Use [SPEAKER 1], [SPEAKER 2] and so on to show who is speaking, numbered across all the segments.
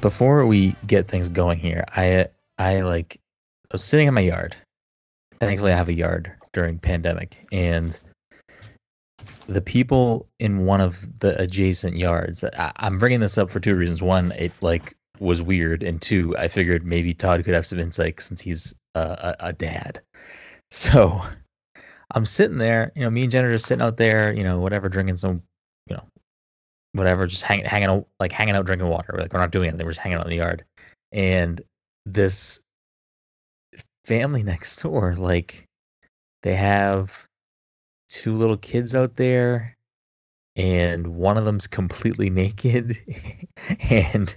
[SPEAKER 1] before we get things going here, I I like I was sitting in my yard. Thankfully, I have a yard during pandemic, and the people in one of the adjacent yards. I, I'm bringing this up for two reasons. One, it like was weird, and two, I figured maybe Todd could have some insight since he's a, a, a dad. So I'm sitting there, you know, me and Jenna are just sitting out there, you know, whatever, drinking some, you know, whatever, just hanging, hanging out, like hanging out, drinking water. Like we're not doing anything, we're just hanging out in the yard. And this family next door, like, they have two little kids out there, and one of them's completely naked, and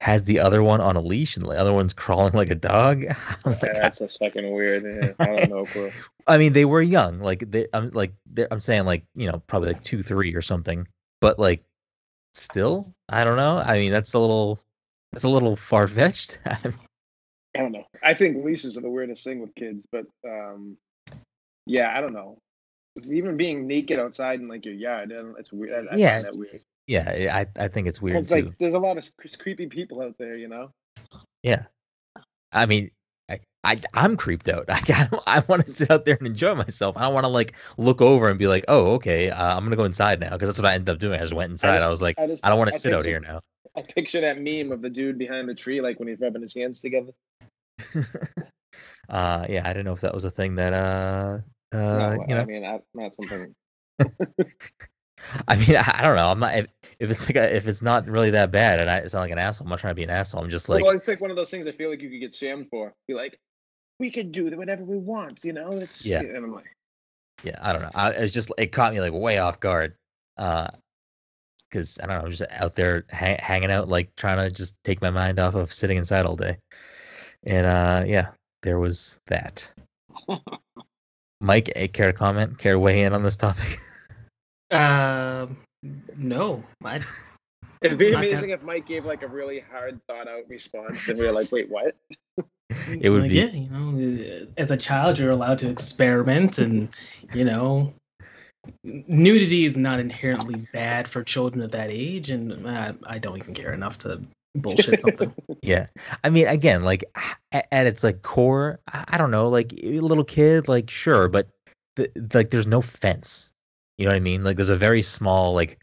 [SPEAKER 1] has the other one on a leash, and the other one's crawling like a dog. Like,
[SPEAKER 2] Yeah, that's just fucking weird. Yeah, I don't know, bro.
[SPEAKER 1] I mean, they were young. Like they, I'm like, I'm saying like, you know, probably like two, three or something. But like, still, I don't know. I mean, that's a little, that's a little far fetched.
[SPEAKER 2] I don't know. I think leashes are the weirdest thing with kids, but um, yeah, I don't know. Even being naked outside in like your yard, it's weird. I, I
[SPEAKER 1] Yeah,
[SPEAKER 2] find that weird.
[SPEAKER 1] yeah, I, I think it's weird
[SPEAKER 2] It's
[SPEAKER 1] too.
[SPEAKER 2] like there's a lot of creepy people out there, you know.
[SPEAKER 1] yeah, I mean, I, I, I'm creeped out. I, I, I want to sit out there and enjoy myself. I don't want to like look over and be like, oh, okay, uh, I'm gonna go inside now because that's what I ended up doing. I just went inside.
[SPEAKER 2] just-
[SPEAKER 1] I was like,
[SPEAKER 2] I just
[SPEAKER 1] I don't want to sit out here now.
[SPEAKER 2] I picture that meme of the dude behind the tree, like when he's rubbing his hands together.
[SPEAKER 1] uh, yeah, I didn't know if that was a thing that uh, uh,
[SPEAKER 2] no,
[SPEAKER 1] you know,
[SPEAKER 2] I mean, I, not something.
[SPEAKER 1] I mean, I, I don't know. I'm not if, if it's like a, if it's not really that bad, and I it's not like an asshole. I'm not trying to be an asshole. I'm just like,
[SPEAKER 2] well, it's like one of those things. I feel like you could get shamed for. Be like, we could do whatever we want, you know. It's
[SPEAKER 1] Yeah.
[SPEAKER 2] And I'm like,
[SPEAKER 1] yeah, I don't know. I, it's just it caught me like way off guard, uh, because I don't know. I'm just out there ha- hanging out, like trying to just take my mind off of sitting inside all day, and uh, yeah, there was that. Mike, eh, care to comment? Care to weigh in on this topic?
[SPEAKER 3] Um, no, I,
[SPEAKER 2] it'd be
[SPEAKER 3] Not that-
[SPEAKER 2] amazing if Mike gave like a really hard thought out response, and we were like, wait, what?
[SPEAKER 1] It would
[SPEAKER 3] like,
[SPEAKER 1] be-
[SPEAKER 3] yeah, you know, uh, as a child, you're allowed to experiment, and you know, nudity is not inherently bad for children of that age, and I, I don't even care enough to bullshit something.
[SPEAKER 1] Yeah, I mean, again, like at, at its like core, I, I don't know, like a little kid, like sure, but the, like there's no fence. You know what I mean? Like there's a very small, like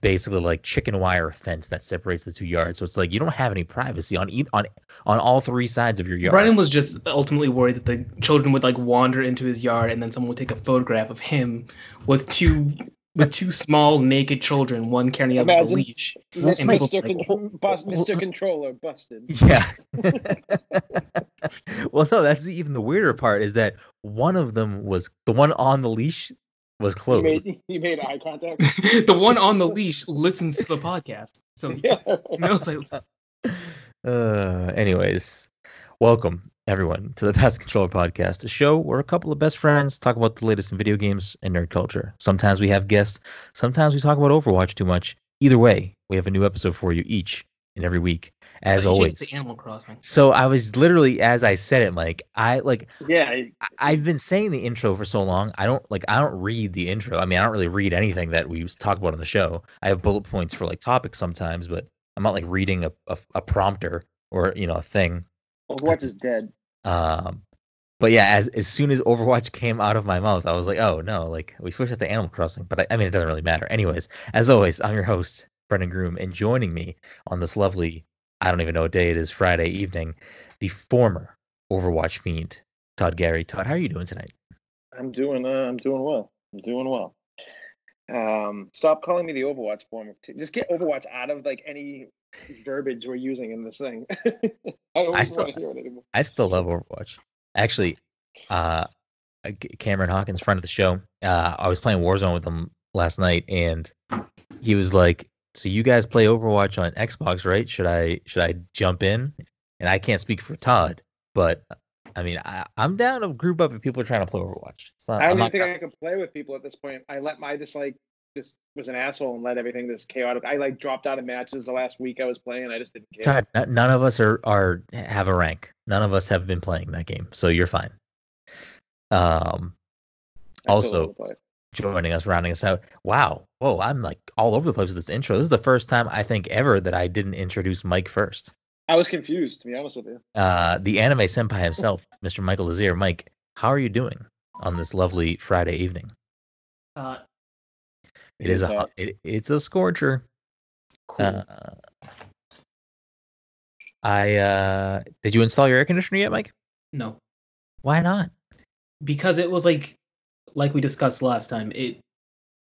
[SPEAKER 1] basically like chicken wire fence that separates the two yards. So it's like you don't have any privacy on each on on all three sides of your yard.
[SPEAKER 3] Brian was just ultimately worried that the children would like wander into his yard, and then someone would take a photograph of him with two with two small naked children, one carrying out the leash.
[SPEAKER 2] Miss- Mr.
[SPEAKER 3] like,
[SPEAKER 2] Con- bus- Mr. Controller busted.
[SPEAKER 1] Yeah. well, no, that's even the weirder part is that one of them was the one on the leash was
[SPEAKER 2] You
[SPEAKER 1] closed.
[SPEAKER 2] made, you made eye contact.
[SPEAKER 3] the one on the leash listens to the podcast, so
[SPEAKER 2] yeah.
[SPEAKER 3] knows I,
[SPEAKER 1] Uh, anyways, welcome everyone to the Pass Controller Podcast, a show where a couple of best friends talk about the latest in video games and nerd culture. Sometimes we have guests, sometimes we talk about Overwatch too much. Either way, we have a new episode for you each and every week, as
[SPEAKER 3] he
[SPEAKER 1] always.
[SPEAKER 3] to Animal Crossing.
[SPEAKER 1] So I was literally, as I said it, Mike, I like
[SPEAKER 2] Yeah. I-
[SPEAKER 1] I- I've been saying the intro for so long. I don't like I don't read the intro. I mean, I don't really read anything that we talk about on the show. I have bullet points for like topics sometimes, but I'm not like reading a, a, a prompter or you know a thing.
[SPEAKER 2] Overwatch is dead.
[SPEAKER 1] Um, but yeah, as as soon as Overwatch came out of my mouth, I was like, oh no, like we switched it to Animal Crossing. But I, I mean, it doesn't really matter. Anyways, as always, I'm your host Brendan Groom, and joining me on this lovely I don't even know what day it is Friday evening, the former Overwatch fiend Todd Gary. Todd, how are you doing tonight?
[SPEAKER 2] I'm doing. Uh, I'm doing well. I'm doing well. Um, stop calling me the Overwatch form. Just get Overwatch out of like any verbiage we're using in this thing. I don't
[SPEAKER 1] I still-
[SPEAKER 2] hear it.
[SPEAKER 1] I still love Overwatch. Actually, uh, Cameron Hawkins, friend of the show, uh, I was playing Warzone with him last night, and he was like, "So you guys play Overwatch on Xbox, right? Should I should I jump in?" And I can't speak for Todd, but I mean, I, I'm down to group up if people are trying to play Overwatch. It's not,
[SPEAKER 2] I don't even think I can play with people at this point. I let my just like just was an asshole and let everything this chaotic. I like dropped out of matches the last week I was playing. I just didn't care.
[SPEAKER 1] Todd, n- none of us are are have a rank. None of us have been playing that game, so you're fine. Um,
[SPEAKER 2] I
[SPEAKER 1] also-. Joining us, rounding us out. Wow, whoa, I'm like all over the place with this intro. This is the first time I think ever that I didn't introduce Mike first.
[SPEAKER 2] I was confused, to be honest with you.
[SPEAKER 1] Uh, the anime senpai himself, Mr. Michael Lazier. Mike, how are you doing on this lovely Friday evening?
[SPEAKER 3] Uh,
[SPEAKER 1] It is a
[SPEAKER 2] hot.
[SPEAKER 1] hot- it, it's a scorcher.
[SPEAKER 3] cool.
[SPEAKER 1] Uh, I uh, did you install your air conditioner yet, Mike?
[SPEAKER 3] no,
[SPEAKER 1] Why not?
[SPEAKER 3] because it was like, like we discussed last time. It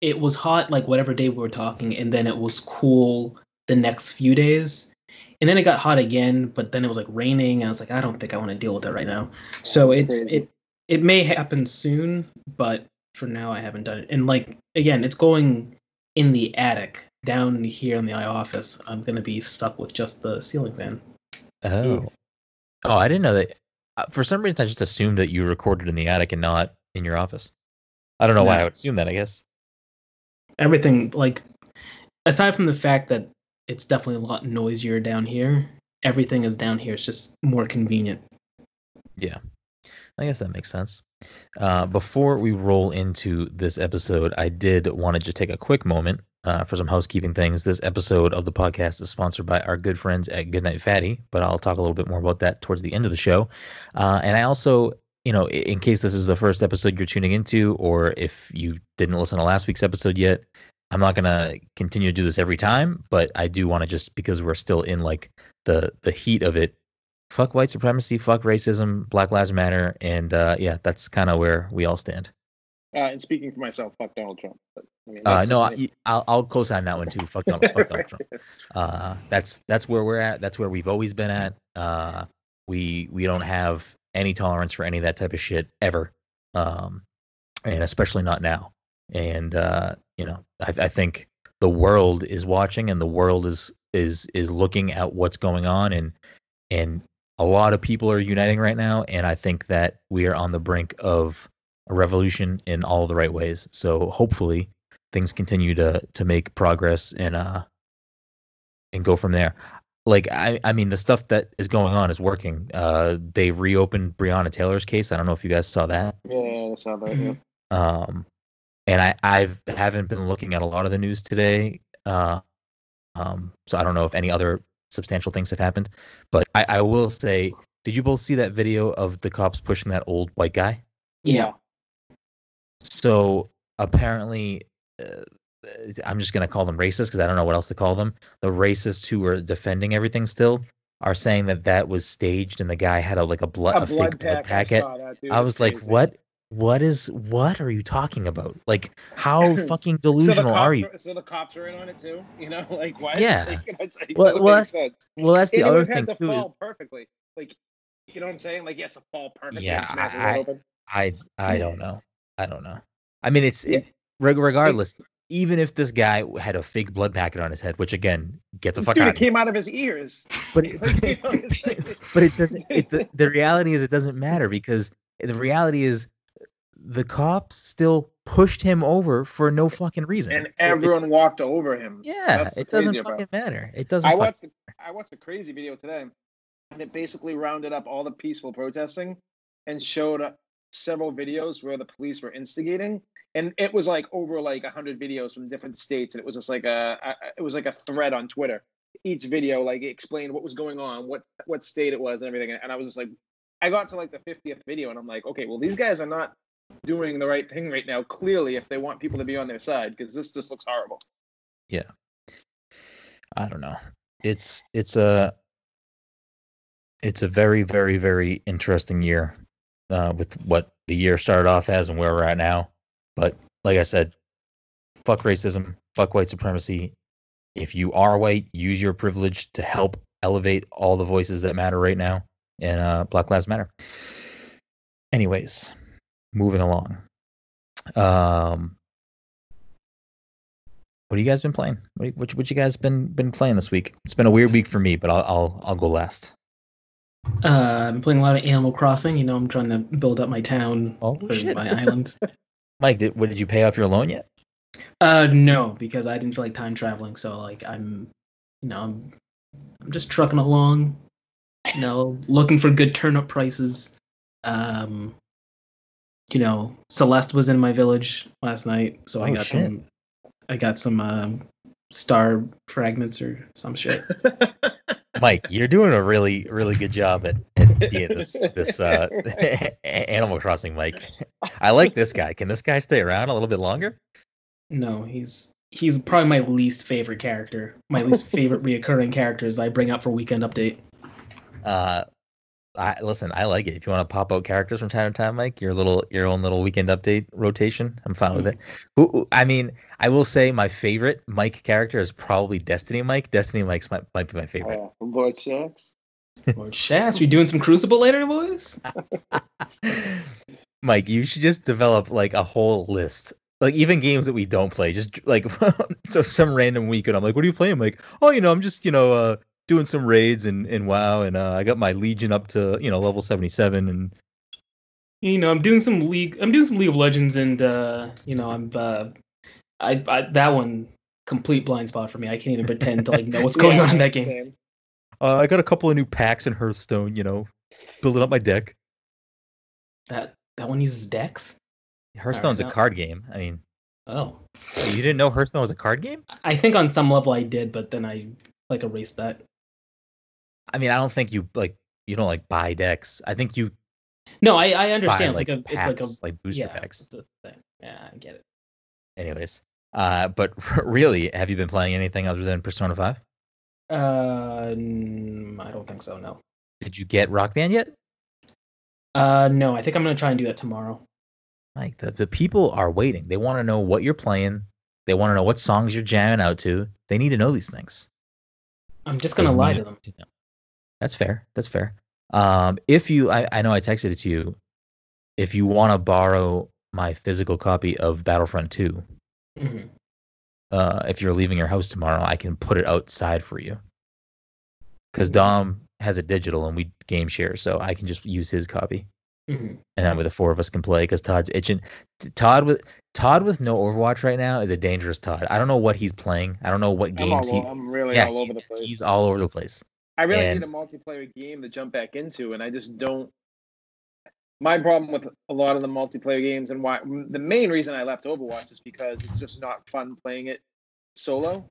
[SPEAKER 3] it was hot like whatever day we were talking, and then it was cool the next few days, and then it got hot again. But then it was like raining, and I was like, I don't think I want to deal with it right now. So it it it may happen soon, but for now I haven't done it. And like again, it's going in the attic down here in the I office. I'm gonna be stuck with just the ceiling fan.
[SPEAKER 1] Oh, oh, I didn't know that. Uh, For some reason, I just assumed that you recorded in the attic and not in your office. I don't know why I would assume that. I guess.
[SPEAKER 3] everything like aside from the fact that it's definitely a lot noisier down here everything is down here it's just more convenient Yeah,
[SPEAKER 1] I guess that makes sense. Uh, before we roll into this episode, I did want to just take a quick moment uh, for some housekeeping things. This episode of the podcast is sponsored by our good friends at Goodnight Fatty, but I'll talk a little bit more about that towards the end of the show. Uh, and I also, you know, in case this is the first episode you're tuning into, or if you didn't listen to last week's episode yet, I'm not gonna continue to do this every time, but I do want to just because we're still in like the the heat of it fuck white supremacy, fuck racism, Black Lives Matter, and uh, yeah, that's kind of where we all stand.
[SPEAKER 2] Uh, and speaking for myself, fuck Donald Trump. But, I mean,
[SPEAKER 1] Uh, no. I, I'll I'll co-sign that one too. Fuck Donald, fuck Donald Trump. Uh, that's that's where we're at. That's where we've always been at. Uh, we we don't have any tolerance for any of that type of shit ever, um, and especially not now. And uh, you know, I, I think the world is watching, and the world is is is looking at what's going on, and and a lot of people are uniting right now, and I think that we are on the brink of a revolution in all the right ways. So hopefully things continue to to make progress and uh and go from there. Like I I mean the stuff that is going on is working. Uh they reopened Breonna Taylor's case. I don't know if you guys saw that.
[SPEAKER 2] Yeah, I saw that. Yeah.
[SPEAKER 1] Um and I I've haven't been looking at a lot of the news today. Uh um so I don't know if any other substantial things have happened, but I I will say did you both see that video of the cops pushing that old white guy?
[SPEAKER 3] yeah
[SPEAKER 1] So apparently, uh, I'm just gonna call them racist because I don't know what else to call them. The racists who were defending everything still are saying that that was staged and the guy had a like a blood a,
[SPEAKER 2] A
[SPEAKER 1] fake
[SPEAKER 2] blood
[SPEAKER 1] blood packet.
[SPEAKER 2] I, that.
[SPEAKER 1] I was like, what? What is? What are you talking about? Like, how fucking
[SPEAKER 2] So
[SPEAKER 1] delusional
[SPEAKER 2] cop,
[SPEAKER 1] are you?
[SPEAKER 2] so the cops are in on it too. You know, like why?
[SPEAKER 1] Yeah.
[SPEAKER 2] Like, it
[SPEAKER 1] Well- well, that's-. Well, that's the
[SPEAKER 2] It
[SPEAKER 1] other thing
[SPEAKER 2] had to
[SPEAKER 1] too. Is
[SPEAKER 2] fall perfectly. Like, you know what I'm saying? Like, yes, to fall perfectly.
[SPEAKER 1] Yeah,
[SPEAKER 2] it
[SPEAKER 1] I- I I don't know. I don't know. I mean, it's
[SPEAKER 2] Yeah.
[SPEAKER 1] it, reg- regardless. Even if this guy had a fake blood packet on his head, which again, get the fuck
[SPEAKER 2] Dude,
[SPEAKER 1] out.
[SPEAKER 2] it
[SPEAKER 1] of here.
[SPEAKER 2] came out of his ears.
[SPEAKER 1] But it,
[SPEAKER 2] Like, you know what I'm saying?
[SPEAKER 1] but it doesn't. It, the, the reality is, it doesn't matter because the reality is, the cops still pushed him over for no fucking reason.
[SPEAKER 2] and
[SPEAKER 1] So it-
[SPEAKER 2] everyone walked over him.
[SPEAKER 1] yeah,
[SPEAKER 2] That's
[SPEAKER 1] it doesn't fucking matter. It doesn't.
[SPEAKER 2] I watched I watched a crazy video today, and it basically rounded up all the peaceful protesting and showed several videos where the police were instigating, and it was like over like hundred videos from different states, and it was just like a, a it was like a thread on Twitter. Each video like explained what was going on, what what state it was, and everything, and I was just like, I got to like the fiftieth video, and I'm like, okay, well these guys are not doing the right thing right now. Clearly, if they want people to be on their side, because this just looks horrible. Yeah.
[SPEAKER 1] I don't know. It's it's a it's a very very very interesting year uh, with what the year started off as and where we're at now. But like I said, fuck racism, fuck white supremacy. If you are white, use your privilege to help elevate all the voices that matter right now, and uh, Black Lives Matter. Anyways, moving along. Um, what have you guys been playing? What what, what you guys been been playing this week? It's been a weird week for me, but I'll I'll I'll go last.
[SPEAKER 3] Uh i'm playing a lot of animal crossing you know i'm trying to build up my town
[SPEAKER 1] Oh
[SPEAKER 3] or
[SPEAKER 1] shit,
[SPEAKER 3] my island
[SPEAKER 1] Mike, did, what did you pay off your loan yet?
[SPEAKER 3] uh no because i didn't feel like time traveling so like i'm you know i'm, I'm just trucking along you know looking for good turnip prices um you know, Celeste was in my village last night, so I
[SPEAKER 1] Oh,
[SPEAKER 3] got
[SPEAKER 1] shit.
[SPEAKER 3] some. I got some um, star fragments or some shit.
[SPEAKER 1] Mike, you're doing a really, really good job at, at being this this uh, Animal Crossing Mike. I like this guy. Can this guy stay around a little bit longer?
[SPEAKER 3] No, he's he's probably my least favorite character. My least favorite reoccurring characters I bring up for weekend update.
[SPEAKER 1] Uh, I listen. I like it. If you want to pop out characters from time to time, Mike, your little your own little weekend update rotation, I'm fine with it. Who- who- I mean, I will say my favorite Mike character is probably Destiny Mike. Destiny Mike's might, might be my favorite.
[SPEAKER 2] Oh, from Lord Shaxx.
[SPEAKER 3] Lord Shaxx, we doing some Crucible later, boys?
[SPEAKER 1] Mike, you should just develop like a whole list. Like even games that we don't play, just like so some random weekend I'm like, what are you playing? I'm like, oh, you know, I'm just, you know, uh doing some raids and, and WoW and uh, I got my Legion up to, you know, level 77 and
[SPEAKER 3] You know, I'm doing some league. I'm doing some League of Legends, and uh, you know, I'm uh, I, I that one complete blind spot for me. I can't even pretend to like know what's going
[SPEAKER 2] Yeah,
[SPEAKER 3] on in that game.
[SPEAKER 1] uh, I got a couple of new packs in Hearthstone, you know, building up my deck.
[SPEAKER 3] That that one uses decks.
[SPEAKER 1] Hearthstone's a
[SPEAKER 3] now-
[SPEAKER 1] card game. I mean,
[SPEAKER 3] Oh,
[SPEAKER 1] you didn't know Hearthstone was a card game?
[SPEAKER 3] I think on some level I did, but then I like erased that.
[SPEAKER 1] I mean, I don't think you like you don't like buy decks. I think you
[SPEAKER 3] No, I I understand.
[SPEAKER 1] like,
[SPEAKER 3] it's like a it's like a
[SPEAKER 1] like booster
[SPEAKER 3] yeah,
[SPEAKER 1] packs.
[SPEAKER 3] it's a thing. Yeah, I get it.
[SPEAKER 1] Anyways, uh, but really, have you been playing anything other than Persona 5?
[SPEAKER 3] Uh, I don't think so. No.
[SPEAKER 1] Did you get Rock Band yet?
[SPEAKER 3] Uh, no. I think I'm gonna try and do that tomorrow.
[SPEAKER 1] Like the, the people are waiting. They want to know what you're playing. They want to know what songs you're jamming out to. They need to know these things.
[SPEAKER 3] I'm just gonna lie to them.
[SPEAKER 1] know. That's fair. That's fair. Um, if you, I, I know I texted it to you. If you want to borrow my physical copy of Battlefront 2,
[SPEAKER 3] hmm
[SPEAKER 1] uh, if you're leaving your house tomorrow, I can put it outside for you. Because
[SPEAKER 3] Mhm.
[SPEAKER 1] Dom has a digital and we game share, so I can just use his copy.
[SPEAKER 3] hmm
[SPEAKER 1] and that way the four of us can play because Todd's itching. Todd with Todd with no Overwatch right now is a dangerous Todd. I don't know what he's playing. I don't know what
[SPEAKER 2] I'm,
[SPEAKER 1] games
[SPEAKER 2] all,
[SPEAKER 1] he.
[SPEAKER 2] I'm really
[SPEAKER 1] yeah,
[SPEAKER 2] all over the
[SPEAKER 1] he-
[SPEAKER 2] place.
[SPEAKER 1] he's all over the place.
[SPEAKER 2] I really
[SPEAKER 1] and-
[SPEAKER 2] need a multiplayer game to jump back into, and I just don't. My problem with a lot of the multiplayer games, and why the main reason I left Overwatch is because it's just not fun playing it solo.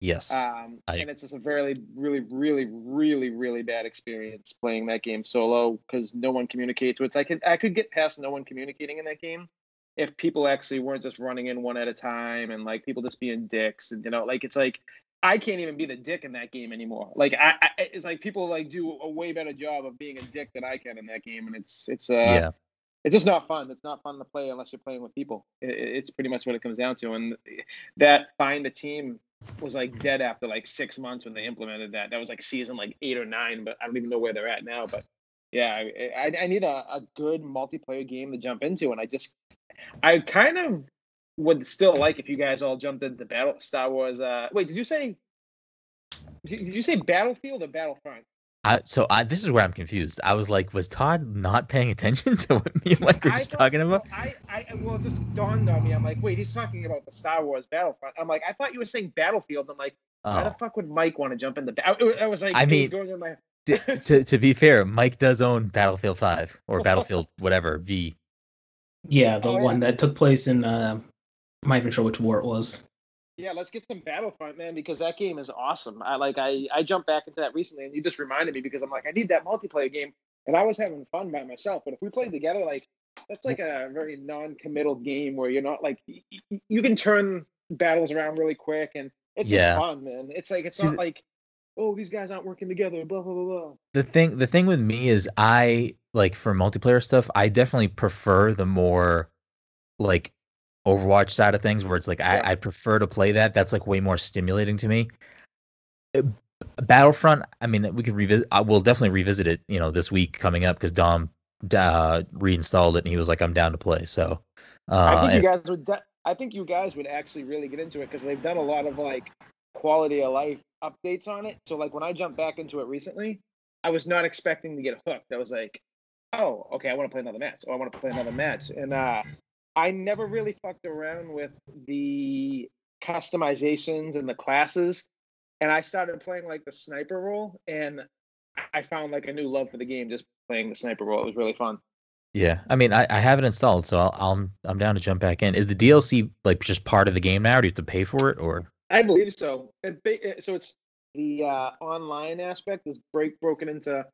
[SPEAKER 1] Yes.
[SPEAKER 2] Um,
[SPEAKER 1] I-
[SPEAKER 2] and it's just a very, really, really, really, really bad experience playing that game solo because no one communicates. Which I could, I could get past no one communicating in that game if people actually weren't just running in one at a time and like people just being dicks and you know, like it's like I can't even be the dick in that game anymore. Like I, I it's like people like do a way better job of being a dick than I can in that game, and it's it's uh
[SPEAKER 1] yeah.
[SPEAKER 2] it's just not fun. It's not fun to play unless you're playing with people. It, it- it's pretty much what it comes down to. And that find a team was like dead after like six months when they implemented that. That was like season like eight or nine, but I don't even know where they're at now. But yeah, I, I, I need a, a good multiplayer game to jump into, and I just I kind of would still like if you guys all jumped into Battle Star Wars. Uh, wait, did you say? Did did you say Battlefield or Battlefront?
[SPEAKER 1] I, so I, this is where I'm confused. I was like, was Todd not paying attention to what me and Mike were just
[SPEAKER 2] thought-
[SPEAKER 1] talking about?
[SPEAKER 2] I, I, well, it just dawned on me. I'm like, wait, he's talking about the Star Wars Battlefront. I'm like, I thought you were saying Battlefield. I'm like, how the
[SPEAKER 1] Oh.
[SPEAKER 2] fuck would Mike want to jump in the? ba- I, I was like,
[SPEAKER 1] I mean,
[SPEAKER 2] going in my.
[SPEAKER 1] D- to to be fair, Mike does own Battlefield 5 or Battlefield whatever V.
[SPEAKER 3] Yeah, the
[SPEAKER 2] Oh, yeah.
[SPEAKER 3] one that took place in. Uh, I'm not even sure which war it was.
[SPEAKER 2] Yeah, let's get some Battlefront, man, because that game is awesome. I like, I, I jumped back into that recently, and you just reminded me because I'm like, I need that multiplayer game, and I was having fun by myself. But if we played together, like, that's like a very non-committal game where you're not like, y- y- you can turn battles around really quick, and it's
[SPEAKER 1] Yeah.
[SPEAKER 2] just fun, man. It's like, it's
[SPEAKER 1] See,
[SPEAKER 2] not like, oh, these guys aren't working together, blah blah blah blah.
[SPEAKER 1] the thing the thing with me is I like for multiplayer stuff, I definitely prefer the more like Overwatch side of things where it's like
[SPEAKER 2] Yeah.
[SPEAKER 1] I, I prefer to play that. That's like way more stimulating to me. Uh, Battlefront, I mean, we could revisit. I will definitely revisit it, you know, this week coming up because Dom uh, reinstalled it and he was like, "I'm down to play." So, uh,
[SPEAKER 2] I think you guys would. De- I think you guys would actually really get into it because they've done a lot of like quality of life updates on it. So like when I jumped back into it recently, I was not expecting to get hooked. I was like, oh, okay, I want to play another match. Oh, I want to play another match. And uh, I never really fucked around with the customizations and the classes. And I started playing like the sniper role, and I found like a new love for the game just playing the sniper role. It was really fun.
[SPEAKER 1] Yeah, I mean, I, I have it installed, so I'll, I'll I'm down to jump back in. Is the DLC like just part of the game now? Or do you have to pay for it, or
[SPEAKER 2] I believe so. It, ba- so it's the uh, online aspect is break broken into.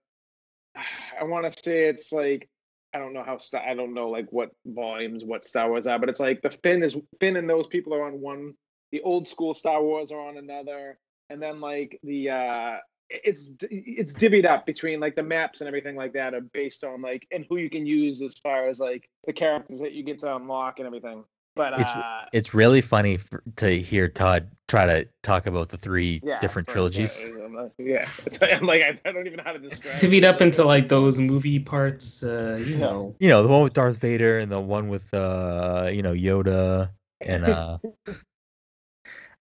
[SPEAKER 2] I want to say it's like I don't know how Star I don't know like what volumes what Star Wars are, but it's like the Finn is Finn and those people are on one. The old school Star Wars are on another, and then like the uh it's it's divvied up between like the maps and everything like that are based on like and who you can use as far as like the characters that you get to unlock and everything. But
[SPEAKER 1] it's
[SPEAKER 2] uh,
[SPEAKER 1] it's really funny for, to hear Todd try to talk about the three
[SPEAKER 2] yeah,
[SPEAKER 1] different
[SPEAKER 2] it's like,
[SPEAKER 1] trilogies.
[SPEAKER 2] Yeah, I'm like, yeah. I'm like I, I don't even know how to describe.
[SPEAKER 3] Divvied
[SPEAKER 2] it.
[SPEAKER 3] up into like those movie parts, uh, you know.
[SPEAKER 1] You know, the one with Darth Vader and the one with uh, you know, Yoda and uh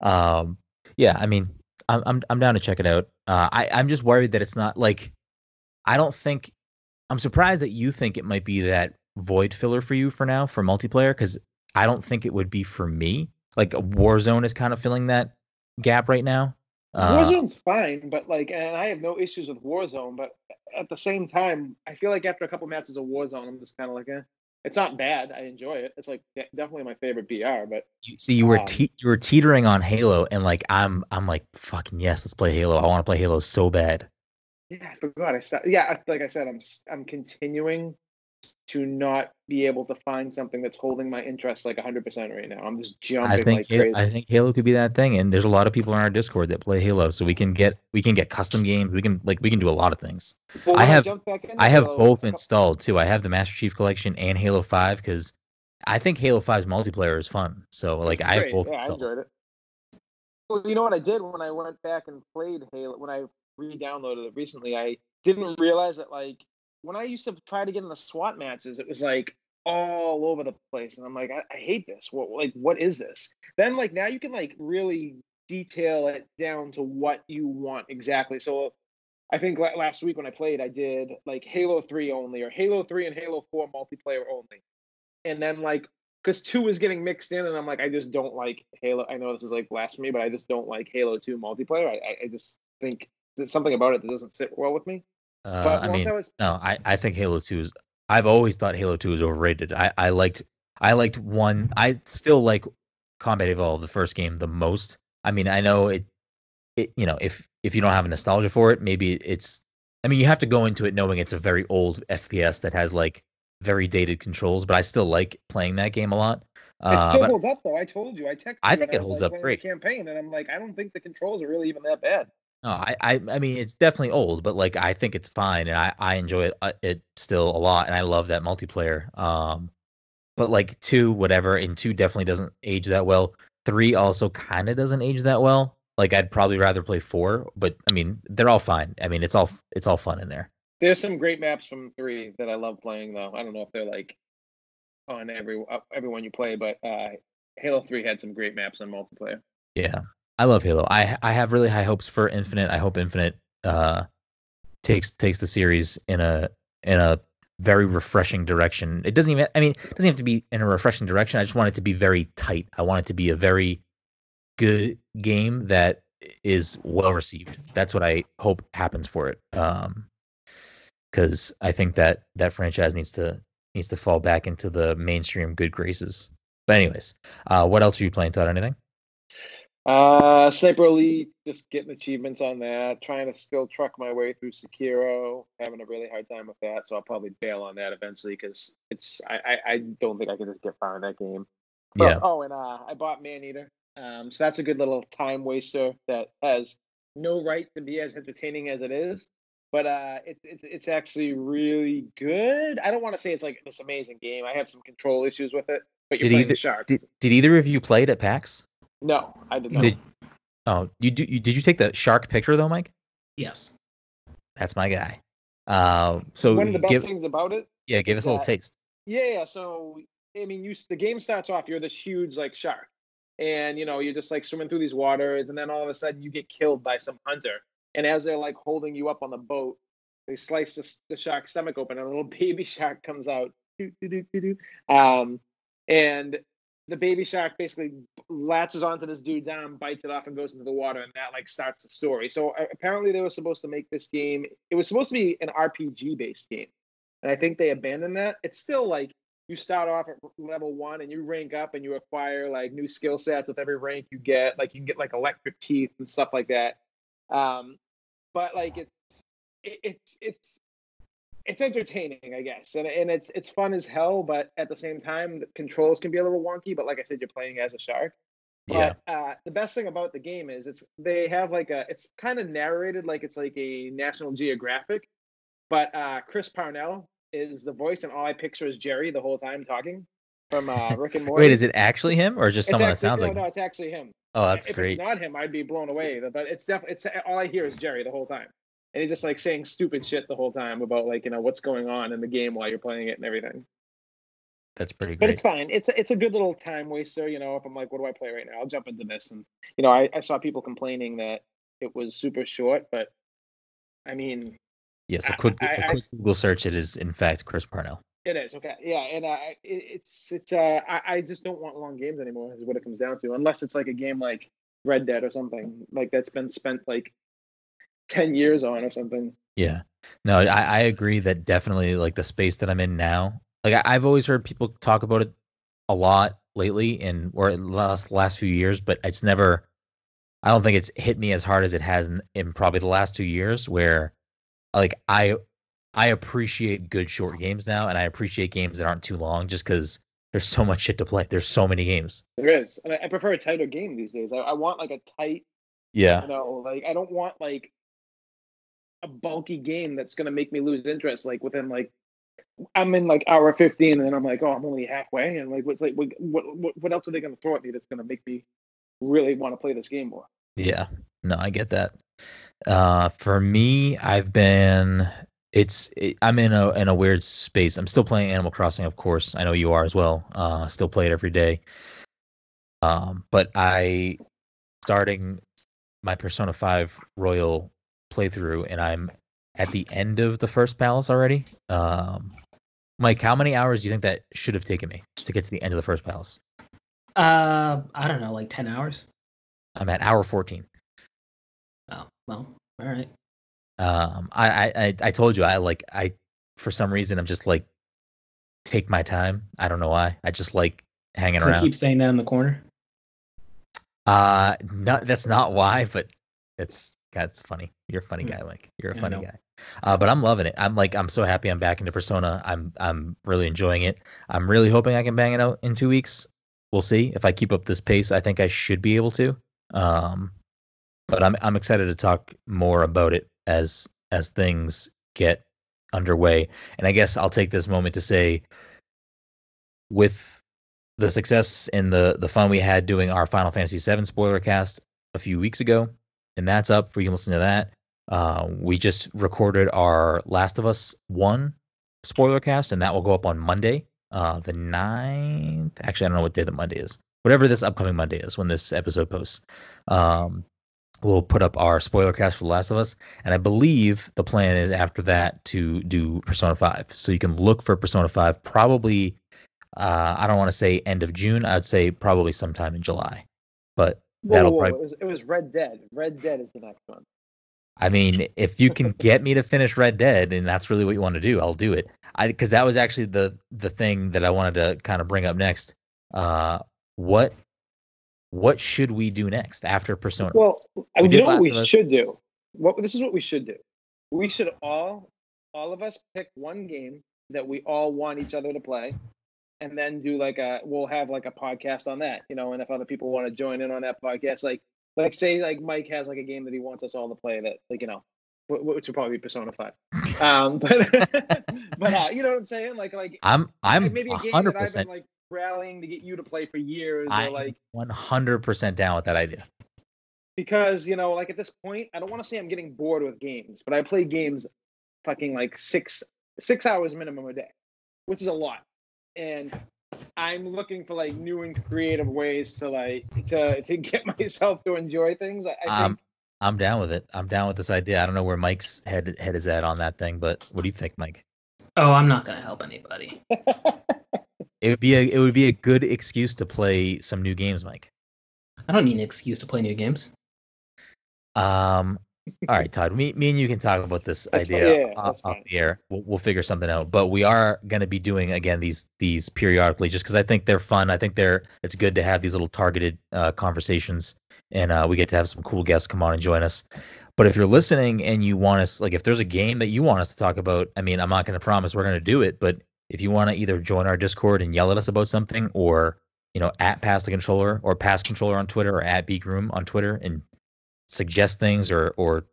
[SPEAKER 1] um yeah, I mean, I'm I'm I'm down to check it out. Uh I I'm just worried that it's not like I don't think I'm surprised that you think it might be that void filler for you for now for multiplayer cuz I don't think it would be for me. Like Warzone is kind of filling that gap right now. Uh,
[SPEAKER 2] Warzone's fine, but like, and I have no issues with Warzone. But at the same time, I feel like after a couple matches of Warzone, I'm just kind of like, eh. It's not bad. I enjoy it. It's like definitely my favorite BR. But
[SPEAKER 1] you, see, you were
[SPEAKER 2] um,
[SPEAKER 1] te- you were teetering on Halo, and like I'm I'm like fucking yes, let's play Halo. I want to play Halo so bad.
[SPEAKER 2] yeah, I forgot. I sta- yeah, like I said, I'm I'm continuing to not be able to find something that's holding my interest like 100% right now. I'm just jumping
[SPEAKER 1] I think
[SPEAKER 2] like
[SPEAKER 1] Halo,
[SPEAKER 2] crazy.
[SPEAKER 1] I think Halo could be that thing, and there's a lot of people in our Discord that play Halo, so we can get we can get custom games. We can like we can do a lot of things.
[SPEAKER 2] Well,
[SPEAKER 1] I have-
[SPEAKER 2] into
[SPEAKER 1] I have
[SPEAKER 2] Halo,
[SPEAKER 1] both installed too. I have the Master Chief Collection and Halo Five because I think Halo 5's multiplayer is fun. So like I have both
[SPEAKER 2] Yeah, I enjoyed it. Well, you know what I did when I went back and played Halo when I re-downloaded it recently. I didn't realize that like when I used to try to get in the SWAT matches, it was like all over the place, and I'm like, I, I hate this. What like what is this? Then like now you can like really detail it down to what you want exactly. So I think la- last week when I played, I did like Halo 3 only or Halo 3 and Halo 4 multiplayer only. And then like because two is getting mixed in, and I'm like, I just don't like Halo. I know this is like blasphemy, but I just don't like Halo 2 multiplayer. I, I, I just think there's something about it that doesn't sit well with me.
[SPEAKER 1] Uh, I mean,
[SPEAKER 2] I was
[SPEAKER 1] no, I, I think Halo 2 is. I've always thought Halo 2 is overrated. I, I liked I liked one. I still like Combat Evolve, the first game, the most. I mean, I know it. It you know if if you don't have a nostalgia for it, maybe it's. I mean, you have to go into it knowing it's a very old FPS that has like very dated controls, but I still like playing that game a lot.
[SPEAKER 2] it
[SPEAKER 1] Uh,
[SPEAKER 2] still holds up though. I told you, I texted.
[SPEAKER 1] I think it
[SPEAKER 2] was,
[SPEAKER 1] holds
[SPEAKER 2] like,
[SPEAKER 1] up great.
[SPEAKER 2] Campaign, and I'm like, I don't think the controls are really even that bad.
[SPEAKER 1] No, I, I, I mean, it's definitely old, but like I think it's fine, and I, I enjoy it, uh, it still a lot, and I love that multiplayer. Um, but like two, whatever, and two definitely doesn't age that well. Three also kind of doesn't age that well. Like I'd probably rather play four, but I mean, they're all fine. I mean, it's all it's all fun in there.
[SPEAKER 2] There's some great maps from three that I love playing though. I don't know if they're like on every uh, everyone you play, but uh, Halo Three had some great maps on multiplayer.
[SPEAKER 1] Yeah, I love Halo. I I have really high hopes for Infinite. I hope Infinite uh takes takes the series in a in a very refreshing direction. It doesn't even I mean, it doesn't have to be in a refreshing direction. I just want it to be very tight. I want it to be a very good game that is well received. That's what I hope happens for it. Um cuz I think that that franchise needs to needs to fall back into the mainstream good graces. But anyways, uh what else are you playing Todd anything?
[SPEAKER 2] Uh, Sniper Elite, just getting achievements on that. Trying to still truck my way through Sekiro. Having a really hard time with that, so I'll probably bail on that eventually because it's. I, I I don't think I can just get far in that game. What
[SPEAKER 1] Yeah.
[SPEAKER 2] Oh, and uh, I bought Maneater. Um, so that's a good little time waster that has no right to be as entertaining as it is. But uh, it, it's it's actually really good. I don't want to say it's like this amazing game. I have some control issues with it, but you're
[SPEAKER 1] Did
[SPEAKER 2] playing
[SPEAKER 1] either-
[SPEAKER 2] the shark.
[SPEAKER 1] Did, did either of you play it at PAX?
[SPEAKER 2] No, I did not.
[SPEAKER 1] Did oh you do you, did you take the shark picture though, Mike?
[SPEAKER 3] Yes.
[SPEAKER 1] That's my guy. Um, so
[SPEAKER 2] One of the best
[SPEAKER 1] give
[SPEAKER 2] things about it
[SPEAKER 1] yeah, give us a little taste.
[SPEAKER 2] Yeah, yeah. So I mean, you the game starts off. You're this huge like shark, and you know you're just like swimming through these waters, and then all of a sudden you get killed by some hunter. And as they're like holding you up on the boat, they slice the, the shark's stomach open, and a little baby shark comes out. Doo, doo, doo, doo, doo. Um, and the baby shark basically latches onto this dude's arm, bites it off, and goes into the water, and that like starts the story. So uh, apparently they were supposed to make this game. It was supposed to be an RPG based game. and I think they abandoned that. It's still like you start off at level one and you rank up and you acquire like new skill sets with every rank you get. Like you can get like electric teeth and stuff like that. Um, but like it's it, it's it's it's entertaining, I guess, and and it's it's fun as hell. But at the same time, the controls can be a little wonky. But like I said, you're playing as a shark.
[SPEAKER 1] Yeah.
[SPEAKER 2] Uh, the best thing about the game is it's they have like a it's kind of narrated like it's like a National Geographic, but uh, Chris Parnell is the voice, and all I picture is Jerry the whole time talking from uh, Rick and Morty.
[SPEAKER 1] Wait, is it actually him or just
[SPEAKER 2] It's
[SPEAKER 1] someone
[SPEAKER 2] actually-
[SPEAKER 1] that sounds
[SPEAKER 2] no,
[SPEAKER 1] like?
[SPEAKER 2] no, it's actually him.
[SPEAKER 1] Oh, that's
[SPEAKER 2] if
[SPEAKER 1] great.
[SPEAKER 2] it's not him, I'd be blown away. But it's definitely it's all I hear is Jerry the whole time, and he's just like saying stupid shit the whole time about like you know what's going on in the game while you're playing it and everything.
[SPEAKER 1] That's pretty
[SPEAKER 2] good.
[SPEAKER 1] But
[SPEAKER 2] it's fine. It's it's a good little time waster. You know, if I'm like, what do I play right now? I'll jump into this, and you know, I, I saw people complaining that it was super short, but I mean,
[SPEAKER 1] Yes, a quick,
[SPEAKER 2] I-
[SPEAKER 1] a
[SPEAKER 2] I-
[SPEAKER 1] quick Google search. It is in fact Chris Parnell.
[SPEAKER 2] It is okay, yeah, and uh, it, it's it's uh, I, I just don't want long games anymore. Is what it comes down to, unless it's like a game like Red Dead or something like that's been spent like ten years on or something.
[SPEAKER 1] Yeah. No, I, I agree that definitely like the space that I'm in now. Like I, I've always heard people talk about it a lot lately and or in last last few years, but it's never I don't think it's hit me as hard as it has in, in probably the last two years where like I I appreciate good short games now and I appreciate games that aren't too long just because there's so much shit to play. There's so many games.
[SPEAKER 2] There is, and I, I prefer a tighter game these days. I, I want like a tight,
[SPEAKER 1] Yeah.
[SPEAKER 2] you know, like I don't want like a bulky game that's gonna make me lose interest. Like within like I'm in like hour 15, and then I'm like, oh, I'm only halfway, and like what's like what what what else are they gonna throw at me that's gonna make me really want to play this game more?
[SPEAKER 1] Yeah, no, I get that. Uh, for me, I've been it's it, I'm in a in a weird space. I'm still playing Animal Crossing, of course. I know you are as well. Uh, still play it every day. Um, but I starting my Persona 5 Royal playthrough, and I'm at the end of the first palace already. Um, Mike, how many hours do you think that should have taken me to get to the end of the first palace?
[SPEAKER 3] Uh, I don't know, like ten hours.
[SPEAKER 1] I'm at hour 14.
[SPEAKER 3] Oh, well, all right.
[SPEAKER 1] Um, I, I, I, I told you I like I for some reason I'm just like take my time. I don't know why. I just like hanging around.
[SPEAKER 3] keep saying that in the corner?
[SPEAKER 1] Uh, not that's not why, but it's that's funny. You're a funny
[SPEAKER 3] Hmm.
[SPEAKER 1] guy, Mike. You're a funny guy. Uh, but I'm loving it. I'm like I'm so happy I'm back into Persona. I'm I'm really enjoying it. I'm really hoping I can bang it out in two weeks. We'll see if I keep up this pace. I think I should be able to. Um, but I'm I'm excited to talk more about it as as things get underway. And I guess I'll take this moment to say, with the success and the the fun we had doing our Final Fantasy VII spoiler cast a few weeks ago, and that's up. For you can listen to that. Uh, we just recorded our Last of Us one spoiler cast, and that will go up on Monday, uh, the 9th. Actually, I don't know what day the Monday is. Whatever this upcoming Monday is when this episode posts. Um, we'll put up our spoiler cast for The Last of Us, and I believe the plan is after that to do Persona 5. So you can look for Persona 5 probably. Uh, I don't want to say end of June. I'd say probably sometime in July, but
[SPEAKER 2] Whoa,
[SPEAKER 1] that'll
[SPEAKER 2] whoa,
[SPEAKER 1] probably.
[SPEAKER 2] It, was, it was Red Dead. Red Dead is the next one.
[SPEAKER 1] I mean, if you can get me to finish Red Dead, and that's really what you want to do, I'll do it. I because that was actually the the thing that I wanted to kind of bring up next. Uh, what what should we do next after Persona?
[SPEAKER 2] Well, I
[SPEAKER 1] We
[SPEAKER 2] mean,
[SPEAKER 1] did
[SPEAKER 2] you know what we should do. What this is what we should do. We should all, all of us, pick one game that we all want each other to play, and then do like a. We'll have like a podcast on that, you know. And if other people want to join in on that podcast, like, like say like Mike has like a game that he wants us all to play that, like you know, which would probably be Persona Five. Um, but but uh, you know what I'm saying? Like like
[SPEAKER 1] I'm I'm
[SPEAKER 2] maybe a game
[SPEAKER 1] hundred
[SPEAKER 2] that I've been like rallying to get you to play for years,
[SPEAKER 1] I'm
[SPEAKER 2] like
[SPEAKER 1] one hundred percent down with that idea.
[SPEAKER 2] because you know like at this point i don't want to say i'm getting bored with games but i play games fucking like six six hours minimum a day which is a lot and i'm looking for like new and creative ways to like to to get myself to enjoy things i, I
[SPEAKER 1] Um, I'm down with it. I'm down with this idea. I don't know where Mike's head head is at on that thing, but what do you think, Mike?
[SPEAKER 3] Oh, I'm not gonna help anybody.
[SPEAKER 1] It would be a it would be a good excuse to play some new games, Mike.
[SPEAKER 3] I don't need an excuse to play new games.
[SPEAKER 1] Um, All right, Todd. Me, me and you can talk about this
[SPEAKER 2] That's
[SPEAKER 1] idea
[SPEAKER 2] Yeah,
[SPEAKER 1] off, off the air. We'll, we'll figure something out. But we are going to be doing again these these periodically, just because I think they're fun. I think they're it's good to have these little targeted uh, conversations, and uh, we get to have some cool guests come on and join us. But if you're listening and you want us, like, if there's a game that you want us to talk about, I mean, I'm not going to promise we're going to do it, but if you want to either join our Discord and yell at us about something, or you know, at Pass the Controller or Pass Controller on Twitter or at Beak Room on Twitter and suggest things or or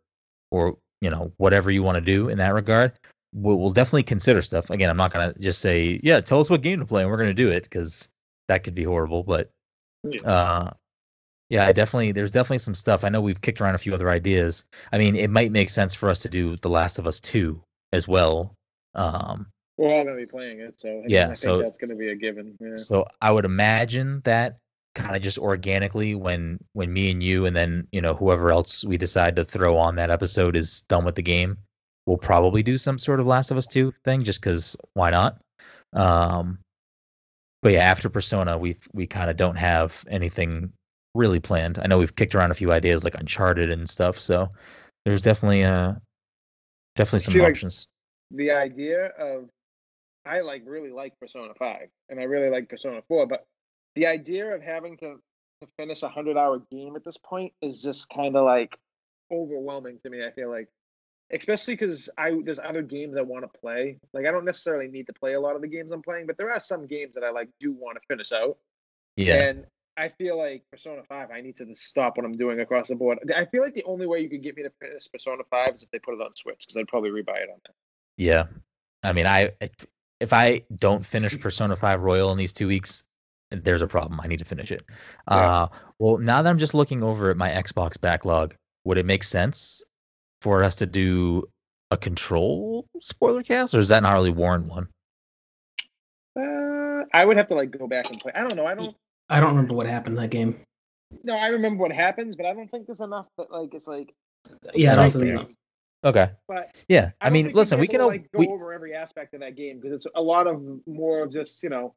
[SPEAKER 1] or you know whatever you want to do in that regard, we'll, we'll definitely consider stuff. Again, I'm not gonna just say yeah, tell us what game to play and we're gonna do it because that could be horrible. But
[SPEAKER 2] Yeah.
[SPEAKER 1] uh, yeah, I definitely there's definitely some stuff. I know we've kicked around a few other ideas. I mean, it might make sense for us to do The Last of Us 2 as well. Um,
[SPEAKER 2] We're all gonna be playing it, so
[SPEAKER 1] Yeah,
[SPEAKER 2] I think
[SPEAKER 1] so-
[SPEAKER 2] that's gonna be a given. Yeah.
[SPEAKER 1] So I would imagine that kind of just organically when when me and you and then you know whoever else we decide to throw on that episode is done with the game, we'll probably do some sort of Last of Us 2 thing just because why not? Um, but yeah, after Persona, we we kind of don't have anything really planned. I know we've kicked around a few ideas like Uncharted and stuff, so there's definitely uh definitely some
[SPEAKER 2] See, like,
[SPEAKER 1] options.
[SPEAKER 2] the idea of I like really like Persona 5 and I really like Persona 4, but the idea of having to, to finish a hundred hour game at this point is just kind of like overwhelming to me. I feel like, especially because I there's other games I want to play. Like I don't necessarily need to play a lot of the games I'm playing, but there are some games that I like do want to finish out.
[SPEAKER 1] Yeah,
[SPEAKER 2] And I feel like Persona 5, I need to stop what I'm doing across the board. I feel like the only way you could get me to finish Persona 5 is if they put it on Switch, because I'd probably rebuy it on that.
[SPEAKER 1] Yeah. I mean, I if, if I don't finish Persona 5 Royal in these 2 weeks, there's a problem. I need to finish it.
[SPEAKER 2] Yeah.
[SPEAKER 1] Uh well, now that I'm just looking over at my Xbox backlog, would it make sense for us to do a control spoiler cast or is that not really Warren one?
[SPEAKER 2] Uh, I would have to like go back and play. I don't know. I don't.
[SPEAKER 3] I don't remember what happened in that game.
[SPEAKER 2] No, I remember what happens, but I don't think there's enough that like it's like.
[SPEAKER 3] Yeah, I don't think
[SPEAKER 2] there.
[SPEAKER 3] no.
[SPEAKER 1] Okay.
[SPEAKER 2] But
[SPEAKER 1] Yeah. I,
[SPEAKER 2] don't
[SPEAKER 1] mean, listen, we can
[SPEAKER 2] able
[SPEAKER 1] o-
[SPEAKER 2] to, like, go
[SPEAKER 1] we
[SPEAKER 2] over every aspect of that game because it's a lot of more of just you know.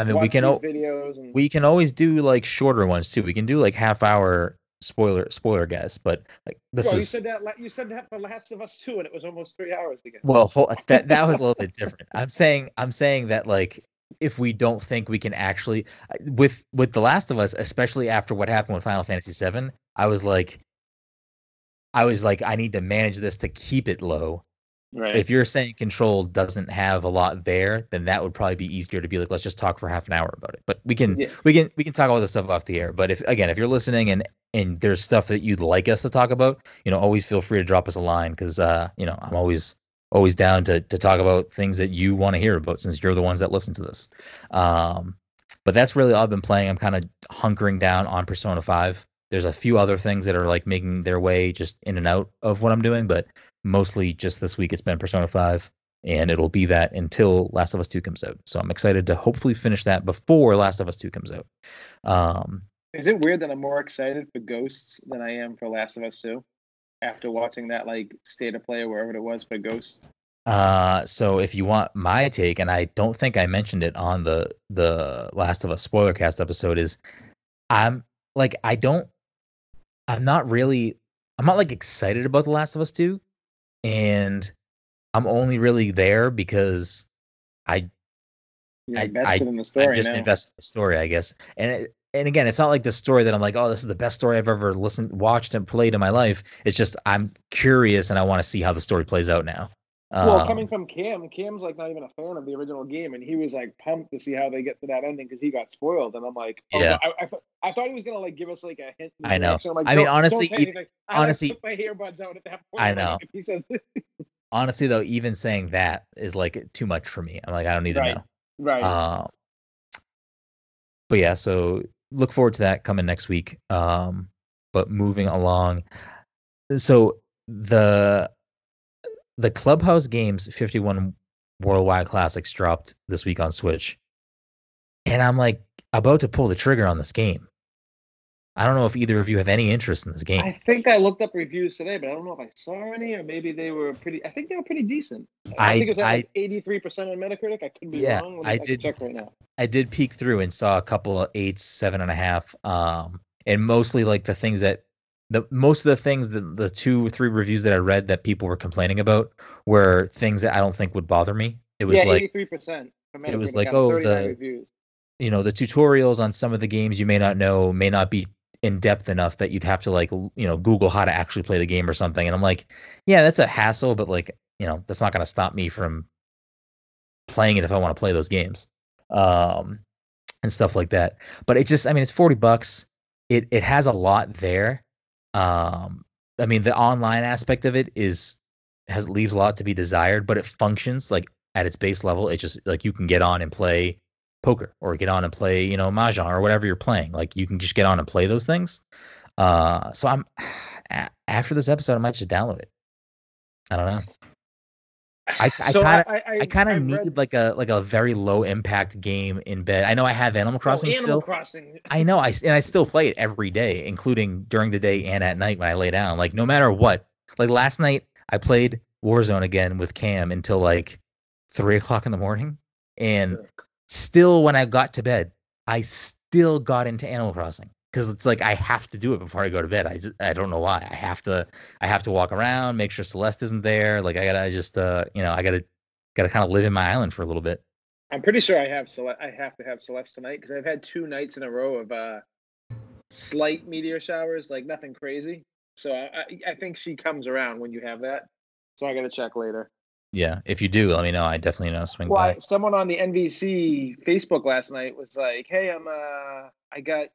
[SPEAKER 1] I mean,
[SPEAKER 2] watch
[SPEAKER 1] we can o-
[SPEAKER 2] videos and
[SPEAKER 1] we can always do like shorter ones too. We can do like half hour spoiler spoiler guests, but like this
[SPEAKER 2] Well, you said that you said that for Last of Us two, and it was almost three hours again.
[SPEAKER 1] Well, that that was a little bit different. I'm saying I'm saying that like if we don't think we can actually with with The Last of Us, especially after what happened with Final Fantasy VII, I was like I was like I need to manage this to keep it low.
[SPEAKER 2] Right.
[SPEAKER 1] If you're saying Control doesn't have a lot there, then that would probably be easier to be like let's just talk for half an hour about it. But we can
[SPEAKER 2] Yeah.
[SPEAKER 1] we can we can talk all this stuff off the air. But if again, if you're listening and and there's stuff that you'd like us to talk about, you know, always feel free to drop us a line because uh, you know, I'm always always down to to talk about things that you want to hear about since you're the ones that listen to this. Um, but that's really all I've been playing. I'm kind of hunkering down on Persona 5. There's a few other things that are like making their way just in and out of what I'm doing, but mostly just this week it's been Persona 5 and it'll be that until Last of Us 2 comes out. So I'm excited to hopefully finish that before Last of Us 2 comes out. Um,
[SPEAKER 2] Is it weird that I'm more excited for Ghosts than I am for Last of Us two? After watching that like state of play or wherever it was for Ghosts.
[SPEAKER 1] Uh, so if you want my take, and I don't think I mentioned it on the the Last of Us spoiler cast episode, is I'm like I don't, I'm not really, I'm not like excited about the Last of Us two, and I'm only really there because I
[SPEAKER 2] You're
[SPEAKER 1] I-
[SPEAKER 2] invested in the story
[SPEAKER 1] just
[SPEAKER 2] now.
[SPEAKER 1] invested in the story, I guess. And it, and again, it's not like the story that I'm like, oh, this is the best story I've ever listened, watched, and played in my life. It's just I'm curious and I want to see how the story plays out now.
[SPEAKER 2] Well,
[SPEAKER 1] Um,
[SPEAKER 2] coming from Cam, Cam's like not even a fan of the original game, and he was like pumped to see how they get to that ending because he got spoiled. And I'm like, oh,
[SPEAKER 1] Yeah.
[SPEAKER 2] I, I, th- I thought he was gonna like give us like a hint.
[SPEAKER 1] I know.
[SPEAKER 2] Like,
[SPEAKER 1] I mean, honestly,
[SPEAKER 2] don't say anything." I,
[SPEAKER 1] honestly-
[SPEAKER 2] my earbuds out at that point.
[SPEAKER 1] I
[SPEAKER 2] like,
[SPEAKER 1] know.
[SPEAKER 2] if he says,
[SPEAKER 1] honestly though, even saying that is like too much for me. I'm like, I don't need
[SPEAKER 2] Right.
[SPEAKER 1] to know.
[SPEAKER 2] right,
[SPEAKER 1] Uh, but yeah, so look forward to that coming next week. Um, but moving along, so the the Clubhouse Games 51 Worldwide Classics dropped this week on Switch, and I'm like about to pull the trigger on this game. I don't know if either of you have any interest in this game.
[SPEAKER 2] I think I looked up reviews today, but I don't know if I saw any or maybe they were pretty. I think they were pretty decent. I,
[SPEAKER 1] I-
[SPEAKER 2] think it was like 83% on Metacritic. I could be
[SPEAKER 1] Yeah,
[SPEAKER 2] wrong.
[SPEAKER 1] I
[SPEAKER 2] can
[SPEAKER 1] did-
[SPEAKER 2] check right now.
[SPEAKER 1] I did peek through and saw a couple of eights, seven and a half, um, and mostly like the things that the most of the things that the two or three reviews that I read that people were complaining about were things that I don't think would bother me. It was
[SPEAKER 2] yeah,
[SPEAKER 1] like
[SPEAKER 2] eighty-three percent.
[SPEAKER 1] it was like, oh, the-
[SPEAKER 2] reviews.
[SPEAKER 1] you know the tutorials on some of the games you may not know may not be in depth enough that you'd have to like you know google how to actually play the game or something and i'm like yeah that's a hassle but like you know that's not going to stop me from playing it if i want to play those games um and stuff like that but it just i mean it's 40 bucks it it has a lot there um i mean the online aspect of it is has leaves a lot to be desired but it functions like at its base level it just like you can get on and play poker or get on and play, you know, mahjong or whatever you're playing. Like you can just get on and play those things. Uh, so I'm after this episode, I might just download it. I don't know. I I
[SPEAKER 2] So
[SPEAKER 1] kind of
[SPEAKER 2] I,
[SPEAKER 1] kind of need
[SPEAKER 2] read-
[SPEAKER 1] like a like a very low impact game in bed. I know I have Animal
[SPEAKER 2] oh,
[SPEAKER 1] Crossing
[SPEAKER 2] Animal
[SPEAKER 1] still.
[SPEAKER 2] Crossing.
[SPEAKER 1] I know I and I still play it every day, including during the day and at night when I lay down. Like no matter what. Like last night I played Warzone again with Cam until like three o'clock in the morning, and still when I got to bed, I still got into Animal Crossing because it's like I have to do it before I go to bed. I just, I don't know why. I have to I have to walk around, make sure Celeste isn't there. Like I gotta just uh you know I gotta gotta kind of live in my island for a little bit.
[SPEAKER 2] I'm pretty sure I have Celeste. I have to have Celeste tonight because I've had two nights in a row of uh, slight meteor showers, like nothing crazy. So I, I, I think she comes around when you have that. So I got to check later.
[SPEAKER 1] Yeah, if you do, let me know. I definitely know to swing
[SPEAKER 2] Well,
[SPEAKER 1] by.
[SPEAKER 2] I- someone on the NVC Facebook last night was like, "Hey, I'm uh, I got,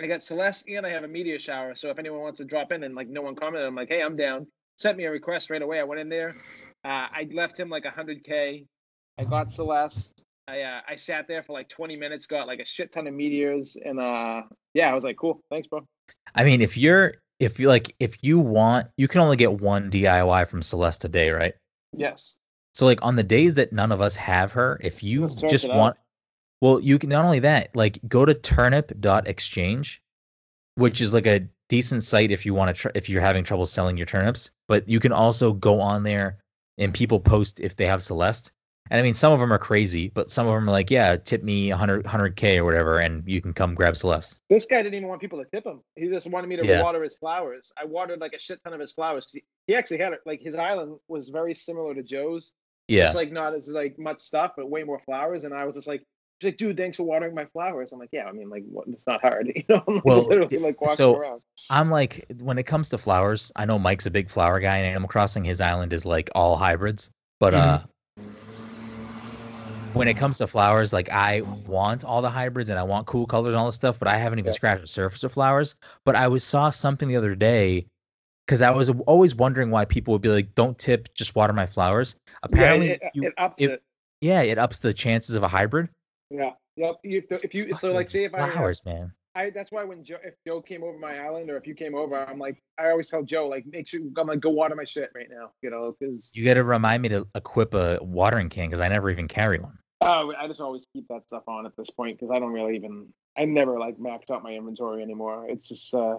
[SPEAKER 2] I got Celeste and I have a meteor shower. So if anyone wants to drop in and like no one commented, I'm like, hey, I'm down. Sent me a request right away. I went in there. Uh, I left him like 100k. I got Celeste. I uh, I sat there for like 20 minutes, got like a shit ton of meteors, and uh, yeah, I was like, cool, thanks, bro.
[SPEAKER 1] I mean, if you're if you like if you want, you can only get one DIY from Celeste a day, right?
[SPEAKER 2] Yes.
[SPEAKER 1] So like on the days that none of us have her, if you just
[SPEAKER 2] want, out.
[SPEAKER 1] Well, you can not only that, like go to turnip.exchange, which is like a decent site if you want to tr- if you're having trouble selling your turnips, but you can also go on there and people post if they have Celeste. And I mean some of them are crazy, but some of them are like, yeah, tip me 100 100k or whatever and you can come grab Celeste.
[SPEAKER 2] This guy didn't even want people to tip him. He just wanted me to
[SPEAKER 1] Yeah.
[SPEAKER 2] water his flowers. I watered like a shit ton of his flowers. He, he actually had it like his island was very similar to Joe's.
[SPEAKER 1] Yeah.
[SPEAKER 2] It's like not as like much stuff, but way more flowers. And I was just like, like, dude, thanks for watering my flowers. I'm like, yeah, I mean, like, what, it's not hard, you know. I'm like,
[SPEAKER 1] Well,
[SPEAKER 2] literally like walking
[SPEAKER 1] so-
[SPEAKER 2] around.
[SPEAKER 1] I'm like, when it comes to flowers, I know Mike's a big flower guy in Animal Crossing. His island is like all hybrids. But uh, when it comes to flowers, like I want all the hybrids and I want cool colors and all this stuff, but I haven't even
[SPEAKER 2] Yeah.
[SPEAKER 1] scratched the surface of flowers. But I was saw something the other day because I was always wondering why people would be like, "Don't tip, just water my flowers." Apparently,
[SPEAKER 2] yeah, it,
[SPEAKER 1] you-
[SPEAKER 2] it ups
[SPEAKER 1] it-
[SPEAKER 2] it.
[SPEAKER 1] yeah, it ups the chances of a hybrid.
[SPEAKER 2] Yeah. Yep. You, if you so like say if I,
[SPEAKER 1] flowers, man.
[SPEAKER 2] I that's why when Joe if Joe came over my island or if you came over, I'm like I always tell Joe like make sure I'm like go water my shit right now, you know, because
[SPEAKER 1] You got to remind me to equip a watering can because I never even carry one.
[SPEAKER 2] oh I just always keep that stuff on at this point because I don't really even I never like max out my inventory anymore. It's just uh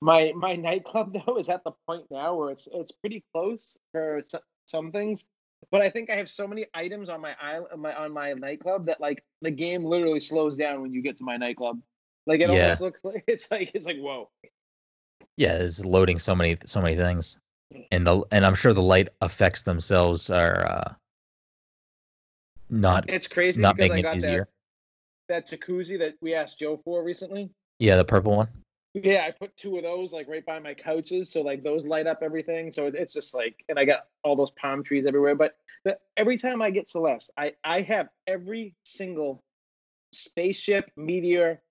[SPEAKER 2] my my nightclub though is at the point now where it's it's pretty close for s- some things. But I think I have so many items on my island, on my on my nightclub that like the game literally slows down when you get to my nightclub. Like it
[SPEAKER 1] Yeah.
[SPEAKER 2] almost looks like it's like it's like whoa.
[SPEAKER 1] yeah, it's loading so many so many things, and the and I'm sure the light effects themselves are uh, not
[SPEAKER 2] It's crazy
[SPEAKER 1] not making
[SPEAKER 2] I
[SPEAKER 1] it easier.
[SPEAKER 2] that that jacuzzi that we asked Joe for recently.
[SPEAKER 1] Yeah, the purple one.
[SPEAKER 2] Yeah, I put two of those like right by my couches, so like those light up everything. So it- it's just like, and I got all those palm trees everywhere. But the, every time I get Celeste, I I have every single spaceship, meteor,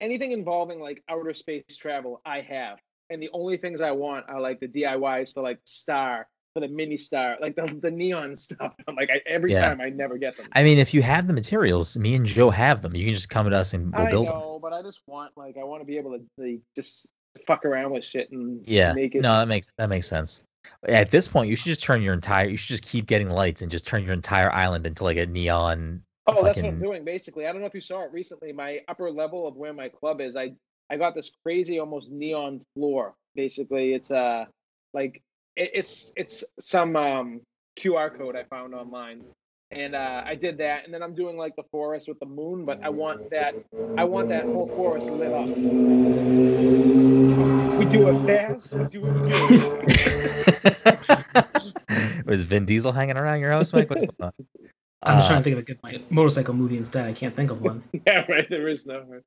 [SPEAKER 2] anything involving like outer space travel. I have, and the only things I want are like the DIYs for like Star, for the mini Star, like the the neon stuff. I'm like I, every
[SPEAKER 1] Yeah.
[SPEAKER 2] time I never get them.
[SPEAKER 1] I mean, if you have the materials, me and Joe have them. You can just come at us and we'll
[SPEAKER 2] I
[SPEAKER 1] build them.
[SPEAKER 2] I know, but I just want like I want to be able to like, just fuck around with shit and
[SPEAKER 1] Yeah.
[SPEAKER 2] make it.
[SPEAKER 1] No, that makes that makes sense. At this point, you should just turn your entire. You should just keep getting lights and just turn your entire island into like a neon.
[SPEAKER 2] oh, that's what I'm doing basically. I don't know if you saw it recently. My upper level of where my club is, I I got this crazy almost neon floor. Basically, it's uh like it, it's it's some um QR code I found online. And uh, I did that, and then I'm doing like the forest with the moon, but I want that I want that whole forest lit up. We do it fast or do it good.
[SPEAKER 1] Was Vin Diesel hanging around your house, Mike? What's going on?
[SPEAKER 3] I'm just
[SPEAKER 1] Uh,
[SPEAKER 3] trying to think of a good like, motorcycle movie instead. I can't think of one.
[SPEAKER 2] yeah, right. There is no.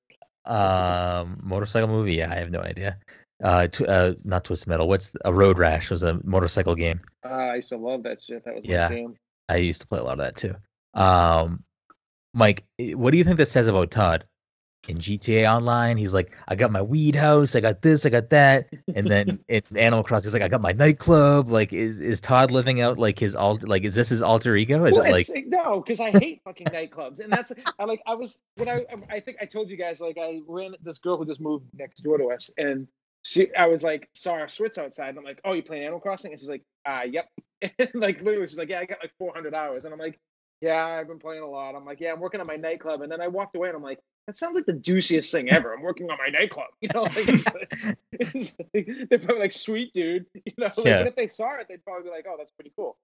[SPEAKER 1] Um, motorcycle movie? Yeah, I have no idea. Uh, tw- uh, not Twisted Metal. What's a Road Rash? Was a motorcycle game.
[SPEAKER 2] Uh, I used to love that shit. That was my
[SPEAKER 1] Yeah. I used to play a lot of that too. Um, Mike, what do you think that says about Todd in GTA Online? He's like, I got my weed house, I got this, I got that, and then in Animal Crossing, he's like, I got my nightclub. Like, is is Todd living out like his alt? Like, is this his alter ego? Is
[SPEAKER 2] Well,
[SPEAKER 1] it like?
[SPEAKER 2] no, because I hate fucking nightclubs, and that's I like I was when I I think I told you guys like I ran this girl who just moved next door to us, and she I was like saw her switch outside, and I'm like, oh, you playing Animal Crossing? And she's like, ah, yep. And like literally, she's like, yeah, I got like 400 hours, and I'm like, yeah, I've been playing a lot. I'm like, yeah, I'm working on my nightclub, and then I walked away, and I'm like. That sounds like the juiciest thing ever. I'm working on my nightclub. You know, like, it's like- it's like- they're probably like, "Sweet dude." You know, like,
[SPEAKER 1] Yeah.
[SPEAKER 2] if they saw it, they'd probably be like, "Oh, that's pretty cool."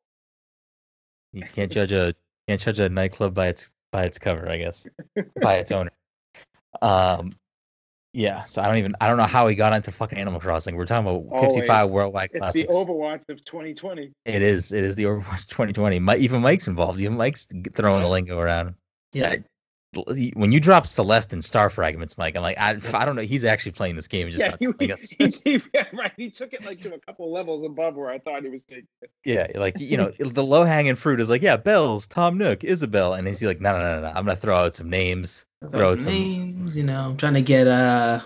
[SPEAKER 1] You can't judge a can't judge a nightclub by its by its cover, I guess, by its owner. Um, yeah. So I don't even I don't know how he got into fucking Animal Crossing. We're talking about 55
[SPEAKER 2] Always.
[SPEAKER 1] worldwide
[SPEAKER 2] It's the. Overwatch of 2020.
[SPEAKER 1] It is. It is the Overwatch 2020. Mi- even Mike's involved. Even Mike's throwing the lingo around.
[SPEAKER 3] Yeah.
[SPEAKER 1] When you drop Celeste and Star Fragments, Mike, I'm like, I, I don't know. He's actually playing this game. Just
[SPEAKER 2] yeah, he, he, he- yeah, right. He took it like to a couple levels above where I thought he was taking it.
[SPEAKER 1] Yeah, like you know, the low hanging fruit is like, yeah, Bells, Tom Nook, Isabelle, and he's like, no, no, no, no. I'm gonna throw out some names.
[SPEAKER 3] Throw some names, you know. I'm trying to get uh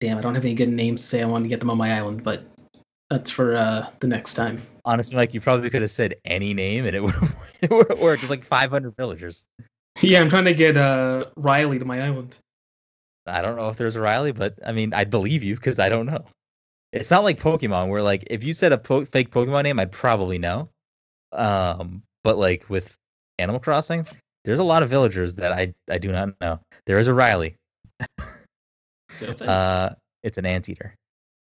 [SPEAKER 3] damn, I don't have any good names to say I want to get them on my island, but that's for uh the next time.
[SPEAKER 1] Honestly, Mike, you probably could have said any name and it would it would worked. It's like 500 villagers.
[SPEAKER 3] Yeah, I'm trying to get uh Riley to my island.
[SPEAKER 1] I don't know if there's a Riley, but I mean, I'd believe you because I don't know. It's not like Pokemon where like if you said a po- fake Pokemon name, I'd probably know. Um, but like with Animal Crossing, there's a lot of villagers that I I do not know. There is a Riley. Uh, it's an anteater.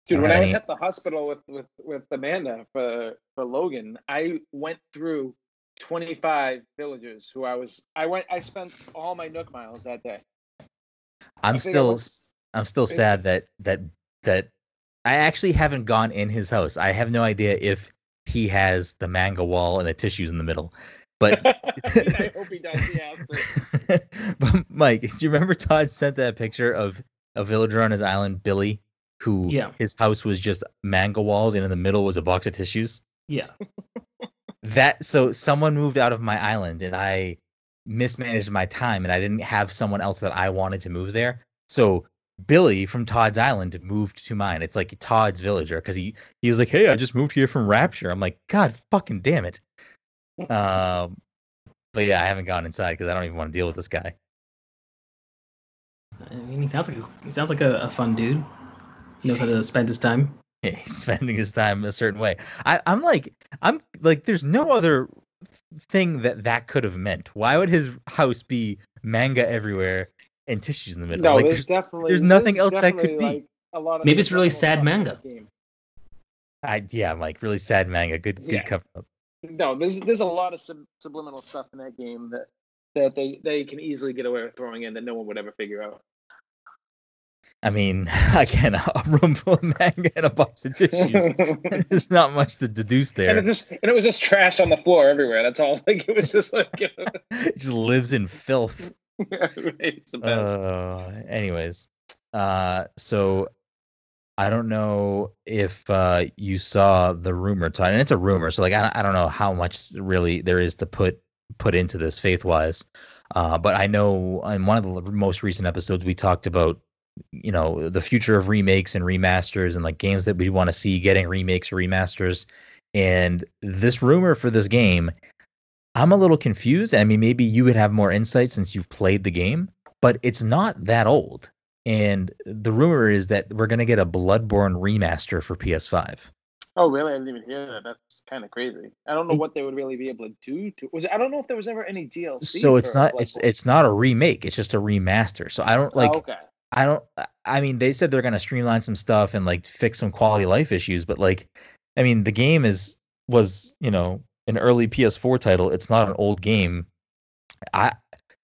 [SPEAKER 2] Dude, when I was
[SPEAKER 1] any-
[SPEAKER 2] at the hospital with, with, with Amanda for, for Logan, I went through 25 villagers who I was I went I spent all my Nook miles that day.
[SPEAKER 1] I'm
[SPEAKER 2] I think I
[SPEAKER 1] still
[SPEAKER 2] was-
[SPEAKER 1] s- I'm still sad that that that I actually haven't gone in his house. I have no idea if he has the manga wall and the tissues in the middle. But
[SPEAKER 2] I hope he does. Yeah. but-
[SPEAKER 1] but Mike, do you remember Todd sent that picture of a villager on his island, Billy, who
[SPEAKER 3] Yeah.
[SPEAKER 1] his house was just manga walls and in the middle was a box of tissues?
[SPEAKER 3] yeah.
[SPEAKER 1] That so someone moved out of my island and I mismanaged my time and I didn't have someone else that I wanted to move there. So Billy from Todd's Island moved to mine. It's like Todd's villager because he he was like, "Hey, I just moved here from Rapture." I'm like, "God fucking damn it." Um, but yeah, I haven't gone inside because I don't even want to deal with this guy.
[SPEAKER 3] I mean, he sounds like a, he sounds like a, a fun dude. He knows how to spend his time.
[SPEAKER 1] Yeah, he's spending his time a certain way. I, I'm like, I'm like, there's no other thing that that could have meant. Why would his house be manga everywhere and tissues in the middle?
[SPEAKER 2] no,
[SPEAKER 1] like,
[SPEAKER 2] there's, definitely
[SPEAKER 1] there's nothing else that could
[SPEAKER 2] definitely,
[SPEAKER 1] be.
[SPEAKER 2] A lot of
[SPEAKER 3] Maybe it's really sad manga.
[SPEAKER 1] I, yeah, I'm like really sad manga. Good, good
[SPEAKER 2] Yeah.
[SPEAKER 1] cover up.
[SPEAKER 2] No, there's there's a lot of sub- subliminal stuff in that game that that they they can easily get away with throwing in that no one would ever figure out.
[SPEAKER 1] I mean, again, a room full of manga and a box of tissues. There's not much to deduce
[SPEAKER 2] And
[SPEAKER 1] there.
[SPEAKER 2] it just and it was just trash on the floor everywhere. That's all. Like it was just like
[SPEAKER 1] It just lives in filth.
[SPEAKER 2] it's the best.
[SPEAKER 1] Uh, anyways, uh, so I don't know if uh, you saw the rumor, Todd, and it's a rumor, so like I, I don't know how much really there is to put put into this faith wise, uh, but I know in one of the most recent episodes we talked about you know the future of remakes and remasters and like games that we want to see getting remakes or remasters, and this rumor for this game. I'm a little confused. I mean, maybe you would have more insight since you've played the game, but it's not that old. And the rumor is that we're going to get a Bloodborne remaster for PS5.
[SPEAKER 2] oh really? I didn't even hear that. That's kind of crazy. I don't know what they would really be able to do. To was I don't know if there was ever any DLC.
[SPEAKER 1] So it's not it's
[SPEAKER 2] Bloodborne.
[SPEAKER 1] it's not a remake, it's just a remaster. So I don't like
[SPEAKER 2] oh, okay.
[SPEAKER 1] I don't I mean they said they're going to streamline some stuff and like fix some quality of life issues, but like I mean the game is was, you know, an early PS4 title. It's not an old game. I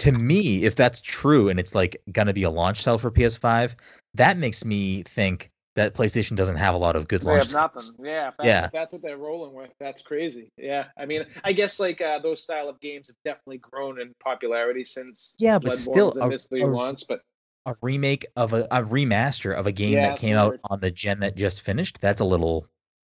[SPEAKER 1] to me, if that's true and it's like going to be a launch title for PS5, that makes me think that PlayStation doesn't have a lot of good
[SPEAKER 2] They
[SPEAKER 1] launch.
[SPEAKER 2] have nothing.
[SPEAKER 1] titles.
[SPEAKER 2] Yeah, that's,
[SPEAKER 1] Yeah.
[SPEAKER 2] that's what they're rolling with. That's crazy. Yeah, I mean, I guess like uh, those style of games have definitely grown in popularity since
[SPEAKER 1] Yeah, but
[SPEAKER 2] Bloodborne
[SPEAKER 1] still, a-
[SPEAKER 2] Mystery
[SPEAKER 1] a-
[SPEAKER 2] Wants. But
[SPEAKER 1] A remake of a, a remaster of a game
[SPEAKER 2] Yeah,
[SPEAKER 1] that came out on the gen that just finished. That's a little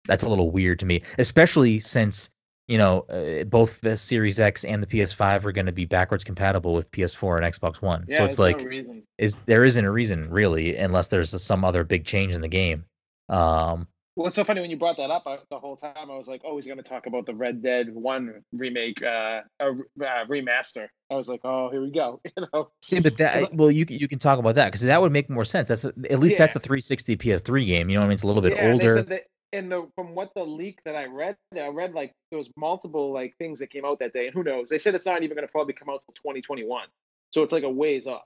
[SPEAKER 1] that's a little weird to me, especially since you know uh, both the Series X and the PS5 are going to be backwards compatible with PS4 and Xbox One.
[SPEAKER 2] yeah,
[SPEAKER 1] so it's like
[SPEAKER 2] no
[SPEAKER 1] is there isn't a reason really unless there's some other big change in the game. Um,
[SPEAKER 2] Well, it's so funny when you brought that up. I, the whole time I was like, "Oh, he's going to talk about the Red Dead One remake, uh, uh, uh, remaster." I was like, "Oh, here we go." You know?
[SPEAKER 1] See, but that well, you can- you can talk about that because that would make more sense. That's at least that's
[SPEAKER 2] Yeah.
[SPEAKER 1] the 360 PS3 game. You know what I mean? It's a little bit
[SPEAKER 2] yeah,
[SPEAKER 1] older.
[SPEAKER 2] And the from what the leak that I read, I read like there was multiple like things that came out that day, and who knows? They said it's not even going to probably come out till 2021, so it's like a ways off.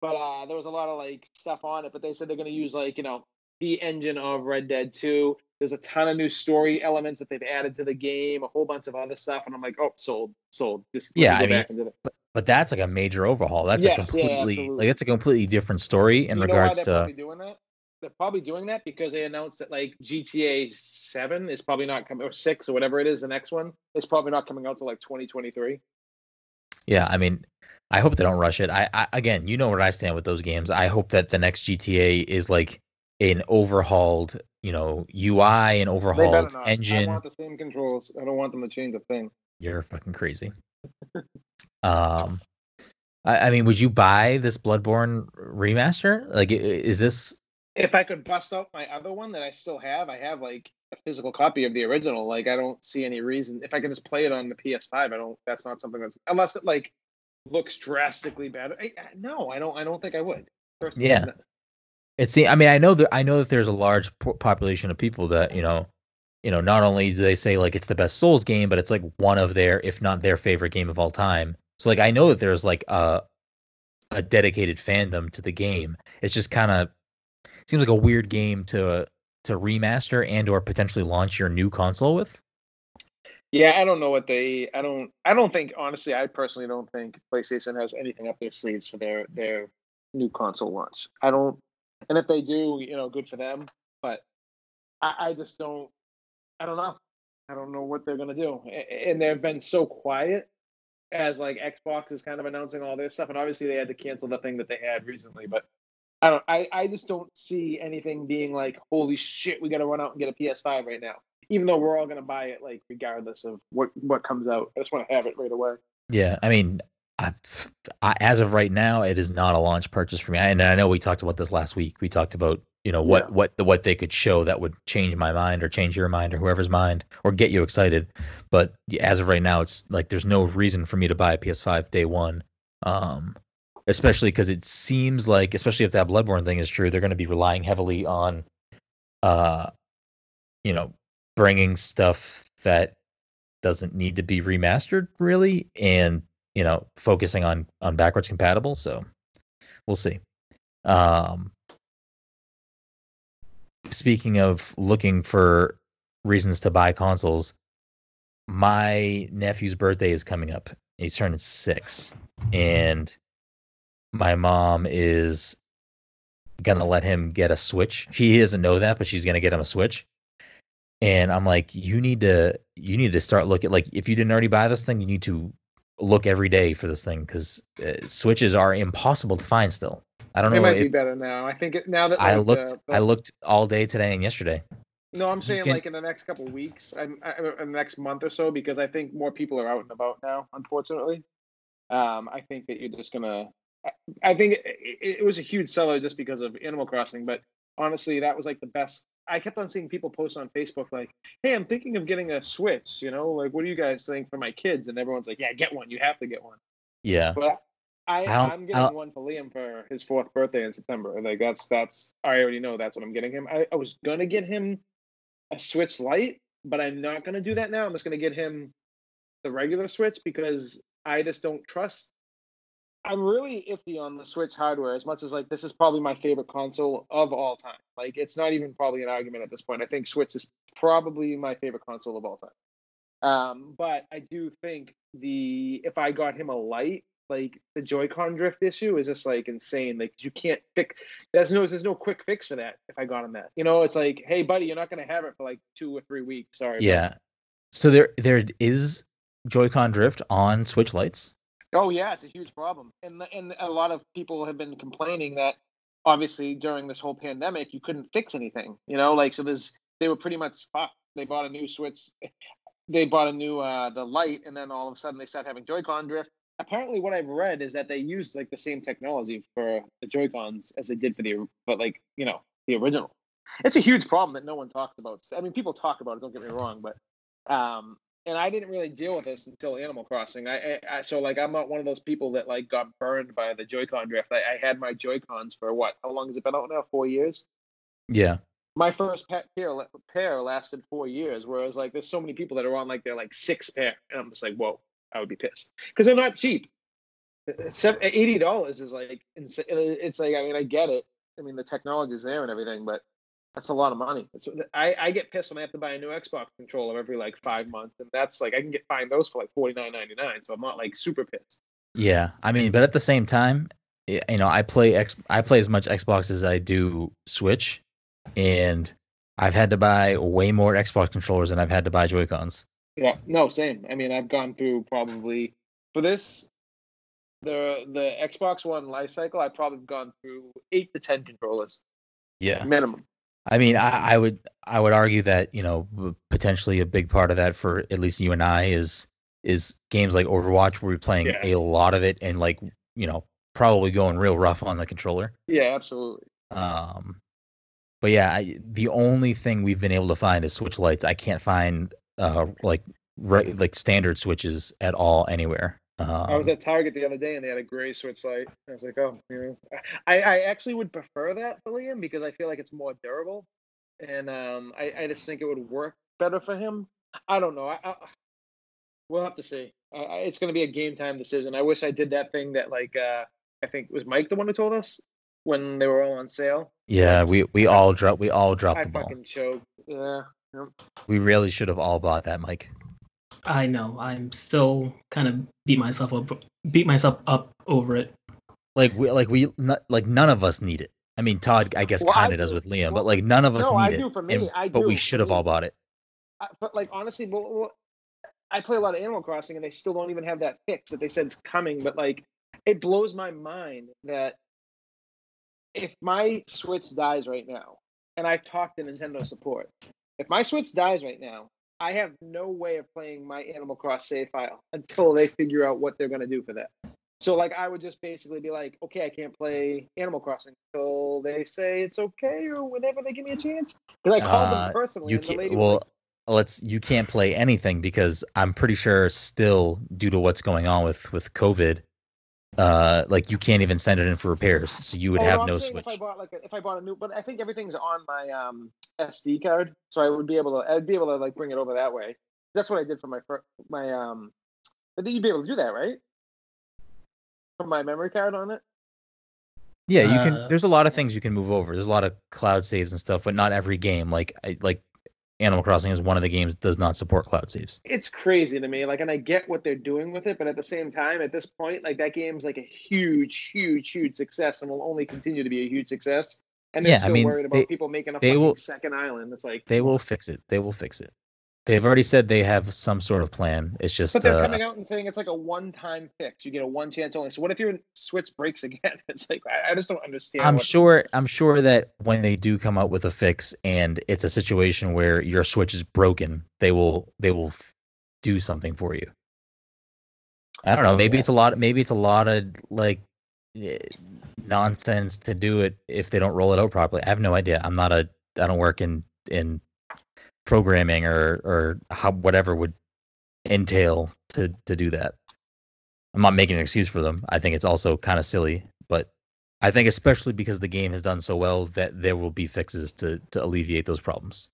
[SPEAKER 2] But uh, there was a lot of like stuff on it, but they said they're going to use like you know the engine of Red Dead 2. There's a ton of new story elements that they've added to the game, a whole bunch of other stuff, and I'm like, oh, sold, sold. Just
[SPEAKER 1] Yeah, I mean,
[SPEAKER 2] do.
[SPEAKER 1] But that's like a major overhaul. That's
[SPEAKER 2] Yes,
[SPEAKER 1] a
[SPEAKER 2] yeah,
[SPEAKER 1] completely
[SPEAKER 2] absolutely.
[SPEAKER 1] like it's a completely different story in
[SPEAKER 2] you
[SPEAKER 1] regards
[SPEAKER 2] know why
[SPEAKER 1] to
[SPEAKER 2] doing that? They're probably doing that because they announced that like GTA Seven is probably not coming or six or whatever it is. The next one is probably not coming out till like 2023.
[SPEAKER 1] yeah. I mean, I hope they don't rush it. I, I again, you know where I stand with those games. I hope that the next GTA is like an overhauled, you know, UI and overhauled
[SPEAKER 2] not. I want the same controls. I don't want them to change a thing.
[SPEAKER 1] You're fucking crazy. um, I, I mean, would you buy this Bloodborne remaster? Like, is this?
[SPEAKER 2] If I could bust out my other one that I still have, I have like a physical copy of the original. Like I don't see any reason if I can just play it on the PS5. I don't. That's not something that's unless it like looks drastically better. I, I- no, I don't. I don't think I would. Personally,
[SPEAKER 1] Yeah. It's the. I mean, I know that I know that there's a large population of people that you know, you know, not only do they say like it's the best Souls game, but it's like one of their, if not their favorite game of all time. So like, I know that there's like a a dedicated fandom to the game. It's just kind of seems like a weird game to uh, to remaster and or potentially launch your new console with.
[SPEAKER 2] Yeah, I don't know what they. I don't. I don't think honestly. I personally don't think PlayStation has anything up their sleeves for their their new console launch. I don't. And if they do, you know, good for them. But I, I just don't. I don't know. I don't know what they're gonna do. And they've been so quiet as like Xbox is kind of announcing all this stuff, and obviously they had to cancel the thing that they had recently. But I don't. I I just don't see anything being like, holy shit, we got to run out and get a PS5 right now even though we're all going to buy it like regardless of what what comes out i just want to have it right away
[SPEAKER 1] Yeah, I mean, I, I, as of right now, it is not a launch purchase for me. And I know we talked about this last week. We talked about you know what
[SPEAKER 2] Yeah.
[SPEAKER 1] what the what they could show that would change my mind or change your mind or whoever's mind or get you excited. But as of right now, it's like there's no reason for me to buy a PS5 day one. Um, especially because it seems like, especially if that Bloodborne thing is true, they're going to be relying heavily on, uh, you know, bringing stuff that doesn't need to be remastered really and you know focusing on on backwards compatible so we'll see. Um speaking of looking for reasons to buy consoles my nephew's birthday is coming up. He's turning six and my mom is gonna let him get a switch he doesn't know that but she's gonna get him a switch and I'm like, you need to you need to start looking like if you didn't already buy this thing, you need to look every day for this thing because uh, switches are impossible to find still. I don't
[SPEAKER 2] it
[SPEAKER 1] know It
[SPEAKER 2] might be better now i think it, now that
[SPEAKER 1] I
[SPEAKER 2] like,
[SPEAKER 1] looked
[SPEAKER 2] the-
[SPEAKER 1] I looked all day today and yesterday.
[SPEAKER 2] no i'm saying
[SPEAKER 1] can-
[SPEAKER 2] like in the next couple weeks I'm, I, in the next month or so because i think more people are out and about now unfortunately um i think that you're just gonna i, I think it, it, was a huge seller just because of animal crossing but honestly that was like the best I kept on seeing people post on Facebook like, "Hey, I'm thinking of getting a Switch. You know, like, what do you guys think for my kids?" And everyone's like, "Yeah, get one. You have to get one."
[SPEAKER 1] Yeah.
[SPEAKER 2] But I,
[SPEAKER 1] I
[SPEAKER 2] I'm getting
[SPEAKER 1] don't-
[SPEAKER 2] one for Liam for his fourth birthday in September. Like that's that's I already know that's what I'm getting him. I, I was gonna get him a Switch Lite, but I'm not gonna do that now. I'm just gonna get him the regular Switch because I just don't trust. I'm really iffy on the Switch hardware as much as like this is probably my favorite console of all time. Like it's not even probably an argument at this point. I think Switch is probably my favorite console of all time. Um, but I do think the if I got him a light, like the Joy-Con drift issue is just like insane. Like you can't fix. There's no there's no quick fix for that. If I got him that, you know, it's like, hey, buddy, you're not gonna have it for like two or three weeks. Sorry.
[SPEAKER 1] Yeah. So there there is Joy-Con drift on Switch Lites.
[SPEAKER 2] Oh yeah, it's a huge problem, and and a lot of people have been complaining that obviously during this whole pandemic you couldn't fix anything. You know, like so there's they were pretty much fucked. They bought a new Switch. They bought a new uh the light, and then all of a sudden they start having Joy-Con drift. Apparently, what I've read is that they used like the same technology for the Joy-Cons as they did for the, but like you know the original. It's a huge problem that no one talks about. I mean, people talk about it. Don't get me wrong, but um, and I didn't really deal with this until Animal Crossing. I, I, I, so like I'm not one of those people that like got burned by the Joy-Con drift. I, I had my Joy-Cons for what? How long has it been out now? Four years.
[SPEAKER 1] Yeah.
[SPEAKER 2] My first pair pair lasted four years, whereas like there's so many people that are on like they're like six pair, and I'm just like, whoa, I would be pissed because they're not cheap. Eighty dollars is like it's like I mean I get it. I mean the technology is there and everything, but that's a lot of money. It's, I, I get pissed when I have to buy a new Xbox controller every like five months, and that's like I can get find those for like forty nine ninety nine. So I'm not like super pissed.
[SPEAKER 1] Yeah, I mean, but at the same time, you know, I play X, I play as much Xbox as I do Switch, and I've had to buy way more Xbox controllers than I've had to buy Joy Cons.
[SPEAKER 2] Yeah, no, same. I mean, I've gone through probably for this the the Xbox One life cycle. I've probably gone through eight to ten controllers.
[SPEAKER 1] Yeah,
[SPEAKER 2] minimum.
[SPEAKER 1] I mean, I, I, would I would argue that you know potentially a big part of that for at least you and I is is games like Overwatch where we're playing yeah. a lot of it and like you know probably going real rough on the controller.
[SPEAKER 2] Yeah, absolutely.
[SPEAKER 1] Um, but yeah, I, the only thing we've been able to find is Switch Lites. I can't find uh like right like standard switches at all anywhere. Um,
[SPEAKER 2] I was at Target the other day and they had a gray switch Lite. I was like, oh, you know, I, I actually would prefer that for Liam because I feel like it's more durable, and um, I, I just think it would work better for him. I don't know. I, I we'll have to see. I, it's going to be a game time decision. I wish I did that thing that like uh, I think was Mike the one who told us when they were all on sale.
[SPEAKER 1] Yeah, we we all dropped we all dropped
[SPEAKER 2] I
[SPEAKER 1] the ball.
[SPEAKER 2] fucking choked. Yeah. Yep.
[SPEAKER 1] We really should have all bought that, Mike.
[SPEAKER 3] I know. I'm still kind of beat myself up, beat myself up over it.
[SPEAKER 1] Like we, like we, not, like none of us need it. I mean, Todd, I guess, well, kind of does with Liam, well, but like none of us no, need I
[SPEAKER 2] do
[SPEAKER 1] it.
[SPEAKER 2] For me, and, I
[SPEAKER 1] do. But we should have all bought it.
[SPEAKER 2] I, but like honestly, well, I play a lot of Animal Crossing, and they still don't even have that fix that they said is coming. But like, it blows my mind that if my Switch dies right now, and I've talked to Nintendo support, if my Switch dies right now, I have no way of playing my Animal Cross save file until they figure out what they're going to do for that. So like I would just basically be like, okay, I can't play Animal Crossing until they say it's okay or whenever they give me a chance. Because I called uh, them personally.
[SPEAKER 1] You can't, well, like, let's you can't play anything because I'm pretty sure still due to what's going on with with COVID, uh, like you can't even send it in for repairs, so you would oh, have no, no switch.
[SPEAKER 2] If I bought like a, if I bought a new, but I think everything's on my um SD card, so I would be able to I'd be able to like bring it over that way. That's what I did for my my um. I think you'd be able to do that, right? Put my memory card on it.
[SPEAKER 1] Yeah, you can. Uh, there's a lot of things you can move over. There's a lot of cloud saves and stuff, but not every game. Like I, like Animal Crossing is one of the games that does not support cloud saves.
[SPEAKER 2] It's crazy to me. Like, and I get what they're doing with it, but at the same time, at this point, like that game's like a huge, huge, huge success, and will only continue to be a huge success. And they're yeah, still I mean, worried about they, people making a will, second island. It's like
[SPEAKER 1] they will fix it. They will fix it. They've already said they have some sort of plan. It's just.
[SPEAKER 2] But they're uh, coming out and saying it's like a one-time fix. You get a one chance only. So what if your switch breaks again? It's like I, I just don't understand.
[SPEAKER 1] I'm sure. I'm sure that when they do come out with a fix and it's a situation where your switch is broken, they will they will do something for you. I don't know. Maybe it's a lot. Maybe it's a lot of like eh, nonsense to do it if they don't roll it out properly. I have no idea. I'm not a. I don't work in in programming or or how whatever would entail to to do that. I'm not making an excuse for them. I think it's also kind of silly, but I think especially because the game has done so well that there will be fixes to to alleviate those problems.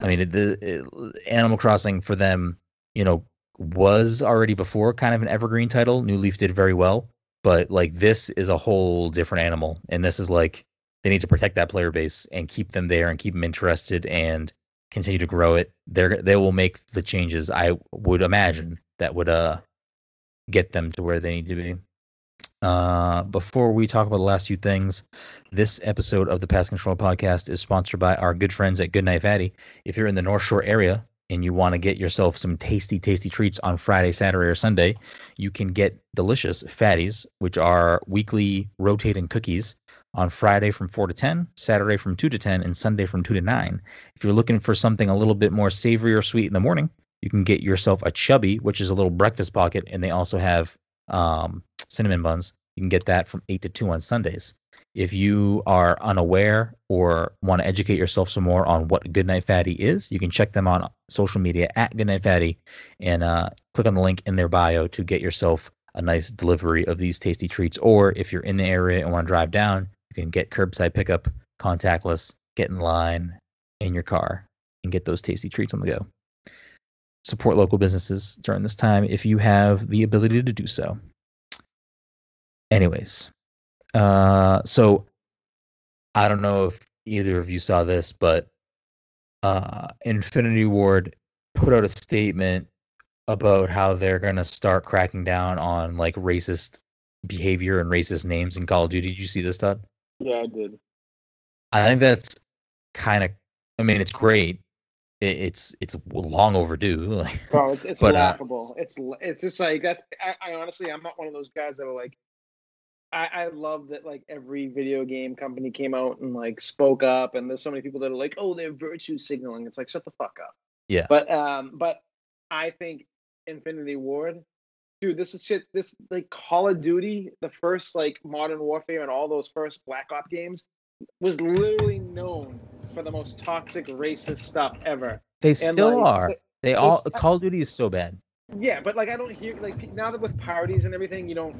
[SPEAKER 1] I mean, the it, Animal Crossing for them, you know, was already before kind of an evergreen title. New Leaf did very well, but like this is a whole different animal, and this is like they need to protect that player base and keep them there and keep them interested and continue to grow it. They they will make the changes I would imagine that would uh get them to where they need to be. Uh, before we talk about the last few things, this episode of the Pass Control Podcast is sponsored by our good friends at Good Goodnight Fatty. If you're in the North Shore area and you want to get yourself some tasty, tasty treats on Friday, Saturday, or Sunday, you can get delicious fatties, which are weekly rotating cookies on Friday from 4 to 10, Saturday from 2 to 10, and Sunday from 2 to 9. If you're looking for something a little bit more savory or sweet in the morning, you can get yourself a chubby, which is a little breakfast pocket, and they also have um, cinnamon buns. You can get that from 8 to 2 on Sundays. If you are unaware or want to educate yourself some more on what Goodnight Fatty is, you can check them on social media at Goodnight Fatty and uh, click on the link in their bio to get yourself a nice delivery of these tasty treats. Or if you're in the area and want to drive down, you can get curbside pickup, contactless, get in line in your car, and get those tasty treats on the go. Support local businesses during this time if you have the ability to do so. Anyways, uh, so I don't know if either of you saw this, but uh, Infinity Ward put out a statement about how they're gonna start cracking down on like racist behavior and racist names in Call of Duty. Did you see this, Todd?
[SPEAKER 2] Yeah, I did.
[SPEAKER 1] I think that's kind of. I mean, it's great. It, it's it's long overdue. Like,
[SPEAKER 2] Bro, it's it's
[SPEAKER 1] But, uh,
[SPEAKER 2] laughable. it's it's just like that's. I, I honestly, I'm not one of those guys that are like. I, I love that like every video game company came out and like spoke up, and there's so many people that are like, oh, they're virtue signaling. It's like shut the fuck up.
[SPEAKER 1] Yeah.
[SPEAKER 2] But um, but I think Infinity Ward, dude, this is shit. This like Call of Duty, the first like Modern Warfare and all those first Black Ops games, was literally known for the most toxic, racist stuff ever.
[SPEAKER 1] they
[SPEAKER 2] And,
[SPEAKER 1] still
[SPEAKER 2] like,
[SPEAKER 1] are.
[SPEAKER 2] th-
[SPEAKER 1] They all Call of Duty is so bad.
[SPEAKER 2] Yeah, but like I don't hear like now that with parties and everything, you don't.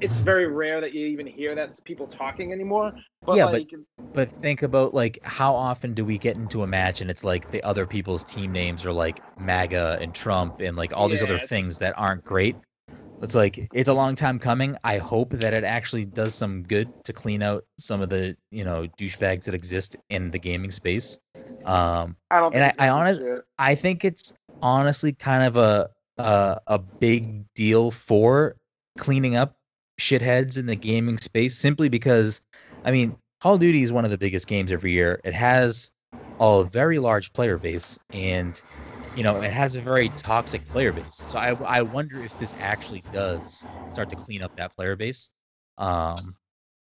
[SPEAKER 2] It's very rare that you even hear that people talking anymore. But
[SPEAKER 1] Yeah, but-
[SPEAKER 2] like,
[SPEAKER 1] But think about like how often do we get into a match and it's like the other people's team names are like MAGA and Trump and like all these other things that aren't great. It's like it's a long time coming. I hope that it actually does some good to clean out some of the you know douchebags that exist in the gaming space. Um,
[SPEAKER 2] I don't.
[SPEAKER 1] and
[SPEAKER 2] think it's
[SPEAKER 1] I- I
[SPEAKER 2] gonna be
[SPEAKER 1] honest-
[SPEAKER 2] shit.
[SPEAKER 1] I think it's honestly kind of a a, a big deal for cleaning up shitheads in the gaming space simply because I mean Call of Duty is one of the biggest games every year. It has a very large player base and you know it has a very toxic player base. So I I wonder if this actually does start to clean up that player base. Um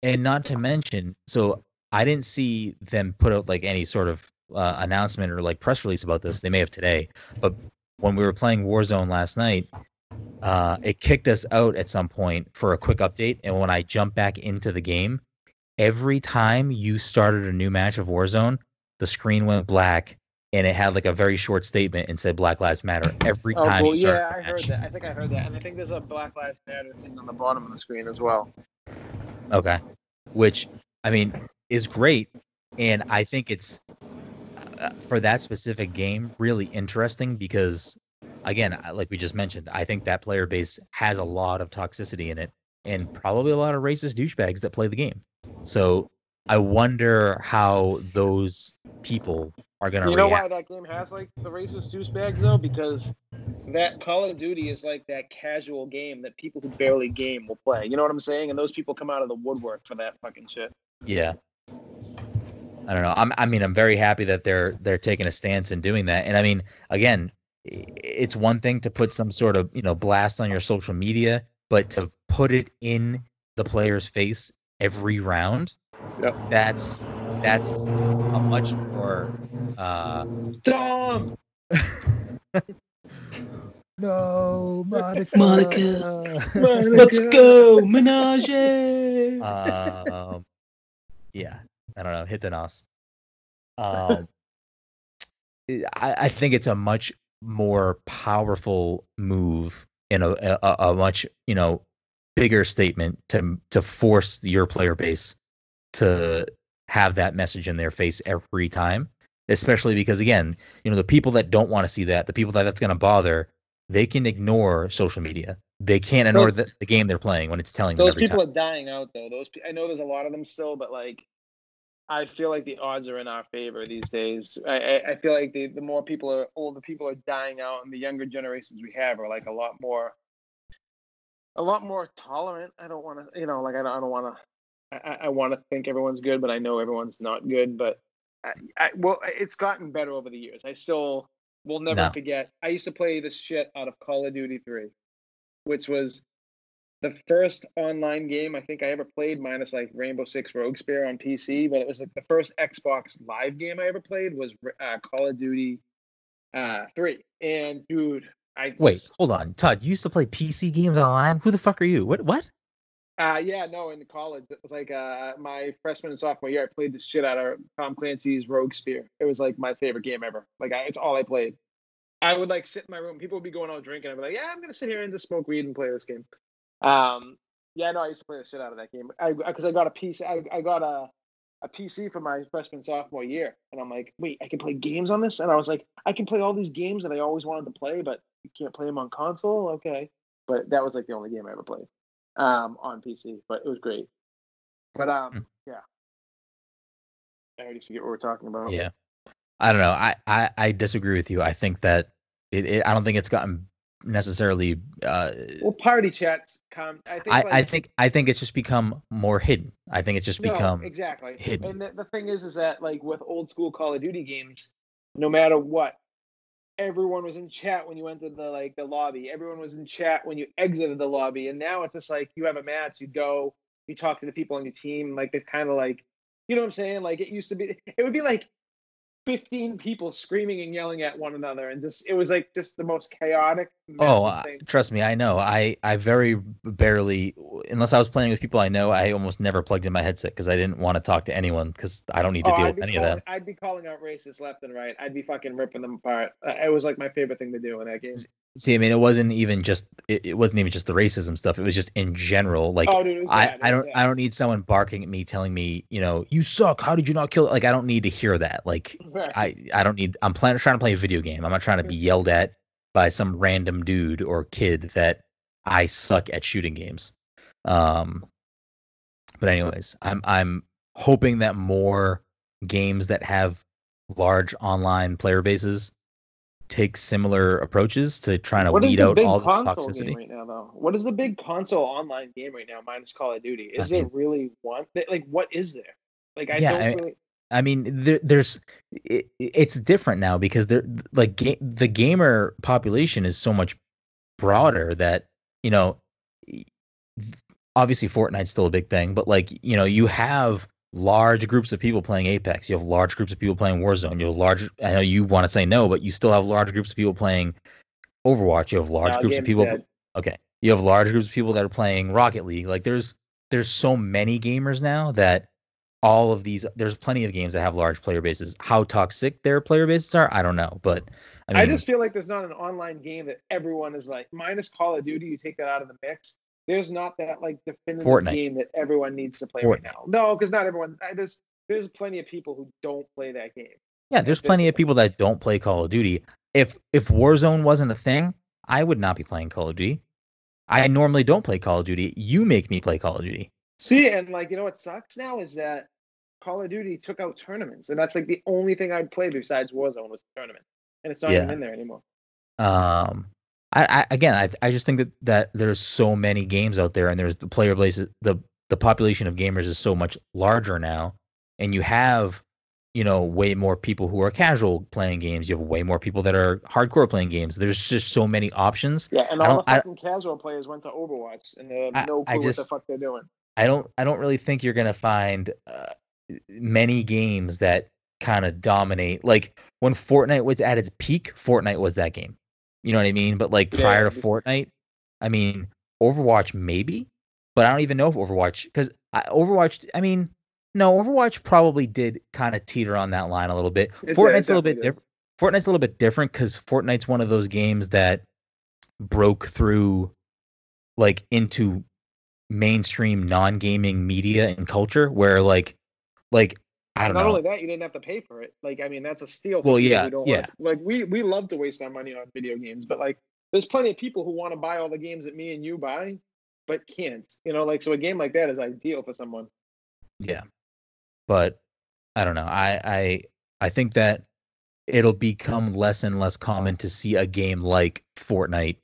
[SPEAKER 1] and not to mention so I didn't see them put out like any sort of uh, announcement or like press release about this. They may have today, but when we were playing Warzone last night, uh, it kicked us out at some point for a quick update. And when I jumped back into the game, every time you started a new match of Warzone, the screen went black and it had like a very short statement and said Black Lives Matter every
[SPEAKER 2] Oh,
[SPEAKER 1] time
[SPEAKER 2] well,
[SPEAKER 1] you started.
[SPEAKER 2] yeah, I heard that. I think I heard that, and I think there's a Black Lives Matter thing on the bottom of the screen as well.
[SPEAKER 1] Okay. Which I mean is great, and I think it's uh, for that specific game really interesting because again, like we just mentioned, I think that player base has a lot of toxicity in it, and probably a lot of racist douchebags that play the game. So I wonder how those people are gonna
[SPEAKER 2] You know
[SPEAKER 1] react.
[SPEAKER 2] why that game has like the racist douchebags though? Because that Call of Duty is like that casual game that people who barely game will play. You know what I'm saying? And those people come out of the woodwork for that fucking shit.
[SPEAKER 1] Yeah. I don't know. I'm, I mean, I'm very happy that they're they're taking a stance and doing that. And I mean, again, it's one thing to put some sort of you know blast on your social media, but to put it in the player's face every round,
[SPEAKER 2] Yep.
[SPEAKER 1] that's that's a much more. Uh,
[SPEAKER 2] Dom!
[SPEAKER 4] No, Monica.
[SPEAKER 3] Monica. Let's go, menage.
[SPEAKER 1] um, yeah, I don't know. Hit the nos. Um, I, I think it's a much more powerful move in a, a a much you know bigger statement to to force your player base to have that message in their face every time especially because again you know the people that don't want to see that the people that that's going to bother they can ignore social media they can't ignore the, the game they're playing when it's telling them
[SPEAKER 2] Those people
[SPEAKER 1] time
[SPEAKER 2] are dying out though. Those I know there's a lot of them still, but like I feel like the odds are in our favor these days. I, I, I feel like the, the more people are older people are dying out and the younger generations we have are like a lot more a lot more tolerant. I don't want to, you know, like I don't, I don't want to. I, I want to think everyone's good, but I know everyone's not good. But I, I, well, it's gotten better over the years. I still will never
[SPEAKER 1] No.
[SPEAKER 2] forget. I used to play the shit out of Call of Duty 3, which was the first online game I think I ever played, minus like Rainbow Six Rogue Spear on PC. But it was like the first Xbox Live game I ever played was uh, Call of Duty uh, 3. And dude, I
[SPEAKER 1] Wait, hold on, Todd. You used to play PC games online. Who the fuck are you? What? What?
[SPEAKER 2] Uh, yeah, no, in college, it was like uh, my freshman and sophomore year, I played the shit out of Tom Clancy's Rogue Spear. It was like my favorite game ever. Like, I, it's all I played. I would like sit in my room. People would be going out drinking. I'd be like, yeah, I'm gonna sit here and just smoke weed and play this game. Um, yeah, no, I used to play the shit out of that game. I because I got a PC. I, I got a a PC for my freshman sophomore year, and I'm like, wait, I can play games on this, and I was like, I can play all these games that I always wanted to play, but you can't play them on console. Okay, but that was like the only game I ever played um, on PC, but it was great. But um,
[SPEAKER 1] Hmm.
[SPEAKER 2] yeah, I already forget what we're talking about.
[SPEAKER 1] Yeah. I don't know. I, I, I disagree with you. I think that it, it I don't think it's gotten necessarily uh
[SPEAKER 2] Well, party chats come. I think.
[SPEAKER 1] I,
[SPEAKER 2] like,
[SPEAKER 1] I think I think it's just become more hidden. I think it's just
[SPEAKER 2] no,
[SPEAKER 1] become
[SPEAKER 2] exactly.
[SPEAKER 1] hidden.
[SPEAKER 2] And the, the thing is, is that like with old school Call of Duty games, no matter what, everyone was in chat when you entered the like the lobby. Everyone was in chat when you exited the lobby. And now it's just like you have a match, you go, you talk to the people on your team. Like they're kind of like, you know what I'm saying? Like it used to be. It would be like 15 people screaming and yelling at one another, and just it was like just the most chaotic.
[SPEAKER 1] Oh, uh, trust me, I know. I I very barely, unless I was playing with people I know, I almost never plugged in my headset because I didn't want to talk to anyone because I don't need to
[SPEAKER 2] Oh,
[SPEAKER 1] deal
[SPEAKER 2] I'd
[SPEAKER 1] with any
[SPEAKER 2] calling,
[SPEAKER 1] of that.
[SPEAKER 2] I'd be calling out racists left and right. I'd be fucking ripping them apart. Uh, it was like my favorite thing to do in that game.
[SPEAKER 1] See, I mean, it wasn't even just it, it wasn't even just the racism stuff. It was just in general. Like
[SPEAKER 2] oh, dude,
[SPEAKER 1] I,
[SPEAKER 2] bad.
[SPEAKER 1] I don't. I don't need someone barking at me telling me, you know, you suck. How did you not kill? Like I don't need to hear that. Like
[SPEAKER 2] Right.
[SPEAKER 1] I I don't need. I'm trying to play a video game. I'm not trying to be yelled at by some random dude or kid that I suck at shooting games. Um, but anyways, I'm I'm hoping that more games that have large online player bases take similar approaches to trying to
[SPEAKER 2] What
[SPEAKER 1] weed out all this toxicity.
[SPEAKER 2] right now, though? What is the big console online game right now, minus Call of Duty? Is
[SPEAKER 1] I
[SPEAKER 2] there
[SPEAKER 1] mean-
[SPEAKER 2] really one? Like, what is there? Like, I
[SPEAKER 1] Yeah,
[SPEAKER 2] don't
[SPEAKER 1] I-
[SPEAKER 2] really.
[SPEAKER 1] I mean, there, there's it, it's different now because there like ga- the gamer population is so much broader that you know obviously Fortnite's still a big thing, but like you know you have large groups of people playing Apex, you have large groups of people playing Warzone, you have large. I know you want to say no, but you still have large groups of people playing Overwatch. You have large
[SPEAKER 2] Nah,
[SPEAKER 1] groups of people.
[SPEAKER 2] dead.
[SPEAKER 1] Okay, you have large groups of people that are playing Rocket League. Like there's there's so many gamers now that all of these there's plenty of games that have large player bases. How toxic their player bases are, I don't know, but I
[SPEAKER 2] I, just feel like there's not an online game that everyone is like, minus Call of Duty, you take that out of the mix. There's not that like definitive
[SPEAKER 1] Fortnite.
[SPEAKER 2] game that everyone needs to play right now. No, because not everyone. I just there's plenty of people who don't play that game.
[SPEAKER 1] yeah, there's plenty of people that don't play Call of Duty. If if Warzone wasn't a thing, I would not be playing Call of Duty. I normally don't play Call of Duty. You make me play Call of Duty.
[SPEAKER 2] See, and like you know what sucks now is that Call of Duty took out tournaments, and that's like the only thing I'd play besides Warzone was tournament, and it's not even in there anymore.
[SPEAKER 1] Um, I, I again, I I just think that that there's so many games out there, and there's the player base, the the population of gamers is so much larger now, and you have, you know, way more people who are casual playing games. You have way more people that are hardcore playing games. There's just so many options.
[SPEAKER 2] Yeah, and
[SPEAKER 1] I
[SPEAKER 2] all the
[SPEAKER 1] I-
[SPEAKER 2] fucking casual players went to Overwatch, and they have
[SPEAKER 1] I-
[SPEAKER 2] no
[SPEAKER 1] I
[SPEAKER 2] clue what the fuck they're doing.
[SPEAKER 1] I don't I don't really think you're gonna find uh, many games that kind of dominate. Like when Fortnite was at its peak, Fortnite was that game. You know what I mean? But like
[SPEAKER 2] Yeah,
[SPEAKER 1] prior to. Fortnite, I mean Overwatch maybe, but I don't even know if Overwatch because Overwatch. I mean, no, Overwatch probably did kind of teeter on that line a little bit.
[SPEAKER 2] It did, it
[SPEAKER 1] Fortnite's a little bit
[SPEAKER 2] did.
[SPEAKER 1] different. Fortnite's a little bit different because Fortnite's one of those games that broke through like into mainstream non-gaming media and culture where like like I don't
[SPEAKER 2] Not
[SPEAKER 1] know.
[SPEAKER 2] only that, you didn't have to pay for it. Like, I mean, that's a steal.
[SPEAKER 1] Well, yeah, yeah.
[SPEAKER 2] like we we love to waste our money on video games, but like, there's plenty of people who want to buy all the games that me and you buy, but can't. You know, like so a game like that is ideal for someone.
[SPEAKER 1] Yeah. But I don't know. I I I think that it'll become less and less common to see a game like Fortnite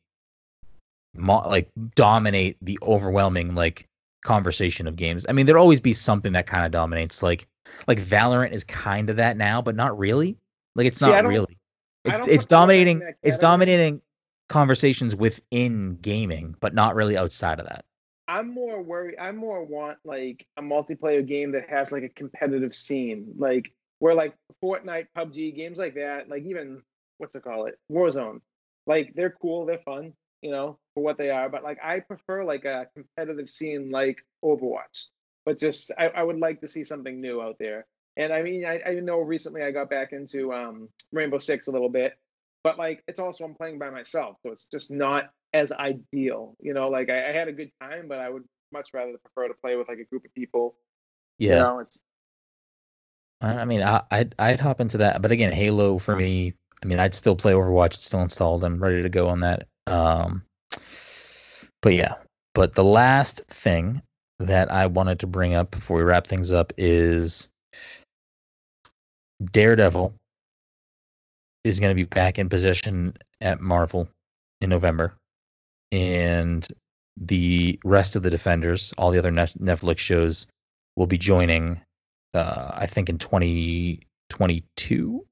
[SPEAKER 1] mo- like dominate the overwhelming like conversation of games. I mean, there'll always be something that kind of dominates. Like like Valorant is kind of that now, but not really. Like it's
[SPEAKER 2] See,
[SPEAKER 1] not really. It's it's
[SPEAKER 2] put Valorant in
[SPEAKER 1] dominating. It's dominating conversations within gaming, but not really outside of that.
[SPEAKER 2] I'm more worried. I more want like a multiplayer game that has like a competitive scene, like where like Fortnite, PUBG, games like that, like even what's it call it, Warzone. Like they're cool, they're fun, you know, for what they are. But like I prefer like a competitive scene like Overwatch. But just I, I would like to see something new out there. And I mean, I, I know recently I got back into um, Rainbow Six a little bit, but like it's also I'm playing by myself, so it's just not as ideal. You know, like I, I had a good time, but I would much rather prefer to play with like a group of people.
[SPEAKER 1] Yeah.
[SPEAKER 2] You know, it's
[SPEAKER 1] I mean, I, I'd I'd hop into that, but again, Halo for me. I mean, I'd still play Overwatch. It's still installed. I'm ready to go on that. Um, but yeah. But the last thing that I wanted to bring up before we wrap things up is Daredevil is going to be back in position at Marvel in November, and the rest of the Defenders, all the other Netflix shows, will be joining. Uh, I think in 2022.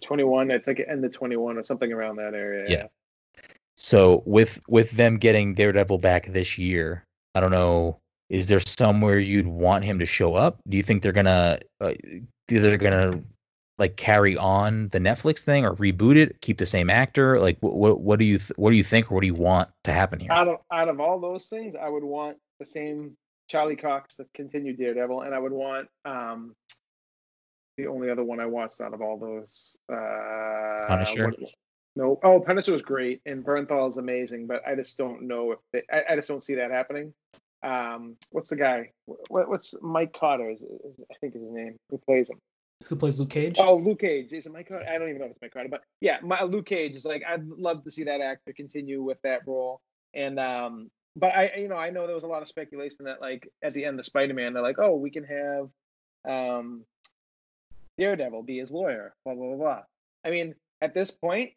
[SPEAKER 2] 21. It's like end of 21 or something around that area.
[SPEAKER 1] Yeah. So with with them getting Daredevil back this year, I don't know. Is there somewhere you'd want him to show up? Do you think they're gonna uh, they're gonna like carry on the Netflix thing or reboot it, keep the same actor? Like what what, what do you th- what do you think or what do you want to happen here?
[SPEAKER 2] Out of out of all those things, I would want the same Charlie Cox to continue Daredevil, and I would want um the only other one I watched out of all those. Uh,
[SPEAKER 1] Punisher?
[SPEAKER 2] what- no, oh, Punisher was great, and Bernthal is amazing, but I just don't know if they, I, I just don't see that happening. Um, what's the guy? What, what's Mike Cotter? Is, is, I think is his name. Who plays him?
[SPEAKER 3] Who plays Luke Cage?
[SPEAKER 2] Oh, Luke Cage. Is it Mike Carter? I don't even know if it's Mike Carter, but yeah, my, Luke Cage is like I'd love to see that actor continue with that role. And um, but I you know I know there was a lot of speculation that like at the end of Spider Man they're like oh we can have um Daredevil be his lawyer blah blah blah blah. I mean at this point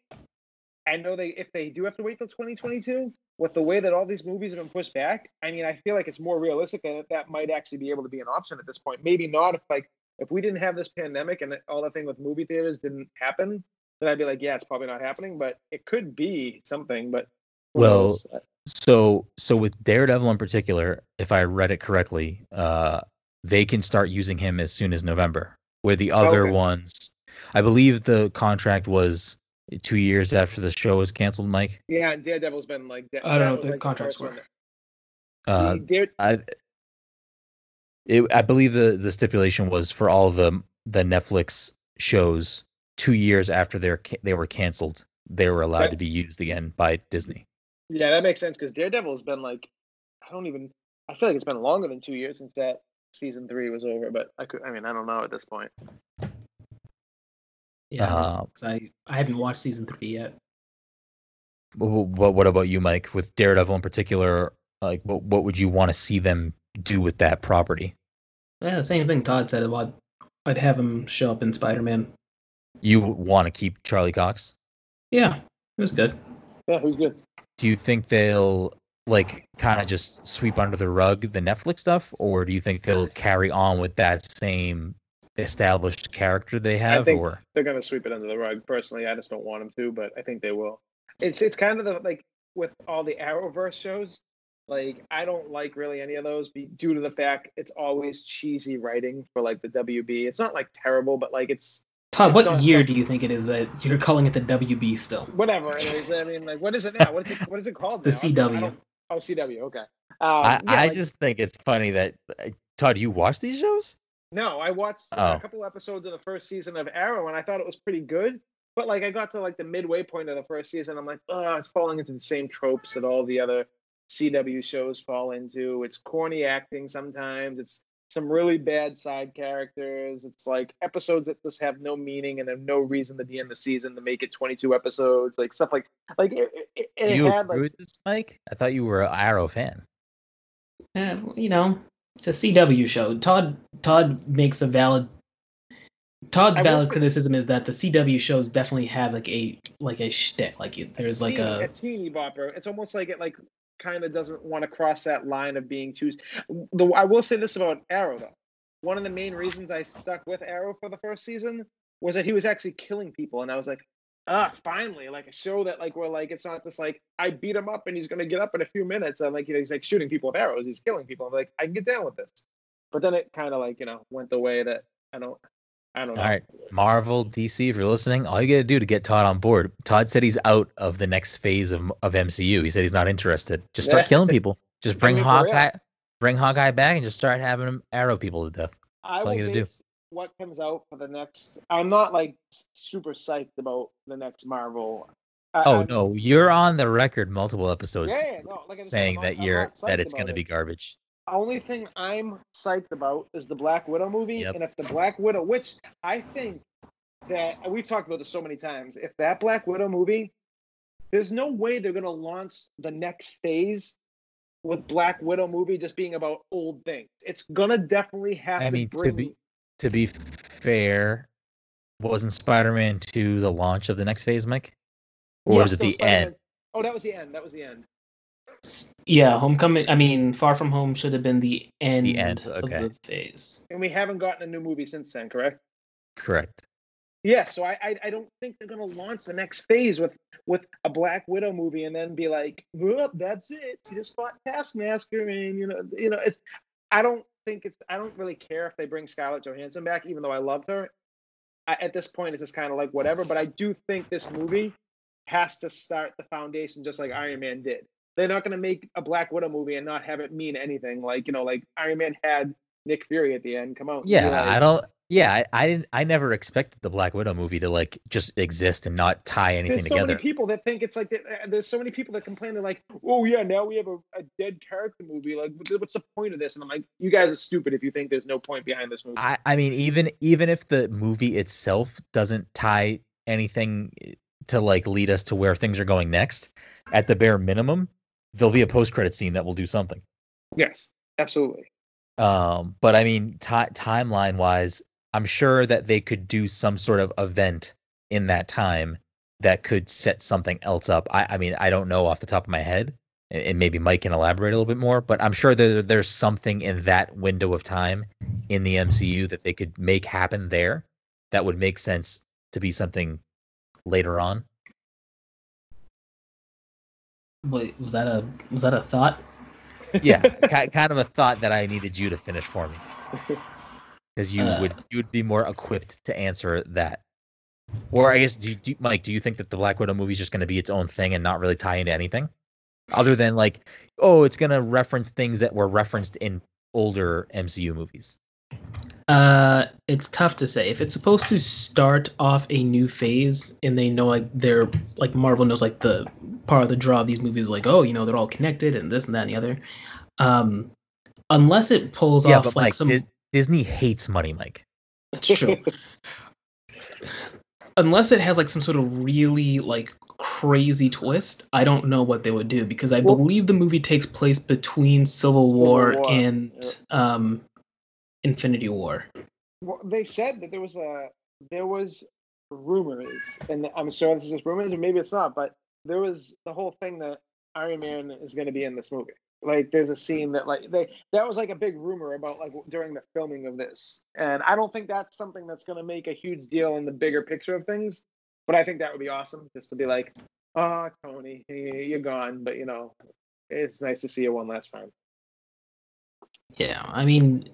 [SPEAKER 2] I know they if they do have to wait till 2022 with the way that all these movies have been pushed back. I mean I feel like it's more realistic that that might actually be able to be an option at this point. Maybe not if like if we didn't have this pandemic and all the thing with movie theaters didn't happen, then I'd be like, yeah, it's probably not happening, but it could be something. But
[SPEAKER 1] Well,
[SPEAKER 2] knows?
[SPEAKER 1] So so with Daredevil in particular, if I read it correctly, uh, they can start using him as soon as November. Where the other
[SPEAKER 2] Okay.
[SPEAKER 1] ones, I believe the contract was two years after the show was canceled. Mike,
[SPEAKER 2] yeah, and Daredevil's been like that.
[SPEAKER 3] I don't know what the
[SPEAKER 2] like,
[SPEAKER 3] contracts
[SPEAKER 2] first
[SPEAKER 3] were.
[SPEAKER 2] that-
[SPEAKER 1] uh,
[SPEAKER 2] Dare,
[SPEAKER 1] I it, I believe the the stipulation was for all the the Netflix shows two years after they're they were canceled, they were allowed
[SPEAKER 2] Right.
[SPEAKER 1] to be used again by Disney.
[SPEAKER 2] yeah, that makes sense because Daredevil's been like, I don't even. I feel like it's been longer than two years since that season three was over. But I could. I mean, I don't know at this point.
[SPEAKER 3] Yeah,
[SPEAKER 1] Uh,
[SPEAKER 3] 'cause I I haven't watched season three yet.
[SPEAKER 1] What what about you, Mike? With Daredevil in particular, like what what would you want to see them do with that property?
[SPEAKER 3] Yeah, the same thing Todd said about I'd have him show up in Spider Man.
[SPEAKER 1] You want to keep Charlie Cox?
[SPEAKER 3] Yeah, it was good.
[SPEAKER 2] Yeah, who's good?
[SPEAKER 1] Do you think they'll like kind of just sweep under the rug the Netflix stuff, or do you think they'll carry on with that same established character they have?
[SPEAKER 2] think-
[SPEAKER 1] or
[SPEAKER 2] They're gonna sweep it under the rug. Personally, I just don't want them to, but I think they will. It's it's kind of the like with all the Arrowverse shows. Like I don't like really any of those be, due to the fact it's always cheesy writing for like the WB. It's not like terrible, but like it's
[SPEAKER 3] Todd,
[SPEAKER 2] It's
[SPEAKER 3] what
[SPEAKER 2] not-
[SPEAKER 3] year do you think it is that you're calling it the WB still?
[SPEAKER 2] whatever. Anyways, I mean, like what is it now? What is it? What is it called?
[SPEAKER 3] The
[SPEAKER 2] now? I don't- I
[SPEAKER 3] CW.
[SPEAKER 2] Oh, CW. Okay. Um,
[SPEAKER 1] I,
[SPEAKER 2] yeah,
[SPEAKER 1] I
[SPEAKER 2] like-
[SPEAKER 1] just think it's funny that uh, Todd, you watch these shows?
[SPEAKER 2] No, I watched uh,
[SPEAKER 1] Oh.
[SPEAKER 2] a couple episodes of the first season of Arrow, and I thought it was pretty good. But like, I got to like the midway point of the first season, I'm like, oh, it's falling into the same tropes that all the other CW shows fall into. It's corny acting sometimes. It's some really bad side characters. It's like episodes that just have no meaning and have no reason to be in the season to make it 22 episodes, like stuff like like it. it, it
[SPEAKER 1] Do you
[SPEAKER 2] had
[SPEAKER 1] agree
[SPEAKER 2] like
[SPEAKER 1] with this, Mike? I thought you were an Arrow fan.
[SPEAKER 3] Eh, you know, it's a CW show. Todd Todd makes a valid Todd's
[SPEAKER 2] I
[SPEAKER 3] valid
[SPEAKER 2] say-
[SPEAKER 3] criticism is that the CW shows definitely have like a like a shtick. Like there's like
[SPEAKER 2] teeny,
[SPEAKER 3] a
[SPEAKER 2] teeny bopper. It's almost like it like kind of doesn't want to cross that line of being too. The I will say this about Arrow though. One of the main reasons I stuck with Arrow for the first season was that he was actually killing people, and I was like, ah, finally, like a show that like we're like it's not just like I beat him up and he's gonna get up in a few minutes, and like you know, he's like shooting people with arrows, he's killing people. I'm like, I can get down with this. But then it kind of like you know went the way that I don't. I don't know.
[SPEAKER 1] All right, Marvel, DC, if you're listening, all you gotta do to get Todd on board. Todd said he's out of the next phase of of MCU. He said he's not interested. Just start
[SPEAKER 2] Yeah.
[SPEAKER 1] killing people. Just bring. Hawkeye, bring Hawkeye back, and just start having him arrow people to death.
[SPEAKER 2] I
[SPEAKER 1] all you gotta do.
[SPEAKER 2] What comes out for the next. I'm not like super psyched about the next Marvel. I-
[SPEAKER 1] Oh
[SPEAKER 2] I'm-
[SPEAKER 1] no, you're on the record multiple episodes
[SPEAKER 2] Yeah, yeah, no. Like
[SPEAKER 1] saying that
[SPEAKER 2] I'm
[SPEAKER 1] you're that it's gonna
[SPEAKER 2] about
[SPEAKER 1] be garbage.
[SPEAKER 2] Only thing I'm psyched about is the Black Widow movie,
[SPEAKER 1] Yep.
[SPEAKER 2] and if the Black Widow, which I think that we've talked about this so many times, if that Black Widow movie, there's no way they're gonna launch the next phase with Black Widow movie just being about old things. It's gonna definitely have
[SPEAKER 1] I
[SPEAKER 2] to
[SPEAKER 1] mean, to
[SPEAKER 2] bring.
[SPEAKER 1] be to be fair, wasn't Spider-Man 2 the launch of the next phase, Mike? Or
[SPEAKER 2] Yes,
[SPEAKER 1] was it the
[SPEAKER 2] Spider-Man-
[SPEAKER 1] end?
[SPEAKER 2] Oh, that was the end. That was the end.
[SPEAKER 3] yeah, Homecoming. I mean, Far From Home should have been the end, the
[SPEAKER 1] end,
[SPEAKER 3] of
[SPEAKER 1] okay.
[SPEAKER 3] the phase.
[SPEAKER 2] And we haven't gotten a new movie since then, correct?
[SPEAKER 1] Correct.
[SPEAKER 2] Yeah, so I, I I don't think they're gonna launch the next phase with with a Black Widow movie and then be like, well, that's it. She just fought Taskmaster, and you know, you know, it's. I don't think it's. I don't really care if they bring Scarlett Johansson back, even though I loved her. I, at this point, it's just kind of like whatever. But I do think this movie has to start the foundation just like Iron Man did. They're not gonna make a Black Widow movie and not have it mean anything. Like you know, like Iron Man had Nick Fury at the end come out. and be
[SPEAKER 1] Yeah,
[SPEAKER 2] like,
[SPEAKER 1] I don't. Yeah, I, I didn't. I never expected the Black Widow movie to like just exist and not tie anything
[SPEAKER 2] there's so
[SPEAKER 1] together.
[SPEAKER 2] many people that think it's like uh, there's so many people that complain they're like oh yeah now we have a, a dead character movie like what's the- point of this and i'm like you guys are stupid if you think there's no point behind this movie
[SPEAKER 1] I, I mean, even even if the movie itself doesn't tie anything to like lead us to where things are going next, at the bare minimum, there'll be a post credit scene that will do something.
[SPEAKER 2] yes absolutely
[SPEAKER 1] Um, but I mean, ti timeline wise, I'm sure that they could do some sort of event in that time that could set something else up. I, I mean, I don't know off the top of my head, and, maybe Mike can elaborate a little bit more. But I'm sure that there's something in that window of time in the MCU that they could make happen there that would make sense to be something later on.
[SPEAKER 3] Wait, was that a was that a thought?
[SPEAKER 1] Yeah, kind of a thought that I needed you to finish for me. because you
[SPEAKER 3] Uh.
[SPEAKER 1] would you would be more equipped to answer that. Or I guess, do, you, do you- Mike, do you think that the Black Widow movie is just going to be its own thing and not really tie into anything, other than like, oh, it's going to reference things that were referenced in older MCU movies?
[SPEAKER 3] Uh, it's tough to say. If it's supposed to start off a new phase, and they know like they're like Marvel knows like the part of the draw of these movies, like oh, you know they're all connected and this and that and the other. Um, unless it pulls
[SPEAKER 1] yeah,
[SPEAKER 3] off
[SPEAKER 1] but
[SPEAKER 3] like
[SPEAKER 1] Mike,
[SPEAKER 3] some.
[SPEAKER 1] Dis- Disney hates money, Mike.
[SPEAKER 3] It's true. unless it has like some sort of really like crazy twist, I don't know what they would do because I
[SPEAKER 2] Well-
[SPEAKER 3] believe the movie takes place between Civil,
[SPEAKER 2] Civil
[SPEAKER 3] War,
[SPEAKER 2] War,
[SPEAKER 3] and um, Infinity War.
[SPEAKER 2] well, they said that there was a there was rumors and i'm sure this is just rumors or maybe it's not but there was the whole thing that iron man is going to be in this movie like there's a scene that like they that was like a big rumor about like during the filming of this and i don't think that's something that's going to make a huge deal in the bigger picture of things but i think that would be awesome just to be like oh tony you're gone but you know it's nice to see you one last time
[SPEAKER 3] Yeah, I mean,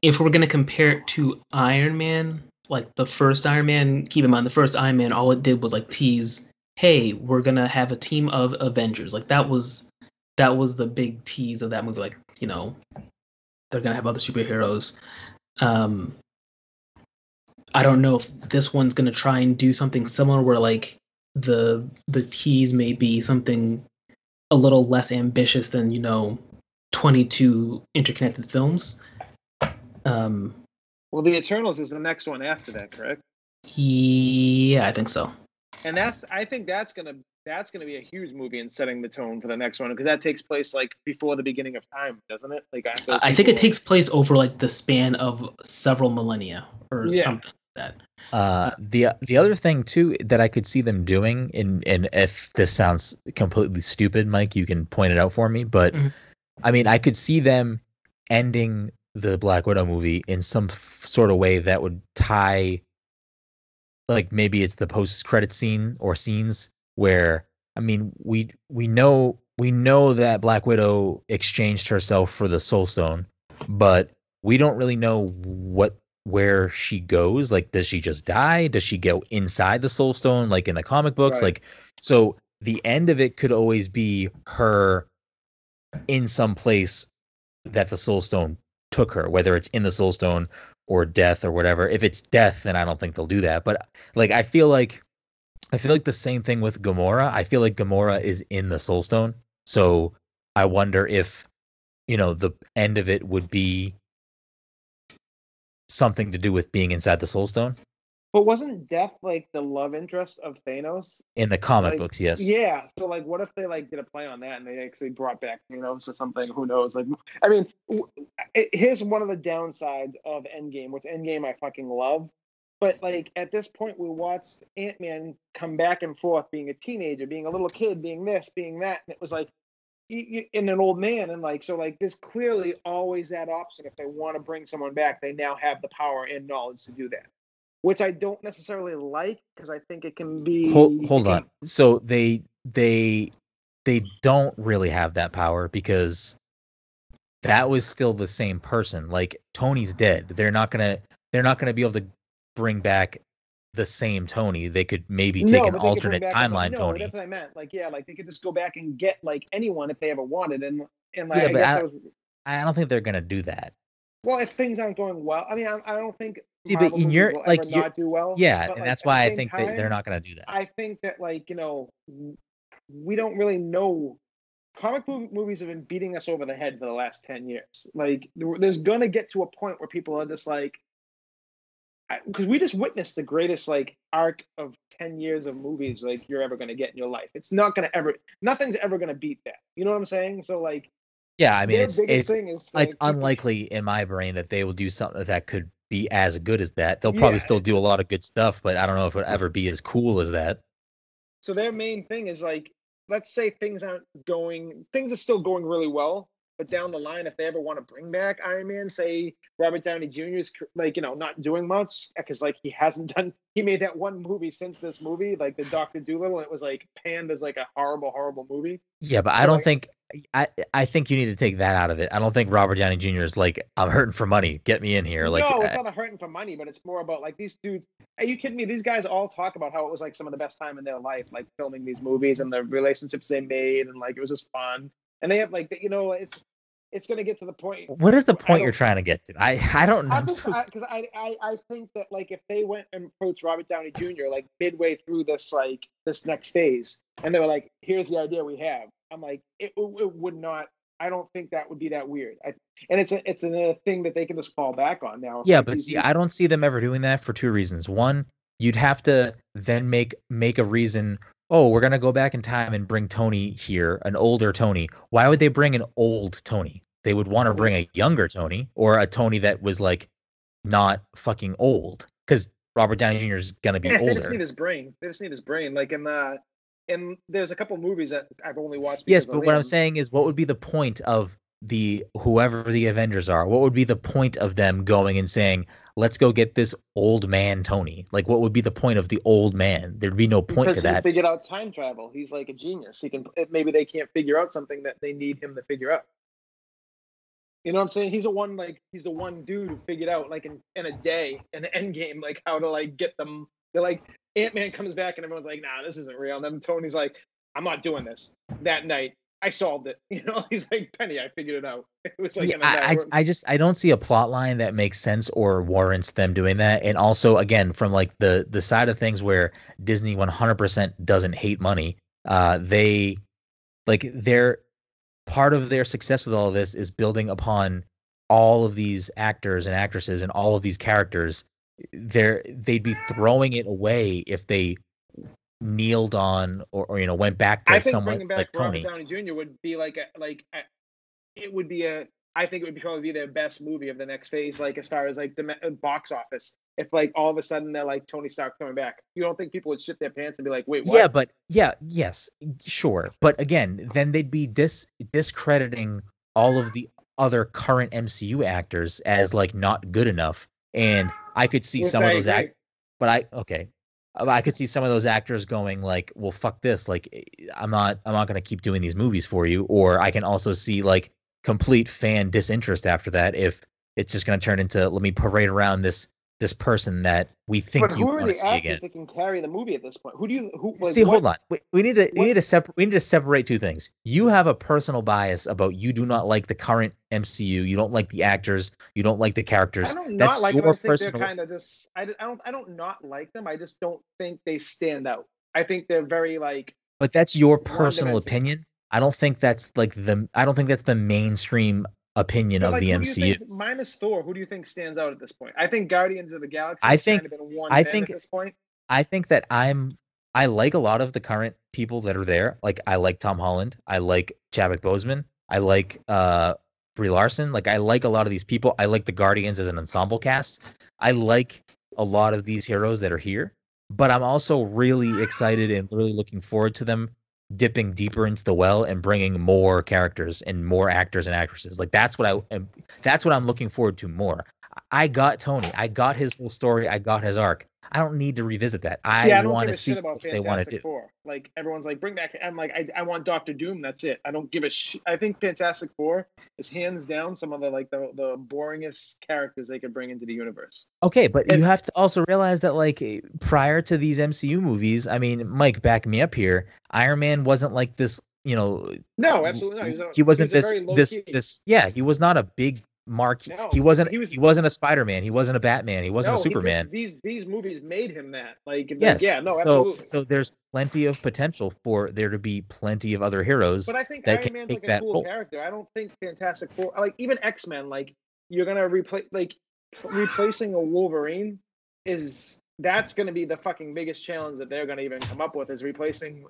[SPEAKER 3] if we're gonna compare it to Iron Man, like the first Iron Man, keep in mind the first Iron Man, all it did was like tease, hey, we're gonna have a team of Avengers. Like that was that was the big tease of that movie. Like you know, they're gonna have other superheroes. Um, I don't know if this one's gonna try and do something similar, where like the the tease may be something a little less ambitious than you know 22 interconnected films. Um,
[SPEAKER 2] well the eternals is the next one after that correct
[SPEAKER 3] yeah, I think so.
[SPEAKER 2] and that's I think that's gonna that's gonna be a huge movie in setting the tone for the next one because that takes place like before the beginning of time, doesn't it? Like after
[SPEAKER 3] I think it takes place over like the span of several millennia or
[SPEAKER 2] Yeah.
[SPEAKER 3] something. Like that.
[SPEAKER 1] Uh, the the other thing too that I could see them doing, and and if this sounds completely stupid, Mike, you can point it out for me. But
[SPEAKER 3] Mhm.
[SPEAKER 1] I mean, I could see them ending the Black Widow movie in some f- sort of way that would tie, like maybe it's the post credit scene or scenes where I mean we we know we know that Black Widow exchanged herself for the Soul Stone, but we don't really know what where she goes. Like, does she just die? Does she go inside the Soul Stone, like in the comic books?
[SPEAKER 2] Right.
[SPEAKER 1] Like, so the end of it could always be her in some place that the Soul Stone took her, whether it's in the Soul Stone or death or whatever. If it's death, then I don't think they'll do that. But like, I feel like I feel like the same thing with Gamora. I feel like Gamora is in the Soul Stone, so I wonder if you know the end of it would be something to do with being inside the Soul Stone
[SPEAKER 2] But wasn't Death like the love interest of Thanos?
[SPEAKER 1] in the comic
[SPEAKER 2] Like,
[SPEAKER 1] books. Yes.
[SPEAKER 2] Yeah. So like, what if they like did a play on that and they actually brought back Thanos or something? Who knows? Like, I mean, w- it- here's one of the downsides of Endgame, which Endgame I fucking love. But like at this point, we watched Ant Man come back and forth, being a teenager, being a little kid, being this, being that, and it was like, y- an old man, and like so, like there's clearly always that option. If they want to bring someone back, they now have the power and knowledge to do that, which I don't necessarily like because I think it can be.
[SPEAKER 1] hold hold on. So they they they don't really have that power because that was still the same person. Like tony's dead. They're not gonna they're not gonna be able to bring back the same tony they could maybe take
[SPEAKER 2] No,
[SPEAKER 1] an
[SPEAKER 2] but they could bring
[SPEAKER 1] alternate timeline
[SPEAKER 2] no,
[SPEAKER 1] tony
[SPEAKER 2] That's what I meant. Like, yeah, like they could just go back and get like anyone if they ever wanted, and and like
[SPEAKER 1] Yeah,
[SPEAKER 2] I
[SPEAKER 1] but I-
[SPEAKER 2] that was
[SPEAKER 1] i don't think they're gonna do that
[SPEAKER 2] well, if things aren't going well. I mean, I, I don't think.
[SPEAKER 1] See, but in your- like,
[SPEAKER 2] not do well.
[SPEAKER 1] yeah
[SPEAKER 2] but,
[SPEAKER 1] and
[SPEAKER 2] like,
[SPEAKER 1] that's why i think they, they're not gonna do that
[SPEAKER 2] I think that like you know, we don't really know. Comic book movies have been beating us over the head for the last ten years. Like, there's gonna get to a point where people are just like, because we just witnessed the greatest like arc of 10 years of movies like you're ever going to get in your life. It's not going to ever nothing's ever going to beat that. You know what i'm saying? So like
[SPEAKER 1] yeah i mean it's it's
[SPEAKER 2] thing is like,
[SPEAKER 1] it's unlikely in my brain that they will do something that could be as good as that. They'll probably
[SPEAKER 2] Yeah,
[SPEAKER 1] still do a lot of good stuff but i don't know if it would ever be as cool as that.
[SPEAKER 2] So their main thing is like let's say things aren't going things are still going really well but down the line if they ever want to bring back iron man say robert downey jr is like you know not doing much because like he hasn't done he made that one movie since this movie like the dr dolittle and it was like panned as like a horrible horrible movie
[SPEAKER 1] Yeah, but I
[SPEAKER 2] So,
[SPEAKER 1] don't
[SPEAKER 2] like-
[SPEAKER 1] think I I think you need to take that out of it. I don't think Robert Downey Jr. is like I'm hurting for money. Get me in here. Like
[SPEAKER 2] no, it's
[SPEAKER 1] I-
[SPEAKER 2] not hurting for money, but it's more about like these dudes. Are you kidding me? These guys all talk about how it was like some of the best time in their life, like filming these movies and the relationships they made, and like it was just fun. And they have like you know, it's it's gonna get to the point.
[SPEAKER 1] what is the point you're trying to get to? I I don't know.
[SPEAKER 2] I'm
[SPEAKER 1] I'm
[SPEAKER 2] just
[SPEAKER 1] so-
[SPEAKER 2] because I, I I think that like if they went and approached Robert Downey Jr. like midway through this like this next phase, and they were like, "Here's the idea we have," I'm like, it, it would not. I don't think that would be that weird. I, and it's a it's a thing that they can just fall back on now.
[SPEAKER 1] yeah, but see, I don't see them ever doing that for two reasons. One, you'd have to then make make a reason. Oh, we're gonna go back in time and bring Tony here, an older Tony. Why would they bring an old Tony? They would want to bring a younger Tony or a Tony that was like not fucking old, because Robert Downey Jr. is gonna be
[SPEAKER 2] Yeah, they just need his brain. They just need his brain. Like in the, and there's a couple movies that I've only watched.
[SPEAKER 1] Yes, but what I'm saying is, what would be the point of the whoever the Avengers are? What would be the point of them going and saying, "Let's go get this old man Tony"? Like, what would be the point of the old man? There'd be no point
[SPEAKER 2] because
[SPEAKER 1] to
[SPEAKER 2] he
[SPEAKER 1] that.
[SPEAKER 2] figured out time travel. He's like a genius. He can. Eh, maybe they can't figure out something that they need him to figure out. You know what I'm saying? He's the one like he's the one dude who figured out like in, in a day in the end game like how to like get them. They're like Ant Man comes back and everyone's like, nah, this isn't real. And then Tony's like, I'm not doing this. That night, I solved it. You know, he's like Penny, I figured it out. It was like a
[SPEAKER 1] I, I, I just I don't see a plot line that makes sense or warrants them doing that. And also, again, from like the the side of things where Disney 100% doesn't hate money, uh, they like they're part of their success with all of this is building upon all of these actors and actresses and all of these characters. They're they'd be throwing it away if they kneeled on or, or you know went back to
[SPEAKER 2] I think
[SPEAKER 1] someone
[SPEAKER 2] bringing back
[SPEAKER 1] like
[SPEAKER 2] Robert
[SPEAKER 1] Tony.
[SPEAKER 2] Downey Jr. would be like a, like a, it would be a I think it would probably be their best movie of the next phase, like as far as like dom- uh, box office. if like all of a sudden they're like Tony Stark coming back. You don't think people would shit their pants and be like, wait, what?
[SPEAKER 1] Yeah, but yeah, yes, sure. But again, then they'd be dis discrediting all of the other current MCU actors as like not good enough. And I could see
[SPEAKER 2] Which
[SPEAKER 1] some
[SPEAKER 2] I
[SPEAKER 1] of those act but I okay. Uh, I could see some of those actors going like, "Well, fuck this! Like, eh, I'm not, I'm not gonna keep doing these movies for you." Or I can also see like complete fan disinterest after that if it's just gonna turn into let me parade around this this person that we think
[SPEAKER 2] But
[SPEAKER 1] you
[SPEAKER 2] who are
[SPEAKER 1] want
[SPEAKER 2] the
[SPEAKER 1] to see
[SPEAKER 2] actors
[SPEAKER 1] again.
[SPEAKER 2] that can carry the movie at this point? Who do you who like,
[SPEAKER 1] See,
[SPEAKER 2] what-
[SPEAKER 1] hold on. We, we need to we need to separate we need to separate two things. You have a personal bias about you do not like the current MCU. You don't like the actors. You don't like the characters.
[SPEAKER 2] I don't
[SPEAKER 1] That's
[SPEAKER 2] not like them. I
[SPEAKER 1] your
[SPEAKER 2] just think
[SPEAKER 1] personal.
[SPEAKER 2] they're kind of just. I, I don't. I don't not like them. I just don't think they stand out. I think they're very like.
[SPEAKER 1] But that's your personal opinion. I don't think that's like the I don't think that's the mainstream opinion of
[SPEAKER 2] like,
[SPEAKER 1] the MCU.
[SPEAKER 2] minus Thor, who do you think stands out at this point? I think Guardians of the Galaxy.
[SPEAKER 1] I think-
[SPEAKER 2] been one
[SPEAKER 1] I think-
[SPEAKER 2] at this point.
[SPEAKER 1] I think that I'm I like a lot of the current people that are there. Like I like Tom Holland. I like Chadwick Boseman. I like uh Brie Larson. Like I like a lot of these people. I like the Guardians as an ensemble cast. I like a lot of these heroes that are here. But I'm also really excited and really looking forward to them dipping deeper into the well and bringing more characters and more actors and actresses. Like that's what I. That's what I'm looking forward to more. I got Tony. I got his whole story. I got his arc. I don't need to revisit that. I,
[SPEAKER 2] See, I don't
[SPEAKER 1] want
[SPEAKER 2] give
[SPEAKER 1] to
[SPEAKER 2] a
[SPEAKER 1] see
[SPEAKER 2] shit about
[SPEAKER 1] what they want to
[SPEAKER 2] Fantastic
[SPEAKER 1] do.
[SPEAKER 2] Four. Like everyone's like, bring back. I'm like, I, I want Doctor Doom. That's it. I don't give a shit. I think Fantastic Four is hands down some of the like the the boringest characters they could bring into the universe.
[SPEAKER 1] Okay, but
[SPEAKER 2] And-
[SPEAKER 1] you have to also realize that like eh, prior to these MCU movies, I mean, Mike, back me up here. Iron Man wasn't like this, you know.
[SPEAKER 2] No, absolutely not. He, was a,
[SPEAKER 1] he wasn't
[SPEAKER 2] he was
[SPEAKER 1] this this
[SPEAKER 2] key.
[SPEAKER 1] this. Yeah, he was not a big mark.
[SPEAKER 2] No,
[SPEAKER 1] he wasn't.
[SPEAKER 2] he was-
[SPEAKER 1] He wasn't a Spider Man. He wasn't a Batman. He wasn't
[SPEAKER 2] No,
[SPEAKER 1] a Superman.
[SPEAKER 2] these these movies made him that. Like, like,
[SPEAKER 1] yes.
[SPEAKER 2] yeah, no,
[SPEAKER 1] so
[SPEAKER 2] absolutely.
[SPEAKER 1] so there's plenty of potential for there to be plenty of other heroes.
[SPEAKER 2] But I think
[SPEAKER 1] that
[SPEAKER 2] Iron
[SPEAKER 1] can
[SPEAKER 2] Man's
[SPEAKER 1] take
[SPEAKER 2] like a
[SPEAKER 1] that
[SPEAKER 2] cool
[SPEAKER 1] role.
[SPEAKER 2] character. I don't think Fantastic Four, like even X Men, like you're gonna replace, like replacing a Wolverine is that's gonna be the fucking biggest challenge that they're gonna even come up with is replacing,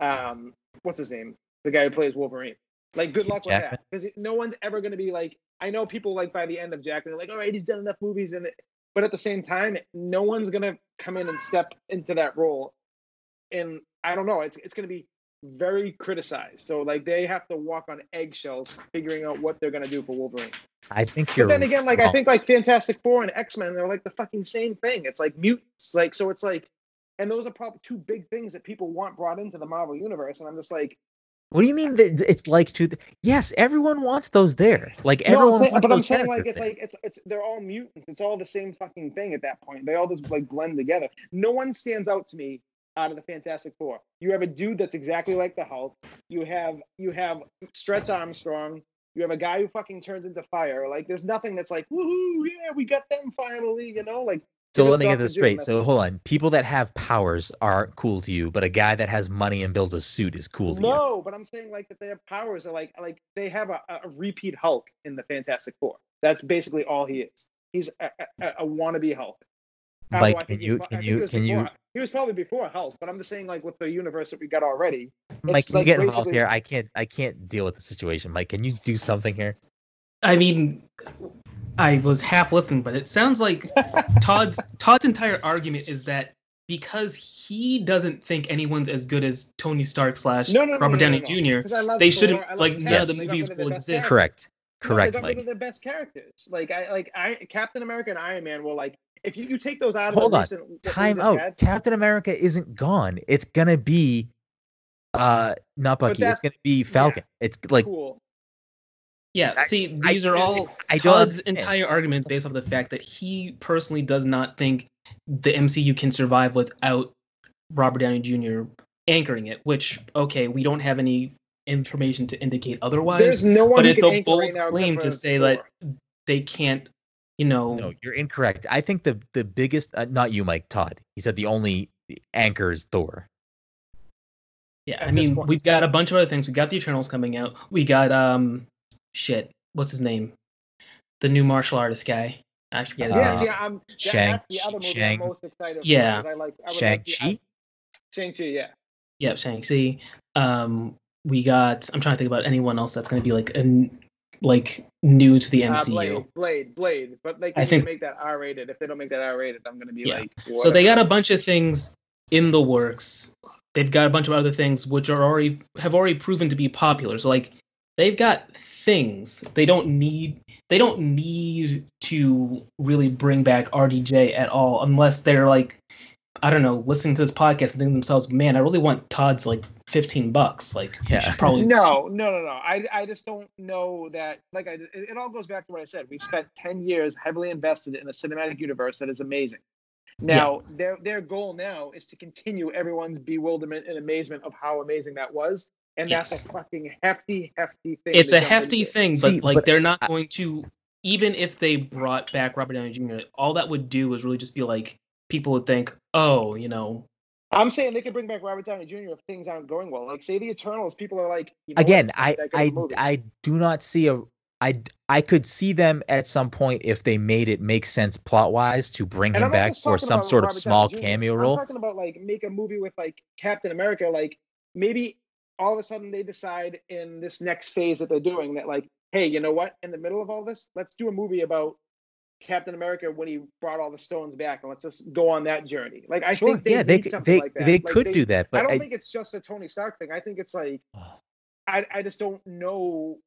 [SPEAKER 2] um, what's his name, the guy who plays Wolverine. Like, good luck with
[SPEAKER 1] Jackman?
[SPEAKER 2] that because no one's ever gonna be like. I know people like by the end of Jackman, they're like, all right, he's done enough movies, and but at the same time, no one's gonna come in and step into that role and I don't know, it's it's going to be very criticized. So like they have to walk on eggshells figuring out what they're going to do for Wolverine.
[SPEAKER 1] I think you're.
[SPEAKER 2] But then again, like I think like Fantastic Four and X Men, they're like the fucking same thing. It's like mutants, like so it's like, and those are probably two big things that people want brought into the Marvel universe. And I'm just like,
[SPEAKER 1] What do you mean that it's like to? The, yes, everyone wants those there. Like
[SPEAKER 2] no,
[SPEAKER 1] everyone
[SPEAKER 2] I'm saying, but I'm saying like it's
[SPEAKER 1] there.
[SPEAKER 2] like it's it's they're all mutants. It's all the same fucking thing at that point. They all just like blend together. No one stands out to me out of the Fantastic Four. You have a dude that's exactly like the Hulk. You have you have Stretch Armstrong. You have a guy who fucking turns into fire. Like there's nothing that's like woohoo, yeah, we got them finally. You know, like
[SPEAKER 1] So let me get this straight. So hold on. People that have powers are cool to you, but a guy that has money and builds a suit is cool to you.
[SPEAKER 2] no, but I'm saying like that they have powers. Are like like they have a, a repeat Hulk in the Fantastic Four. That's basically all he is. He's a, a, a wannabe Hulk.
[SPEAKER 1] Mike, can you can you can you
[SPEAKER 2] He was probably before Hulk, but I'm just saying like with the universe that we got already.
[SPEAKER 1] Mike, can you
[SPEAKER 2] like
[SPEAKER 1] get involved
[SPEAKER 2] basically-
[SPEAKER 1] here? I can't I can't deal with the situation. Mike, can you do something here?
[SPEAKER 3] I mean, I was half listening, but it sounds like Todd's Todd's entire argument is that because he doesn't think anyone's as good as Tony Stark slash
[SPEAKER 2] No, no, no,
[SPEAKER 3] Robert
[SPEAKER 2] no, no,
[SPEAKER 3] Downey
[SPEAKER 2] no.
[SPEAKER 3] Jr.
[SPEAKER 2] 'Cause I
[SPEAKER 3] they
[SPEAKER 2] Thor,
[SPEAKER 3] shouldn't- like, none
[SPEAKER 1] of the
[SPEAKER 2] Captain, they got
[SPEAKER 3] movies
[SPEAKER 2] rid of their
[SPEAKER 3] will exist.
[SPEAKER 2] characters.
[SPEAKER 1] Correct.
[SPEAKER 2] No,
[SPEAKER 1] Correct,
[SPEAKER 2] they got rid
[SPEAKER 1] Mike.
[SPEAKER 2] best characters. Like I like I Captain America and Iron Man were like if you, you take those out of
[SPEAKER 1] Hold
[SPEAKER 2] the
[SPEAKER 1] on.
[SPEAKER 2] recent
[SPEAKER 1] Time out.
[SPEAKER 2] had-
[SPEAKER 1] Captain America isn't gone. It's gonna be uh not Bucky. It's gonna be Falcon. It's like
[SPEAKER 2] cool.
[SPEAKER 3] Yeah,
[SPEAKER 1] I-
[SPEAKER 3] see,
[SPEAKER 1] I-
[SPEAKER 3] these are all
[SPEAKER 1] I don't
[SPEAKER 3] Todd's entire arguments based off the fact that he personally does not think the MCU can survive without Robert Downey Jr. anchoring it. Which, okay, we don't have any information to indicate otherwise,
[SPEAKER 2] There's no one
[SPEAKER 3] but it's a bold
[SPEAKER 2] right
[SPEAKER 3] claim to say that they can't, you know.
[SPEAKER 1] No, you're incorrect. I think the the biggest uh, not you, Mike Todd. He said the only anchor is Thor.
[SPEAKER 3] Yeah, I mean, we've got a bunch of other things. We got the Eternals coming out. We got um, shit, what's his name? The new martial artist guy. I forget his
[SPEAKER 2] Yeah,
[SPEAKER 1] Uh,
[SPEAKER 3] name.
[SPEAKER 2] see, I'm that,
[SPEAKER 1] Shang-
[SPEAKER 2] that's the other movie
[SPEAKER 1] Shang-
[SPEAKER 2] I'm most excited for.
[SPEAKER 3] Yeah.
[SPEAKER 2] 'cause I like I would
[SPEAKER 1] Shang
[SPEAKER 2] like
[SPEAKER 1] Chi.
[SPEAKER 2] Shang Chi, yeah.
[SPEAKER 3] Yep, Shang Chi. Um, we got. I'm trying to think about anyone else that's going to be like an like new to the
[SPEAKER 2] Uh,
[SPEAKER 3] MCU.
[SPEAKER 2] Blade, Blade, Blade. But they
[SPEAKER 3] I
[SPEAKER 2] can
[SPEAKER 3] think-
[SPEAKER 2] make that R rated. If they don't make that R rated, I'm gonna be
[SPEAKER 3] Yeah.
[SPEAKER 2] like.
[SPEAKER 3] So they got a bunch of things in the works. They've got a bunch of other things which are already have already proven to be popular. So like they've got things. They don't need they don't need to really bring back RDJ at all unless they're like I don't know, listening to this podcast and thinking themselves, man, I really want Todd's like 15 bucks. Like,
[SPEAKER 1] Yeah.
[SPEAKER 3] probably
[SPEAKER 2] No, no, no, no. I, I just don't know that. Like, I, it, it all goes back to what I said. We've spent ten years heavily invested in a cinematic universe that is amazing. Now, their their goal now is to continue everyone's bewilderment and amazement of how amazing that was, and that's
[SPEAKER 3] Yes.
[SPEAKER 2] a fucking hefty, hefty thing.
[SPEAKER 3] it's a hefty
[SPEAKER 2] into.
[SPEAKER 3] thing, but
[SPEAKER 1] See,
[SPEAKER 3] like
[SPEAKER 1] but
[SPEAKER 3] they're not
[SPEAKER 1] I-
[SPEAKER 3] going to even if they brought back Robert Downey Jr., all that would do is really just be like people would think, oh, you know,
[SPEAKER 2] I'm saying they could bring back Robert Downey Jr. if things aren't going well. Like, say the Eternals, people are like, you know
[SPEAKER 1] Again,
[SPEAKER 2] it's not
[SPEAKER 1] I
[SPEAKER 2] that good of
[SPEAKER 1] I
[SPEAKER 2] a movie.
[SPEAKER 1] I do not see a I I could see them at some point if they made it make sense plot wise to bring
[SPEAKER 2] And
[SPEAKER 1] him back for some
[SPEAKER 2] about
[SPEAKER 1] sort of small
[SPEAKER 2] Downey Jr.
[SPEAKER 1] cameo
[SPEAKER 2] I'm
[SPEAKER 1] role.
[SPEAKER 2] talking about like make a movie with like Captain America. Like maybe all of a sudden they decide in this next phase that they're doing that like, hey, you know what? In the middle of all this, let's do a movie about Captain America when he brought all the stones back, and let's just go on that journey. Like I
[SPEAKER 1] Sure,
[SPEAKER 2] think they
[SPEAKER 1] yeah, they could- they
[SPEAKER 2] like
[SPEAKER 1] they
[SPEAKER 2] Like,
[SPEAKER 1] could do that, but I
[SPEAKER 2] don't
[SPEAKER 1] I,
[SPEAKER 2] think it's just a Tony Stark thing. I think it's like I I just don't know.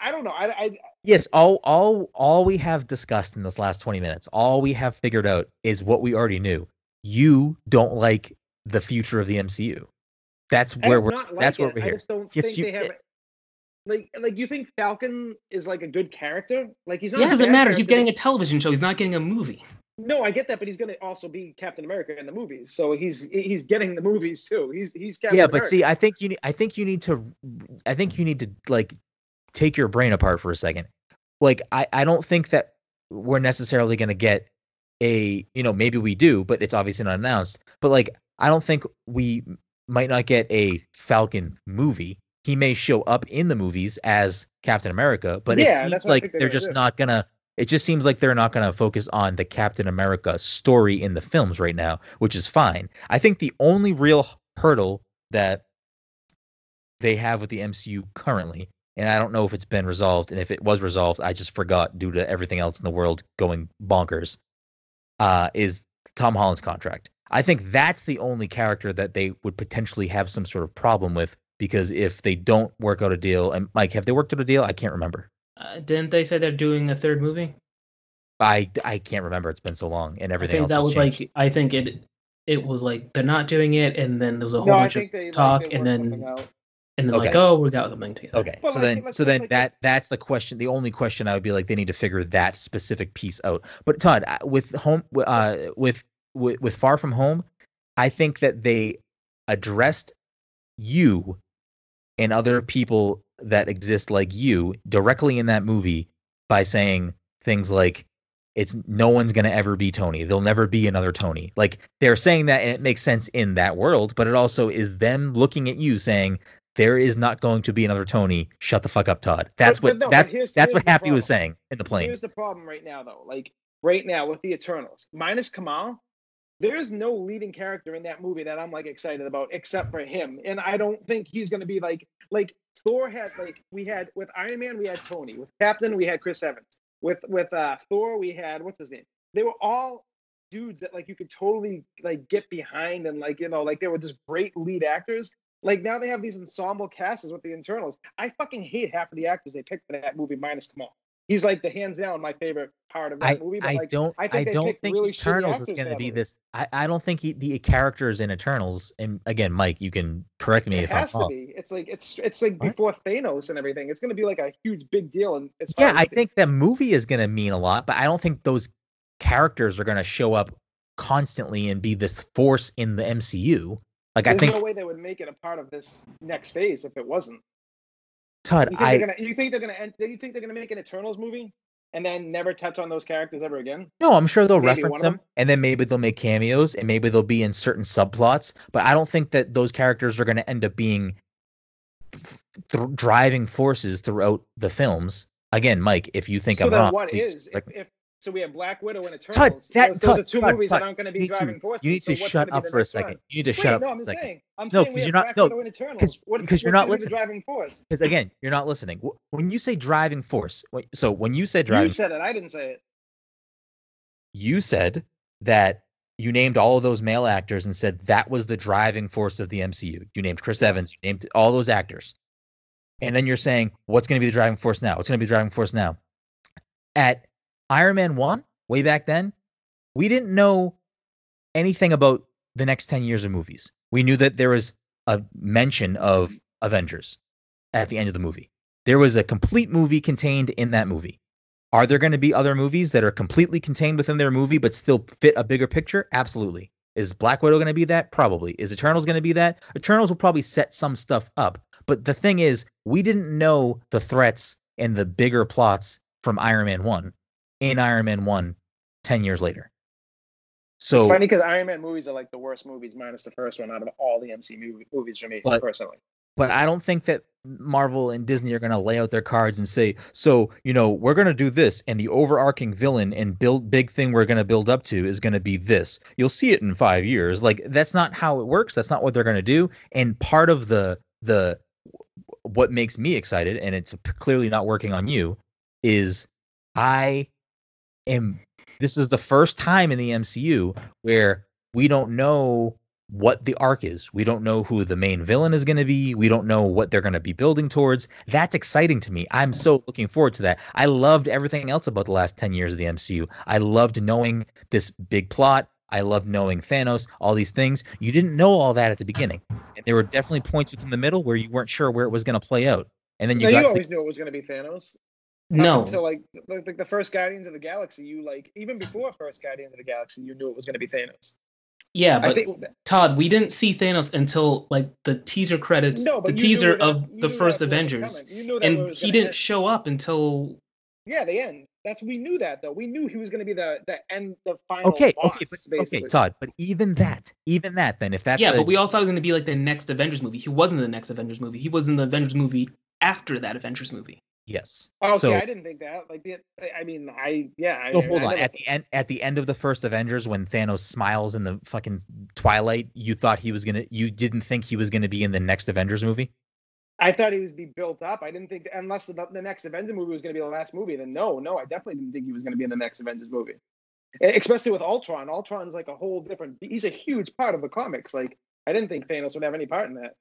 [SPEAKER 2] I don't know. I, I
[SPEAKER 1] Yes, all all all we have discussed in this last 20 minutes, all we have figured out is what we already knew. You don't like the future of the MCU. That's where
[SPEAKER 2] do
[SPEAKER 1] we're
[SPEAKER 2] not
[SPEAKER 1] that's
[SPEAKER 2] like
[SPEAKER 1] where we're
[SPEAKER 2] I
[SPEAKER 1] here.
[SPEAKER 2] just don't
[SPEAKER 1] Yes,
[SPEAKER 2] think
[SPEAKER 1] you-
[SPEAKER 2] they have. Eh like, like you think Falcon is like a good character? Like he's not.
[SPEAKER 3] it doesn't
[SPEAKER 2] bad
[SPEAKER 3] matter. He's getting a television show. He's not getting a movie.
[SPEAKER 2] No, I get that, but he's gonna also be Captain America in the movies, so he's he's getting the movies too. He's he's Captain
[SPEAKER 1] yeah,
[SPEAKER 2] America.
[SPEAKER 1] but see, I think you need I think you need to I think you need to like take your brain apart for a second. Like I I don't think that we're necessarily going to get a, you know, maybe we do, but it's obviously not announced. But like I don't think we might not get a Falcon movie. He may show up in the movies as Captain America, but
[SPEAKER 2] Yeah,
[SPEAKER 1] it seems like
[SPEAKER 2] they're
[SPEAKER 1] just
[SPEAKER 2] do.
[SPEAKER 1] not going to it just seems like they're not to focus on the Captain America story in the films right now, which is fine. I think the only real hurdle that they have with the MCU currently, and I don't know if it's been resolved, and if it was resolved, I just forgot due to everything else in the world going bonkers, uh, is Tom Holland's contract. I think that's the only character that they would potentially have some sort of problem with because if they don't work out a deal, and Mike, have they worked out a deal? I can't remember.
[SPEAKER 3] Uh, didn't they say they're doing a third movie?
[SPEAKER 1] I, I can't remember. It's been so long, and everything.
[SPEAKER 3] I
[SPEAKER 1] everything
[SPEAKER 3] think
[SPEAKER 1] else.
[SPEAKER 3] that
[SPEAKER 1] has
[SPEAKER 3] was
[SPEAKER 1] changed.
[SPEAKER 3] like I think it it was like they're not doing it, and then there was a whole
[SPEAKER 2] no,
[SPEAKER 3] bunch of
[SPEAKER 2] they
[SPEAKER 3] talk,
[SPEAKER 2] they
[SPEAKER 3] and then
[SPEAKER 2] something out.
[SPEAKER 3] and then like oh we got something together.
[SPEAKER 1] Okay,
[SPEAKER 2] Well,
[SPEAKER 1] so
[SPEAKER 2] like,
[SPEAKER 1] then so then
[SPEAKER 2] like,
[SPEAKER 1] that that's the question. The only question I would be like they need to figure that specific piece out. But Todd, uh, with home uh with with, with Far From Home, I think that they addressed you and other people that exist like you directly in that movie by saying things like it's no one's going to ever be Tony. There'll never be another Tony. Like they're saying that and it makes sense in that world, but it also is them looking at you saying there is not going to be another Tony. Shut the fuck up, Todd. That's
[SPEAKER 2] But-
[SPEAKER 1] what
[SPEAKER 2] but no,
[SPEAKER 1] that's
[SPEAKER 2] here's-
[SPEAKER 1] that's
[SPEAKER 2] here's
[SPEAKER 1] what Happy was saying in the plane.
[SPEAKER 2] Here's the problem right now, though. Like right now with the Eternals, minus Kumail, there is no leading character in that movie that I'm like excited about except for him. And I don't think he's to be like like Thor had like we had with Iron Man we had Tony, with Captain we had Chris Evans, with with uh Thor we had what's his name. They were all dudes that like you could totally like get behind and like you know like they were just great lead actors. Like now they have these ensemble casts with the Eternals. I fucking hate half of the actors they picked for that movie minus Kumail. He's like the hands down my favorite part of that
[SPEAKER 1] I,
[SPEAKER 2] movie. But
[SPEAKER 1] I
[SPEAKER 2] like
[SPEAKER 1] don't
[SPEAKER 2] I
[SPEAKER 1] I,
[SPEAKER 2] think they
[SPEAKER 1] don't think
[SPEAKER 2] really
[SPEAKER 1] Eternals is going to be this. I, I don't think he, the characters in Eternals. And again, Mike, you can correct me
[SPEAKER 2] it
[SPEAKER 1] if I'm
[SPEAKER 2] has to
[SPEAKER 1] wrong.
[SPEAKER 2] be. It's like it's it's like
[SPEAKER 1] What?
[SPEAKER 2] before Thanos and everything. It's gonna be like a huge big deal. And
[SPEAKER 1] Yeah, I think that movie is going to mean a lot, but I don't think those characters are going to show up constantly and be this force in the MCU. Like I
[SPEAKER 2] there's
[SPEAKER 1] think
[SPEAKER 2] no way they would make it a part of this next phase if it wasn't.
[SPEAKER 1] Todd,
[SPEAKER 2] You think
[SPEAKER 1] I
[SPEAKER 2] they're gonna? You think they're gonna? end- You think they're gonna make an Eternals movie and then never touch on those characters ever again?
[SPEAKER 1] no, I'm sure they'll
[SPEAKER 2] Maybe
[SPEAKER 1] reference them,
[SPEAKER 2] them.
[SPEAKER 1] and then maybe they'll make cameos, and maybe they'll be in certain subplots. But I don't think that those characters are going to end up being th- driving forces throughout the films. Again, Mike, if you think
[SPEAKER 2] so
[SPEAKER 1] I'm
[SPEAKER 2] then
[SPEAKER 1] wrong,
[SPEAKER 2] what
[SPEAKER 1] please?
[SPEAKER 2] If, if So we have Black Widow and Eternals.
[SPEAKER 1] that-
[SPEAKER 2] those, those
[SPEAKER 1] Todd,
[SPEAKER 2] are two
[SPEAKER 1] Todd,
[SPEAKER 2] movies
[SPEAKER 1] Todd,
[SPEAKER 2] that aren't going to be
[SPEAKER 1] need to-
[SPEAKER 2] driving forces.
[SPEAKER 1] You need to
[SPEAKER 2] what's
[SPEAKER 1] shut
[SPEAKER 2] gonna be
[SPEAKER 1] up for a second. You need to
[SPEAKER 2] Wait,
[SPEAKER 1] shut up
[SPEAKER 2] no, I'm
[SPEAKER 1] second.
[SPEAKER 2] saying. I'm
[SPEAKER 1] No,
[SPEAKER 2] saying
[SPEAKER 1] 'cause
[SPEAKER 2] we have
[SPEAKER 1] you're not-
[SPEAKER 2] Black
[SPEAKER 1] no,
[SPEAKER 2] Widow and Eternals.
[SPEAKER 1] because- you're not
[SPEAKER 2] gonna be the
[SPEAKER 1] listening.
[SPEAKER 2] driving force.
[SPEAKER 1] Because again, you're not listening. When you say driving force, so when you said driving, You
[SPEAKER 2] said it. I didn't say it.
[SPEAKER 1] you said that you named all of those male actors and said that was the driving force of the MCU. You named Chris Evans, you named all those actors. And then you're saying, what's going to be the driving force now? What's going to be the driving force now? At Iron Man 1, way back then, we didn't know anything about the next 10 years of movies. We knew that there was a mention of Avengers at the end of the movie. There was a complete movie contained in that movie. Are there going to be other movies that are completely contained within their movie but still fit a bigger picture? Absolutely. Is Black Widow going to be that? Probably. Is Eternals going to be that? Eternals will probably set some stuff up. But the thing is, we didn't know the threats and the bigger plots from Iron Man 1 in Iron Man 1 10 years later. So
[SPEAKER 2] it's funny because Iron Man movies are like the worst movies, minus the first one, out of all the MC movie, movies for me
[SPEAKER 1] But-
[SPEAKER 2] personally.
[SPEAKER 1] but I don't think that Marvel and Disney are going to lay out their cards and say, so, you know, we're going to do this and the overarching villain and build big thing we're going to build up to is going to be this. You'll see it in 5 years. Like that's not how it works. That's not what they're going to do. And part of the the what makes me excited and it's clearly not working on you is I am this is the first time in the MCU where we don't know what the arc is. We don't know who the main villain is going to be. We don't know what they're going to be building towards. That's exciting to me. I'm so looking forward to that. I loved everything else about the last 10 years of the MCU. I loved knowing this big plot. I loved knowing Thanos, all these things. You didn't know all that at the beginning. And there were definitely points within the middle where you weren't sure where it was going to play out. And then you
[SPEAKER 2] No,
[SPEAKER 1] got
[SPEAKER 2] you always knew it was going to be Thanos. Up
[SPEAKER 3] No,
[SPEAKER 2] until like like like the first Guardians of the Galaxy, you like even before first Guardians of the Galaxy, you knew it was going to be Thanos.
[SPEAKER 3] yeah,
[SPEAKER 2] I
[SPEAKER 3] but
[SPEAKER 2] think
[SPEAKER 3] Todd, we didn't see Thanos until like the teaser credits,
[SPEAKER 2] no, but
[SPEAKER 3] the
[SPEAKER 2] you knew
[SPEAKER 3] teaser
[SPEAKER 2] that-
[SPEAKER 3] of
[SPEAKER 2] you
[SPEAKER 3] the first Avengers,
[SPEAKER 2] coming. You knew that
[SPEAKER 3] and he didn't
[SPEAKER 2] end.
[SPEAKER 3] show up until
[SPEAKER 2] Yeah, the end. That's we knew that though. We knew he was going to be the the end, the final.
[SPEAKER 1] Okay,
[SPEAKER 2] boss,
[SPEAKER 1] okay, but,
[SPEAKER 2] basically.
[SPEAKER 1] okay, Todd. But even that, even that, then if that's
[SPEAKER 3] yeah,
[SPEAKER 1] the-
[SPEAKER 3] but we all thought it was going to be like the next Avengers movie. He wasn't the next Avengers movie. He was in the Avengers movie after that Avengers movie.
[SPEAKER 1] Yes.
[SPEAKER 2] Oh, okay,
[SPEAKER 1] so,
[SPEAKER 2] I didn't think that. Like, the, I mean, I yeah. I,
[SPEAKER 1] So hold
[SPEAKER 2] I
[SPEAKER 1] on. At the end, at the end of the first Avengers, when Thanos smiles in the fucking twilight, you thought he was gonna. You didn't think he was gonna be in the next Avengers movie.
[SPEAKER 2] I thought he was be built up. I didn't think unless the, the next Avengers movie was going to be the last movie. Then no, no, I definitely didn't think he was going to be in the next Avengers movie. Especially with Ultron. Ultron's like a whole different. He's a huge part of the comics. Like I didn't think Thanos would have any part in that.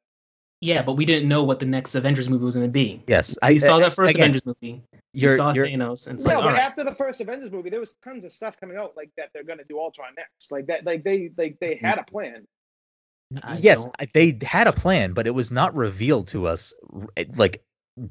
[SPEAKER 3] Yeah, but we didn't know what the next Avengers movie was going to be.
[SPEAKER 1] Yes,
[SPEAKER 3] We saw that first
[SPEAKER 1] again,
[SPEAKER 3] Avengers movie.
[SPEAKER 1] You're,
[SPEAKER 3] saw
[SPEAKER 1] you're,
[SPEAKER 3] Thanos, and it's
[SPEAKER 2] no,
[SPEAKER 3] like,
[SPEAKER 2] but
[SPEAKER 3] all right.
[SPEAKER 2] after the first Avengers movie, there was tons of stuff coming out like that. They're going to do Ultron next. Like that. Like they like they had a plan.
[SPEAKER 3] I
[SPEAKER 1] yes,
[SPEAKER 3] don't-
[SPEAKER 1] I- they had a plan, but it was not revealed to us like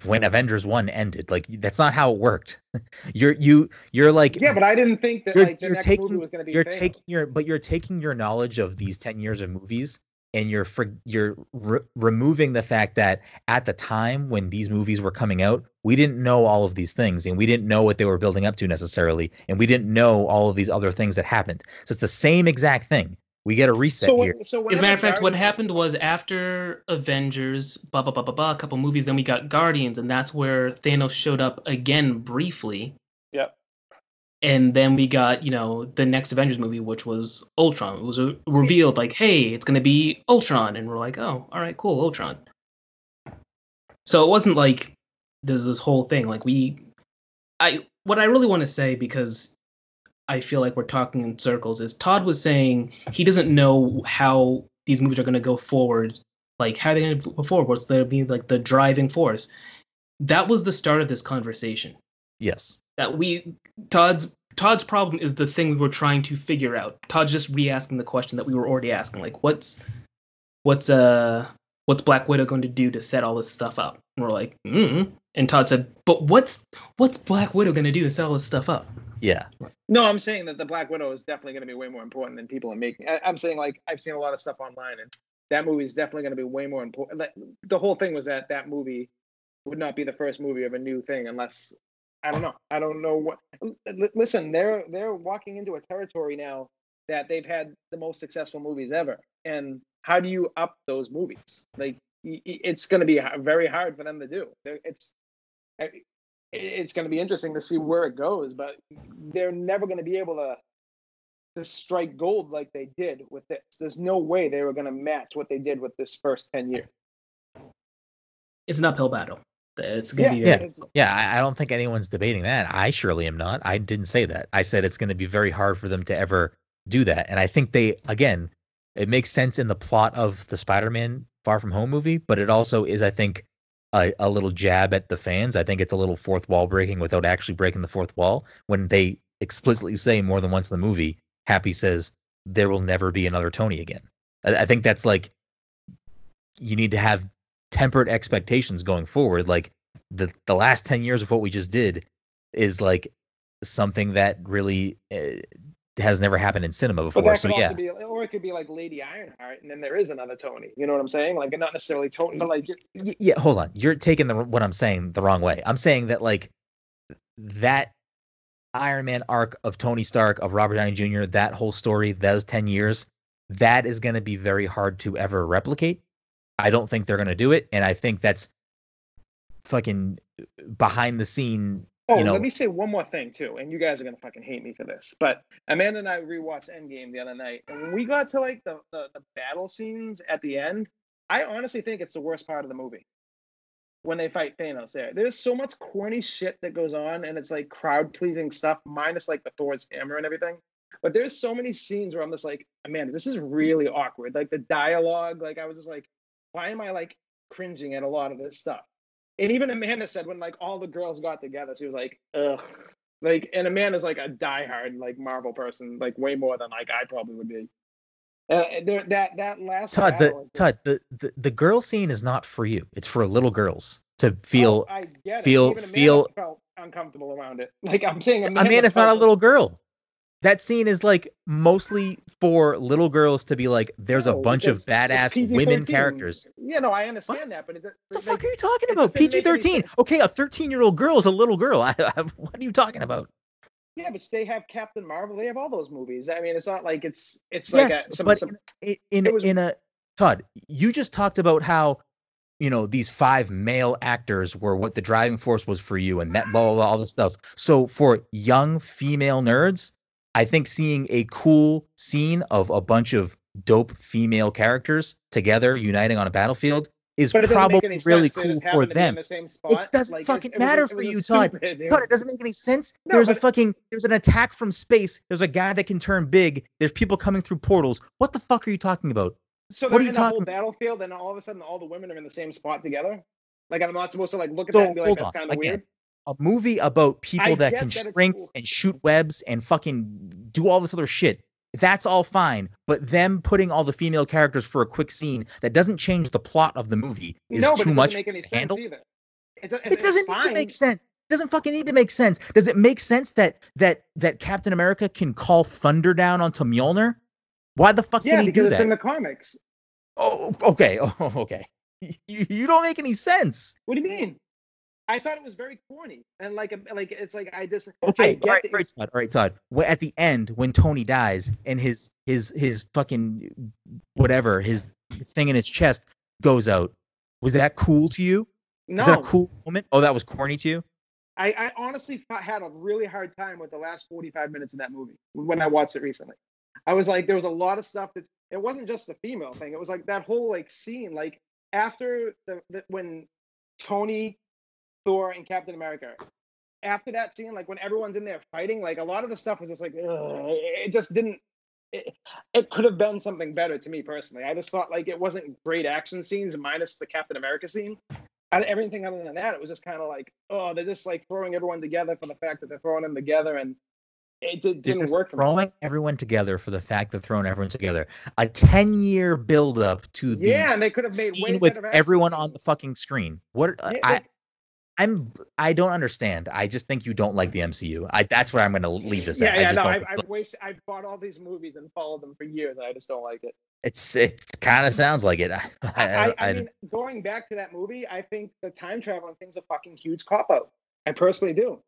[SPEAKER 1] when Avengers One ended. Like that's not how it worked. you're you you're like
[SPEAKER 2] Yeah, but I didn't think that
[SPEAKER 1] you're,
[SPEAKER 2] like the
[SPEAKER 1] you're
[SPEAKER 2] next
[SPEAKER 1] taking
[SPEAKER 2] movie was going to be.
[SPEAKER 1] you're
[SPEAKER 2] Thanos.
[SPEAKER 1] taking your but you're taking your knowledge of these 10 years of movies and you're for, you're re- removing the fact that at the time when these movies were coming out we didn't know all of these things and we didn't know what they were building up to necessarily and we didn't know all of these other things that happened. So it's the same exact thing. We get a reset
[SPEAKER 2] So,
[SPEAKER 1] here.
[SPEAKER 2] so
[SPEAKER 3] As a matter of fact, what happened was after Avengers, blah blah blah blah blah, a couple movies, then we got Guardians, and that's where Thanos showed up again briefly. And then we got, you know, the next Avengers movie, which was Ultron. It was uh, revealed like, hey, it's gonna be Ultron, and we're like, oh, all right, cool, Ultron. So it wasn't like there's this whole thing. Like we, I what I really want to say because I feel like we're talking in circles is Todd was saying he doesn't know how these movies are going to go forward. Like, how are they going to go forward? What's going to be like the driving force? That was the start of this conversation.
[SPEAKER 1] yes
[SPEAKER 3] That we Todd's Todd's problem is the thing we were trying to figure out. Todd's just re-asking the question that we were already asking. Like, what's what's uh what's Black Widow going to do to set all this stuff up? And we're like, mm. And Todd said, but what's what's Black Widow going to do to set all this stuff up?
[SPEAKER 1] yeah
[SPEAKER 2] No, I'm saying that the Black Widow is definitely going to be way more important than people are making. I, I'm saying like I've seen a lot of stuff online, and that movie is definitely going to be way more important. Like, the whole thing was that that movie would not be the first movie of a new thing unless I don't know. I don't know what. Listen, they're they're walking into a territory now that they've had the most successful movies ever, and how do you up those movies? Like it's going to be very hard for them to do. It's it's going to be interesting to see where it goes. But they're never going to be able to to strike gold like they did with this. There's no way they were going to match what they did with this first ten years.
[SPEAKER 3] It's an uphill battle. It's gonna be
[SPEAKER 1] Yeah. Yeah, I, I don't think anyone's debating that. I surely am not. I didn't say that. I said it's going to be very hard for them to ever do that. And I think they, again, it makes sense in the plot of the Spider-Man Far From Home movie, but it also is, I think, a, a little jab at the fans. I think it's a little fourth wall breaking without actually breaking the fourth wall when they explicitly say more than once in the movie. Happy says there will never be another Tony again. I, I think that's like you need to have tempered expectations going forward. Like the the last 10 years of what we just did is like something that really uh, has never happened in cinema before. So yeah,
[SPEAKER 2] be, or it could be like Lady Ironheart, and then there is another Tony. You know what I'm saying? Like not necessarily Tony, but like
[SPEAKER 1] Y- yeah. Hold on, you're taking the what I'm saying the wrong way. I'm saying that like that Iron Man arc of Tony Stark of Robert Downey Jr. That whole story, those 10 years, that is going to be very hard to ever replicate. I don't think they're going to do it, and I think that's fucking behind the scene.
[SPEAKER 2] Oh,
[SPEAKER 1] you know,
[SPEAKER 2] let me say one more thing too, and you guys are gonna fucking hate me for this, but Amanda and I rewatched Endgame the other night, and when we got to like the, the the battle scenes at the end, I honestly think it's the worst part of the movie. When they fight Thanos, there, there's so much corny shit that goes on, and it's like crowd pleasing stuff, minus like the Thor's hammer and everything. But there's so many scenes where I'm just like, Amanda, this is really awkward. Like the dialogue, like I was just like, why am I like cringing at a lot of this stuff? And even Amanda said when like all the girls got together, she was like, ugh. Like, and Amanda's like a diehard like Marvel person, like way more than like I probably would be. Uh, there, that that last
[SPEAKER 1] Todd, the Todd, the, the the girl scene is not for you. It's for little girls to feel.
[SPEAKER 2] Oh, I get it.
[SPEAKER 1] feel- feel-
[SPEAKER 2] felt uncomfortable around it. Like I'm saying, Amanda
[SPEAKER 1] Amanda's not a little girl. That scene is like mostly for little girls to be like, there's a bunch of badass women characters.
[SPEAKER 2] Yeah, no, I understand
[SPEAKER 1] What?
[SPEAKER 2] that, but it,
[SPEAKER 1] What the
[SPEAKER 2] like,
[SPEAKER 1] fuck are you talking about? PG thirteen. Okay, a thirteen year old girl is a little girl. I, I, what are you talking about?
[SPEAKER 2] Yeah, but they have Captain Marvel. They have all those movies. I mean, it's not like it's it's like
[SPEAKER 1] yes,
[SPEAKER 2] a, some,
[SPEAKER 1] but
[SPEAKER 2] some,
[SPEAKER 1] in in,
[SPEAKER 2] it was-
[SPEAKER 1] in a Todd, you just talked about how you know these five male actors were what the driving force was for you, and that blah blah, blah all this stuff. So for young female nerds, I think seeing a cool scene of a bunch of dope female characters together uniting on a battlefield is
[SPEAKER 2] but it doesn't make
[SPEAKER 1] probably really cool for
[SPEAKER 2] happen to be in
[SPEAKER 1] them.
[SPEAKER 2] the spot.
[SPEAKER 1] doesn't
[SPEAKER 2] Like,
[SPEAKER 1] fucking
[SPEAKER 2] it was
[SPEAKER 1] matter
[SPEAKER 2] it
[SPEAKER 1] for
[SPEAKER 2] was
[SPEAKER 1] you, Todd.
[SPEAKER 2] stupid- it
[SPEAKER 1] But it doesn't make any sense.
[SPEAKER 2] No,
[SPEAKER 1] there's a fucking there's an attack from space. There's a guy that can turn big. There's people coming through portals. What the fuck are you talking about?
[SPEAKER 2] So
[SPEAKER 1] What are you
[SPEAKER 2] in the whole battlefield, and all of a sudden, all the women are in the same spot together. Like I'm not supposed to like look at
[SPEAKER 1] So,
[SPEAKER 2] that and be like, that's kind of weird.
[SPEAKER 1] A movie about people
[SPEAKER 2] I
[SPEAKER 1] that can
[SPEAKER 2] that
[SPEAKER 1] shrink
[SPEAKER 2] cool.
[SPEAKER 1] and shoot webs and fucking do all this other shit. That's all fine. But them putting all the female characters for a quick scene that doesn't change the plot of the movie is
[SPEAKER 2] no, but
[SPEAKER 1] too
[SPEAKER 2] it
[SPEAKER 1] much
[SPEAKER 2] doesn't make any sense
[SPEAKER 1] handle.
[SPEAKER 2] either. It, do-
[SPEAKER 1] It doesn't need to make sense. It doesn't fucking need to make sense. Does it make sense that that that Captain America can call thunder down onto Mjolnir? Why the fuck
[SPEAKER 2] Yeah,
[SPEAKER 1] can he
[SPEAKER 2] because
[SPEAKER 1] do
[SPEAKER 2] it's
[SPEAKER 1] that?
[SPEAKER 2] in the comics.
[SPEAKER 1] Oh, okay. Oh, okay. You, you don't make any sense.
[SPEAKER 2] What do you mean? I thought it was very corny and like um, like it's like I just I
[SPEAKER 1] Okay,
[SPEAKER 2] get
[SPEAKER 1] all right,
[SPEAKER 2] that
[SPEAKER 1] all right, Todd. All right, Todd. At the end, when Tony dies and his his his fucking whatever his thing in his chest goes out, was that cool to you? Was that a
[SPEAKER 2] no.
[SPEAKER 1] cool moment? Oh, that was corny to you.
[SPEAKER 2] I, I honestly had a really hard time with the last 45 minutes of that movie when I watched it recently. I was like, there was a lot of stuff that it wasn't just the female thing. It was like that whole like scene, like after the, the when Tony, Thor, and Captain America, after that scene, like when everyone's in there fighting, like a lot of the stuff was just like, ugh, it just didn't. It, it could have been something better to me personally. I just thought like it wasn't great action scenes minus the Captain America scene. And everything other than that, it was just kind of like, oh, they're just like throwing everyone together for the fact that they're throwing them together, and it did, didn't work for me.
[SPEAKER 1] throwing everyone together for the fact they're throwing everyone together. A ten year build up to the
[SPEAKER 2] Yeah, and they could have made way
[SPEAKER 1] scene with everyone on the fucking screen. What
[SPEAKER 2] Yeah,
[SPEAKER 1] I I'm I don't understand. I just think you don't like the MCU. I that's where I'm going to leave this
[SPEAKER 2] Yeah,
[SPEAKER 1] at. I
[SPEAKER 2] yeah,
[SPEAKER 1] just
[SPEAKER 2] no,
[SPEAKER 1] don't
[SPEAKER 2] I've, I've wasted, I've bought all these movies and followed them for years, and I just don't like it.
[SPEAKER 1] It's it kind of sounds like it. I,
[SPEAKER 2] I,
[SPEAKER 1] I,
[SPEAKER 2] I, I
[SPEAKER 1] I-
[SPEAKER 2] mean, going back to that movie, I think the time traveling thing's a fucking huge cop out. I personally do.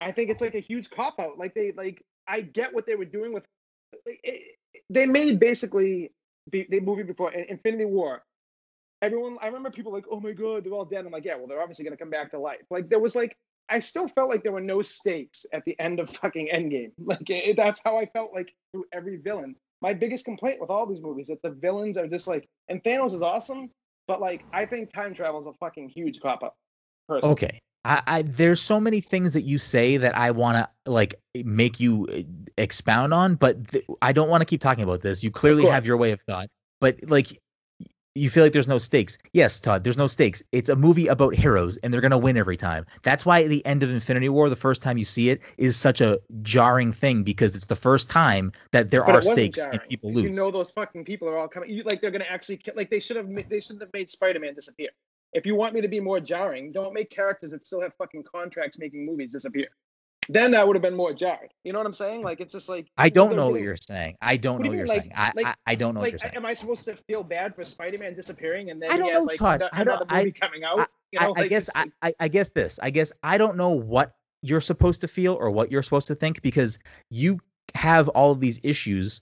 [SPEAKER 2] I think it's like a huge cop out. Like they like, I get what they were doing with. They, they made basically the, the movie before Infinity War. Everyone. I remember people like, "Oh my god, they're all dead." I'm like, "Yeah, well, they're obviously gonna come back to life." Like there was like, I still felt like there were no stakes at the end of fucking Endgame. Like it, that's how I felt like through every villain. My biggest complaint with all these movies that the villains are just like, and Thanos is awesome, but like I think time travel is a fucking huge cop up.
[SPEAKER 1] Okay. I, I there's so many things that you say that I want to like make you uh, expound on, but th- I don't want to keep talking about this. You clearly have your way of thought, but like you feel like there's no stakes. Yes, Todd, there's no stakes. It's a movie about heroes and they're going to win every time. That's why the end of Infinity War, the first time you see it, is such a jarring thing because it's the first time that there
[SPEAKER 2] But
[SPEAKER 1] are stakes and
[SPEAKER 2] jarring,
[SPEAKER 1] people
[SPEAKER 2] 'cause
[SPEAKER 1] lose.
[SPEAKER 2] You know those fucking people are all coming. You, like they're gonna actually ki- like they should have they shouldn't have made Spider-Man disappear. If you want me to be more jarring, don't make characters that still have fucking contracts making movies disappear. Then that would have been more jarring. You know what I'm saying? Like it's just like
[SPEAKER 1] I don't know what you're saying. I don't
[SPEAKER 2] What
[SPEAKER 1] know
[SPEAKER 2] do
[SPEAKER 1] what
[SPEAKER 2] you
[SPEAKER 1] you're saying. I,
[SPEAKER 2] Like-
[SPEAKER 1] I I don't know what you're saying.
[SPEAKER 2] am I supposed to feel bad for Spider-Man disappearing and then
[SPEAKER 1] I don't
[SPEAKER 2] he has
[SPEAKER 1] know,
[SPEAKER 2] like
[SPEAKER 1] Todd.
[SPEAKER 2] ano-
[SPEAKER 1] I don't-
[SPEAKER 2] another movie coming out? you know,
[SPEAKER 1] I, I guess I, I, I guess this. I guess I don't know what you're supposed to feel or what you're supposed to think because you have all of these issues.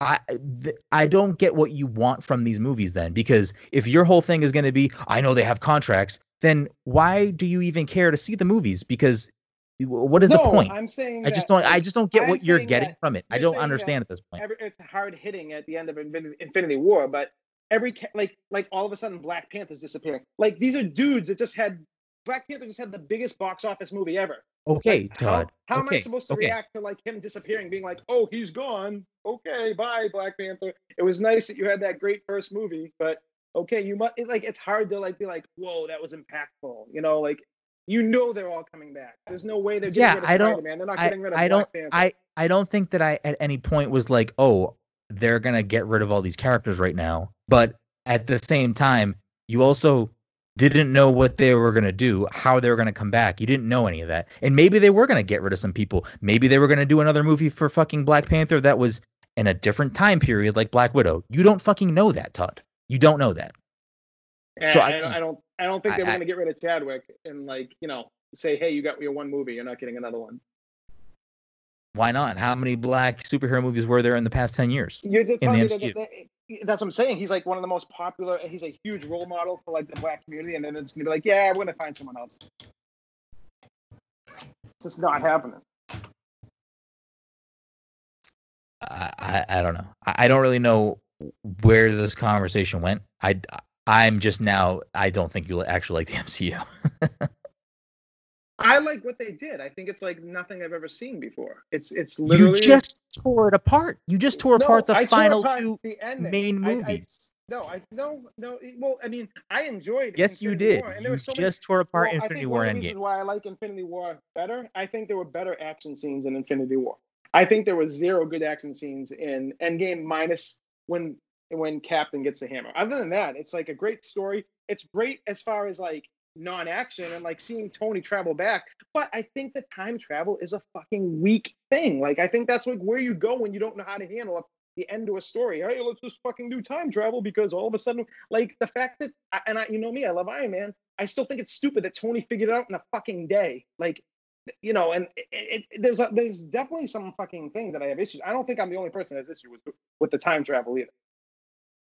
[SPEAKER 1] I th- I don't get what you want from these movies then because if your whole thing is going to be I know they have contracts, then why do you even care to see the movies? Because what is
[SPEAKER 2] no,
[SPEAKER 1] the point?
[SPEAKER 2] I'm saying
[SPEAKER 1] I just don't I just don't get
[SPEAKER 2] I'm
[SPEAKER 1] what you're getting from it. I don't understand at this point.
[SPEAKER 2] every, it's hard hitting at the end of Infinity, War, but every like like all of a sudden Black Panther's disappearing. Like these are dudes that just had Black Panther just had the biggest box office movie ever.
[SPEAKER 1] Okay,
[SPEAKER 2] Like,
[SPEAKER 1] Todd.
[SPEAKER 2] How, how am I supposed to
[SPEAKER 1] okay.
[SPEAKER 2] react to like him disappearing, being like, "Oh, he's gone. Okay, bye, Black Panther. It was nice that you had that great first movie, but okay, you must it, like it's hard to like be like, whoa, that was impactful. You know, like you know they're all coming back. There's no way they're getting
[SPEAKER 1] Yeah,
[SPEAKER 2] rid of
[SPEAKER 1] I don't-
[SPEAKER 2] Spider-Man. They're not
[SPEAKER 1] I,
[SPEAKER 2] getting rid of
[SPEAKER 1] I
[SPEAKER 2] Black
[SPEAKER 1] don't
[SPEAKER 2] Panther.
[SPEAKER 1] I I don't think that I at any point was like, oh, they're gonna get rid of all these characters right now. But at the same time, you also didn't know what they were gonna do, how they were gonna come back. You didn't know any of that. And maybe they were gonna get rid of some people. Maybe they were gonna do another movie for fucking Black Panther that was in a different time period like Black Widow. You don't fucking know that, Todd. You don't know that.
[SPEAKER 2] And
[SPEAKER 1] So
[SPEAKER 2] I,
[SPEAKER 1] I
[SPEAKER 2] don't- I don't I don't think they were going to get rid of Chadwick and like you know say hey you got your one movie you're not getting another one.
[SPEAKER 1] Why not? How many black superhero movies were there in the past ten years?
[SPEAKER 2] You're just
[SPEAKER 1] In the
[SPEAKER 2] telling me that,
[SPEAKER 1] MCU.
[SPEAKER 2] that- that's what I'm saying. He's like one of the most popular. He's a huge role model for like the black community, and then it's gonna be like yeah we're gonna find someone else. It's just not happening.
[SPEAKER 1] I, I I don't know. I, I don't really know where this conversation went. I I'm just now. I don't think you'll actually like the MCU.
[SPEAKER 2] I like what they did. I think it's like nothing I've ever seen before. It's it's
[SPEAKER 1] you
[SPEAKER 2] literally
[SPEAKER 1] just tore it apart. You just tore
[SPEAKER 2] No,
[SPEAKER 1] apart the
[SPEAKER 2] I
[SPEAKER 1] final
[SPEAKER 2] apart
[SPEAKER 1] two
[SPEAKER 2] the ending.
[SPEAKER 1] main
[SPEAKER 2] I- I-
[SPEAKER 1] movies.
[SPEAKER 2] No, I no no. Well, I mean, I enjoyed.
[SPEAKER 1] yes, you did.
[SPEAKER 2] War, and
[SPEAKER 1] You
[SPEAKER 2] there were so many-
[SPEAKER 1] just tore apart
[SPEAKER 2] well, I
[SPEAKER 1] Infinity
[SPEAKER 2] think
[SPEAKER 1] War
[SPEAKER 2] one
[SPEAKER 1] and
[SPEAKER 2] of the
[SPEAKER 1] Endgame.
[SPEAKER 2] reasons why I like Infinity War better, I think there were better action scenes in Infinity War. I think there was zero good action scenes in Endgame, minus when when Captain gets the hammer. Other than that, it's like a great story. It's great as far as like non-action and like seeing Tony travel back. But I think that time travel is a fucking weak thing. Like I think that's like where you go when you don't know how to handle it the end to a story. Hey, let's just fucking do time travel because all of a sudden, like the fact that, and I, you know me, I love Iron Man. I still think it's stupid that Tony figured it out in a fucking day. Like, you know, and it, it, there's a, there's definitely some fucking things that I have issues. I don't think I'm the only person that has issue with with the time travel either.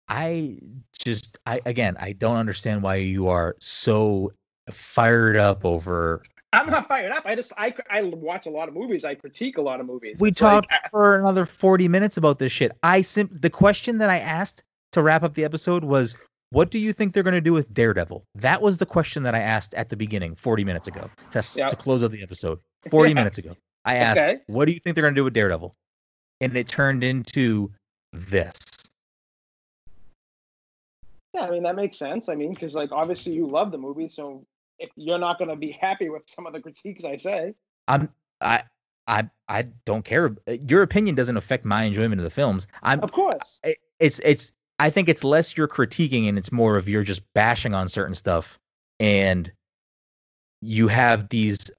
[SPEAKER 1] I just I again I don't understand why you are so fired up over
[SPEAKER 2] I'm not fired up. I just I I watch a lot of movies. I critique a lot of movies.
[SPEAKER 1] we
[SPEAKER 2] It's like,
[SPEAKER 1] talked uh, for another 40 minutes about this shit. I sim the question that I asked to wrap up the episode was what do you think they're going to do with Daredevil? That was the question that I asked at the beginning 40 minutes ago to,
[SPEAKER 2] Yep.
[SPEAKER 1] to close out the episode. 40
[SPEAKER 2] Yeah.
[SPEAKER 1] minutes ago. I asked,
[SPEAKER 2] Okay.
[SPEAKER 1] what do you think they're going to do with Daredevil? And it turned into this.
[SPEAKER 2] Yeah, I mean that makes sense. I mean, because like obviously you love the movie, so if you're not going to be happy with some of the critiques I say,
[SPEAKER 1] I'm I I I don't care. Uh, your opinion doesn't affect my enjoyment of the films. I'm
[SPEAKER 2] of course.
[SPEAKER 1] it- it's it's I think it's less you're critiquing and it's more of you're just bashing on certain stuff and you have these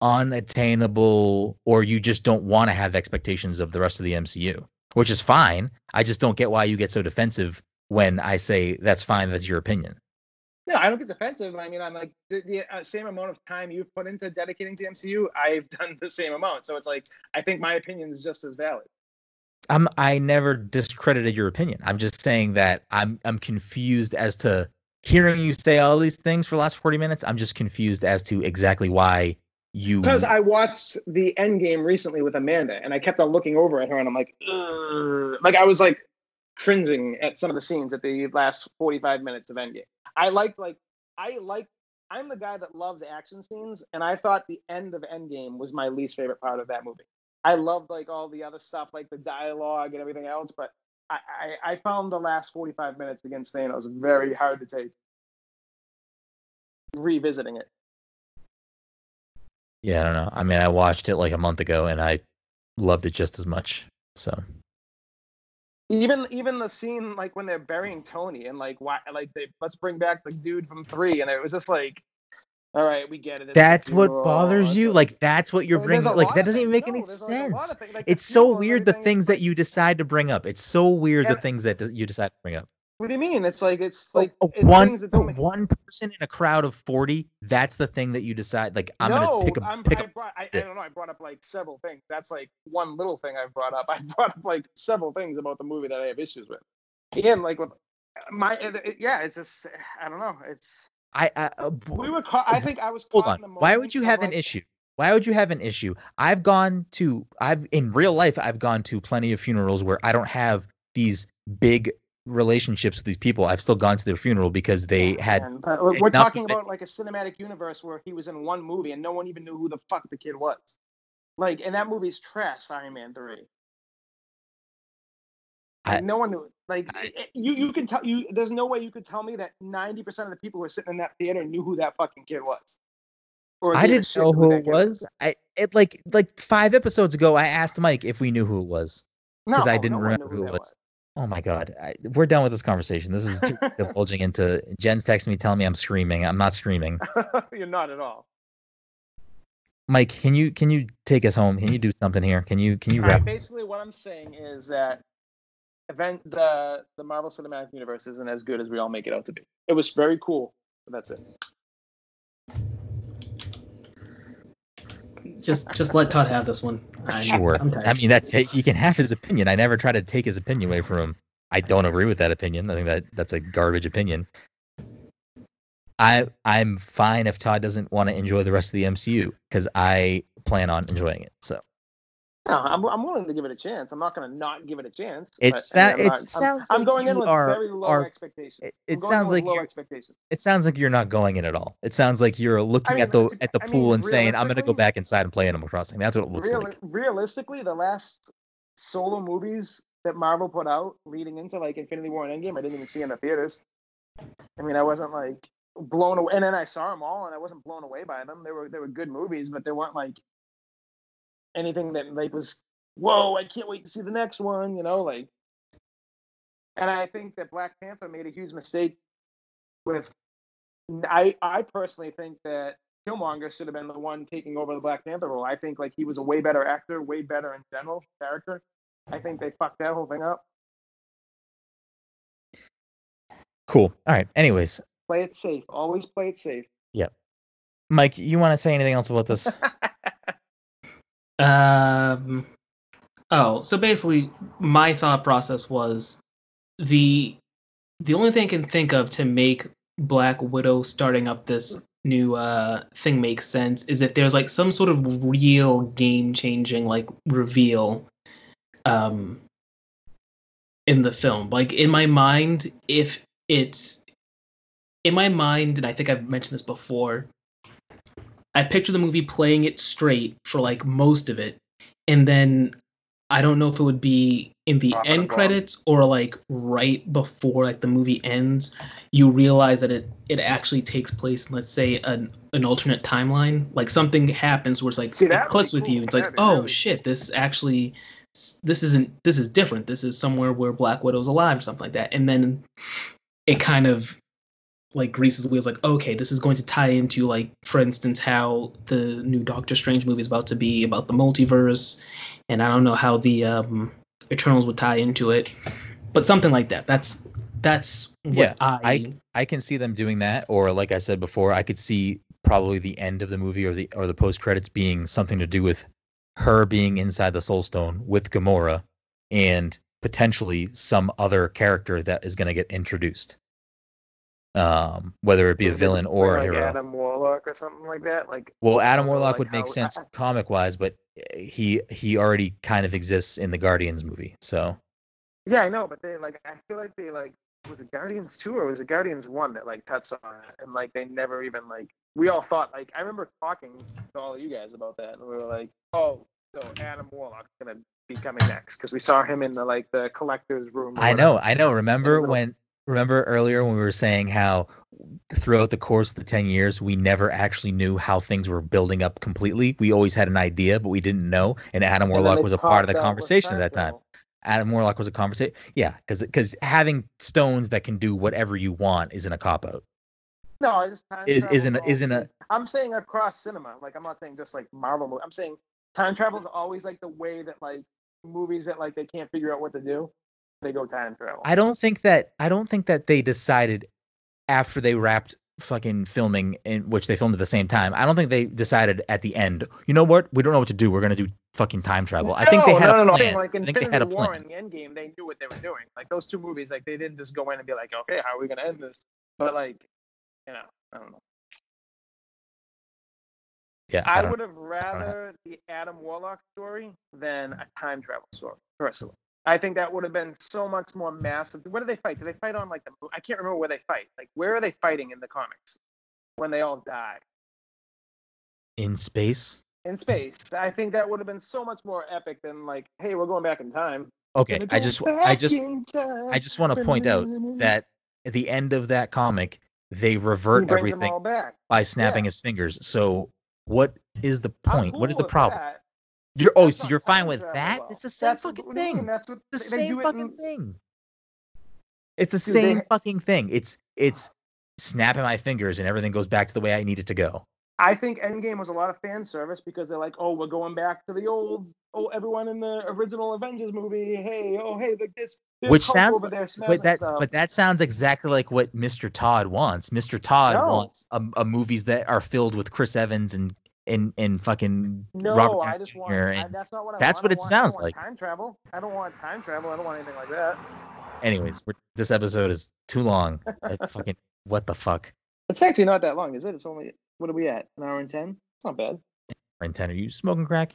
[SPEAKER 1] unattainable or you just don't want to have expectations of the rest of the MCU, which is fine. I just don't get why you get so defensive when I say that's fine, that's your opinion.
[SPEAKER 2] No, I don't get defensive. I mean, I'm like the, the uh, same amount of time you've put into dedicating to MCU, I've done the same amount. So it's like I think my opinion is just as valid.
[SPEAKER 1] I'm I never discredited your opinion. I'm just saying that I'm I'm confused as to hearing you say all these things for the last 40 minutes. I'm just confused as to exactly why you
[SPEAKER 2] Because I watched the end game recently with Amanda, and I kept on looking over at her, and I'm like, "Ugh." like I was like cringing at some of the scenes at the last 45 minutes of Endgame. I like like I like I'm the guy that loves action scenes, and I thought the end of Endgame was my least favorite part of that movie. I loved like all the other stuff, like the dialogue and everything else, but I, I, I found the last 45 minutes against Thanos very hard to take. Revisiting it.
[SPEAKER 1] Yeah, I don't know. I mean, I watched it like a month ago and I loved it just as much. So
[SPEAKER 2] even even the scene like when they're burying Tony and like why like they let's bring back the dude from three and it was just like all right we get it it's
[SPEAKER 1] that's what bothers you.
[SPEAKER 2] a-
[SPEAKER 1] Like that's what you're
[SPEAKER 2] Well, there's
[SPEAKER 1] bringing. Like that doesn't even make any
[SPEAKER 2] no, there's, like, a lot
[SPEAKER 1] sense.
[SPEAKER 2] like,
[SPEAKER 1] It's so weird the things that you decide to bring up. It's so weird the things that you decide to bring up.
[SPEAKER 2] What do you mean it's like it's
[SPEAKER 1] Oh,
[SPEAKER 2] like
[SPEAKER 1] oh,
[SPEAKER 2] it's
[SPEAKER 1] one
[SPEAKER 2] things that don't make
[SPEAKER 1] one person in a crowd of 40, that's the thing that you decide like I'm
[SPEAKER 2] no,
[SPEAKER 1] going to pick a
[SPEAKER 2] I'm,
[SPEAKER 1] pick
[SPEAKER 2] I brought I, I don't know I brought up like several things that's like one little thing I've brought up I brought up like several things about the movie that I have issues with and like with my it, it- yeah it's just I don't know it's
[SPEAKER 1] I, I uh,
[SPEAKER 2] we were caught I think I was
[SPEAKER 1] hold on. Why would you have an issue? Why would you have an issue? I've gone to I've in real life I've gone to plenty of funerals where I don't have these big relationships with these people. I've still gone to their funeral because they had
[SPEAKER 2] man, we're talking about like a cinematic universe where he was in one movie and no one even knew who the fuck the kid was. Like, and that movie's trash, Iron Man three.
[SPEAKER 1] I-
[SPEAKER 2] no one knew. Like,
[SPEAKER 1] I-
[SPEAKER 2] it- it- you you can tell you. There's no way you could tell me that ninety percent of the people who were sitting in that theater knew who that fucking kid was. Or
[SPEAKER 1] I didn't know who
[SPEAKER 2] that
[SPEAKER 1] it
[SPEAKER 2] kid
[SPEAKER 1] was. I it like like five episodes ago I asked Mike if we knew who it was. 'cause I
[SPEAKER 2] No,
[SPEAKER 1] didn't
[SPEAKER 2] no
[SPEAKER 1] remember
[SPEAKER 2] knew
[SPEAKER 1] who it
[SPEAKER 2] that
[SPEAKER 1] was. Oh my god, I, we're done with this conversation. This is too divulging into. Jen's texting me telling me I'm screaming. I'm not screaming.
[SPEAKER 2] You're not at all.
[SPEAKER 1] Mike, can you can you take us home? Can you do something here? Can you can you
[SPEAKER 2] All right,
[SPEAKER 1] wrap?
[SPEAKER 2] basically, what I'm saying is that event the the Marvel Cinematic Universe isn't as good as we all make it out to be. It was very cool, but that's it.
[SPEAKER 3] Just just let Todd have this one. I'm,
[SPEAKER 1] Sure. I mean that he can have his opinion. I never try to take his opinion away from him. I don't agree with that opinion. I think that that's a garbage opinion. I I'm fine if Todd doesn't want to enjoy the rest of the MCU because I plan on enjoying it. So
[SPEAKER 2] No, I'm, I'm willing to give it a chance. I'm not going to not give it a chance.
[SPEAKER 1] It sa-
[SPEAKER 2] I
[SPEAKER 1] it
[SPEAKER 2] not- I'm-
[SPEAKER 1] sounds
[SPEAKER 2] I'm,
[SPEAKER 1] like
[SPEAKER 2] going in with
[SPEAKER 1] are-
[SPEAKER 2] very low
[SPEAKER 1] are-
[SPEAKER 2] expectations.
[SPEAKER 1] it, it sounds like
[SPEAKER 2] low expectations.
[SPEAKER 1] it sounds like you're not going in at all. It sounds like you're looking
[SPEAKER 2] mean,
[SPEAKER 1] at the
[SPEAKER 2] to-
[SPEAKER 1] at the
[SPEAKER 2] I
[SPEAKER 1] pool
[SPEAKER 2] mean,
[SPEAKER 1] and saying I'm gonna go back inside and play Animal Crossing. That's what it looks
[SPEAKER 2] Reali-
[SPEAKER 1] like.
[SPEAKER 2] Realistically, the last solo movies that Marvel put out leading into like Infinity War and Endgame, I didn't even see in the theaters. I mean, I wasn't like blown away, and then I saw them all, and I wasn't blown away by them. They were they were good movies, but they weren't like anything that like was whoa, I can't wait to see the next one. You know, like. And I think that Black Panther made a huge mistake with. I I personally think that Killmonger should have been the one taking over the Black Panther role. I think like he was a way better actor, way better in general character. I think they fucked that whole thing up.
[SPEAKER 1] Cool. All right. Anyways,
[SPEAKER 2] Play it safe. Always play it safe. Yep.
[SPEAKER 1] Mike, you want to say anything else about this?
[SPEAKER 3] Um. Oh, so basically, my thought process was the the only thing I can think of to make Black Widow starting up this new uh thing make sense is if there's like some sort of real game changing like reveal um in the film. Like in my mind, if it's in my mind, and I think I've mentioned this before, I picture the movie playing it straight for like most of it, and then I don't know if it would be in the end credits or like right before like the movie ends. You realize that it it actually takes place in let's say an an alternate timeline. Like something happens where it's like
[SPEAKER 2] See,
[SPEAKER 3] it clicks with
[SPEAKER 2] cool.
[SPEAKER 3] you. It's like
[SPEAKER 2] That'd
[SPEAKER 3] oh
[SPEAKER 2] really
[SPEAKER 3] shit, this actually this isn't this is different. This is somewhere where Black Widow's alive or something like that. And then it kind of like greases wheels like okay this is going to tie into like for instance how the new doctor strange movie is about to be about the multiverse and i don't know how the um eternals would tie into it but something like that that's that's what
[SPEAKER 1] Yeah,
[SPEAKER 3] I,
[SPEAKER 1] I I can see them doing that, or like I said before, I could see probably the end of the movie or the or the post credits being something to do with her being inside the Soul Stone with Gamora, and potentially some other character that is going to get introduced. Um, whether it be a villain or a
[SPEAKER 2] like
[SPEAKER 1] hero.
[SPEAKER 2] Adam Warlock or something like that. Like
[SPEAKER 1] Well, Adam Warlock
[SPEAKER 2] like
[SPEAKER 1] would make
[SPEAKER 2] how-
[SPEAKER 1] sense comic wise, but he he already kind of exists in the Guardians movie. So
[SPEAKER 2] Yeah, I know, but they like I feel like they like was it Guardians two or was it Guardians one that like touched on it and like they never even like we all thought like I remember talking to all of you guys about that and we were like, oh, so Adam Warlock's gonna be coming next because we saw him in the like the collector's room.
[SPEAKER 1] I know, I know. Remember when? Remember earlier when we were saying how throughout the course of the ten years we never actually knew how things were building up completely. We always had an idea, but we didn't know. And Adam
[SPEAKER 2] And
[SPEAKER 1] Warlock
[SPEAKER 2] they
[SPEAKER 1] was a part of the
[SPEAKER 2] popped out with
[SPEAKER 1] conversation at that time. Adam Warlock was a conversation. Yeah, because because having stones that can do whatever you want isn't a cop out.
[SPEAKER 2] No, I just time
[SPEAKER 1] is isn't
[SPEAKER 2] always-
[SPEAKER 1] isn't a
[SPEAKER 2] I'm saying across cinema. Like I'm not saying just like Marvel movie. I'm saying time travel is always like the way that like movies that like they can't figure out what to do, they go time travel.
[SPEAKER 1] I don't think that I don't think that they decided after they wrapped fucking filming in which they filmed at the same time. I don't think they decided at the end. You know what? We don't know what to do. We're gonna do fucking time travel. I think they had
[SPEAKER 2] no,
[SPEAKER 1] a
[SPEAKER 2] no, no.
[SPEAKER 1] plan.
[SPEAKER 2] Like
[SPEAKER 1] I think they had a
[SPEAKER 2] Infinity War
[SPEAKER 1] plan.
[SPEAKER 2] and the Endgame, they knew what they were doing. Like those two movies, like they didn't just go in and be like, okay, how are we gonna end this? But like, you know, I don't know.
[SPEAKER 1] Yeah, I
[SPEAKER 2] I, would have rather the Adam Warlock story than a time travel story, personally. I think that would have been so much more massive. Where do they fight? Do they fight on like the? I can't remember where they fight. Like where are they fighting in the comics when they all die
[SPEAKER 1] in space.
[SPEAKER 2] in space? I think that would have been so much more epic than like, hey, we're going back in time.
[SPEAKER 1] Okay, I just I just. I just want to point out that at the end of that comic, they revert everything by snapping
[SPEAKER 2] yeah.
[SPEAKER 1] his fingers. So what is the point? what is the problem?
[SPEAKER 2] that.
[SPEAKER 1] You're oh,
[SPEAKER 2] That's
[SPEAKER 1] so you're fine with that?
[SPEAKER 2] though.
[SPEAKER 1] It's the same
[SPEAKER 2] That's
[SPEAKER 1] fucking
[SPEAKER 2] what do you mean?
[SPEAKER 1] thing.
[SPEAKER 2] That's what
[SPEAKER 1] the
[SPEAKER 2] they, they
[SPEAKER 1] same fucking
[SPEAKER 2] in-
[SPEAKER 1] thing. It's the
[SPEAKER 2] Dude, they-
[SPEAKER 1] same fucking thing. It's it's snapping my fingers and everything goes back to the way I need it to go.
[SPEAKER 2] I think Endgame was a lot of fan service because they're like, oh, we're going back to the old, oh, everyone in the original Avengers movie. Hey, oh, hey, look this. this
[SPEAKER 1] Which sounds
[SPEAKER 2] over there
[SPEAKER 1] But that
[SPEAKER 2] stuff.
[SPEAKER 1] but that sounds exactly like what Mr. Todd wants. Mr. Todd
[SPEAKER 2] No.
[SPEAKER 1] wants a, a movies that are filled with Chris Evans and and and fucking
[SPEAKER 2] no,
[SPEAKER 1] Robert
[SPEAKER 2] I just
[SPEAKER 1] Jr.
[SPEAKER 2] want. I, that's not what I
[SPEAKER 1] that's
[SPEAKER 2] want.
[SPEAKER 1] what
[SPEAKER 2] I
[SPEAKER 1] it
[SPEAKER 2] want- I don't
[SPEAKER 1] sounds
[SPEAKER 2] want
[SPEAKER 1] like.
[SPEAKER 2] Time travel. I don't want time travel. I don't want anything like that.
[SPEAKER 1] anyways, we're, this episode is too long. I fucking what the fuck?
[SPEAKER 2] It's actually not that long, is it? It's only what are we at? An hour and ten? It's not bad.
[SPEAKER 1] An hour and Ten, are you smoking crack?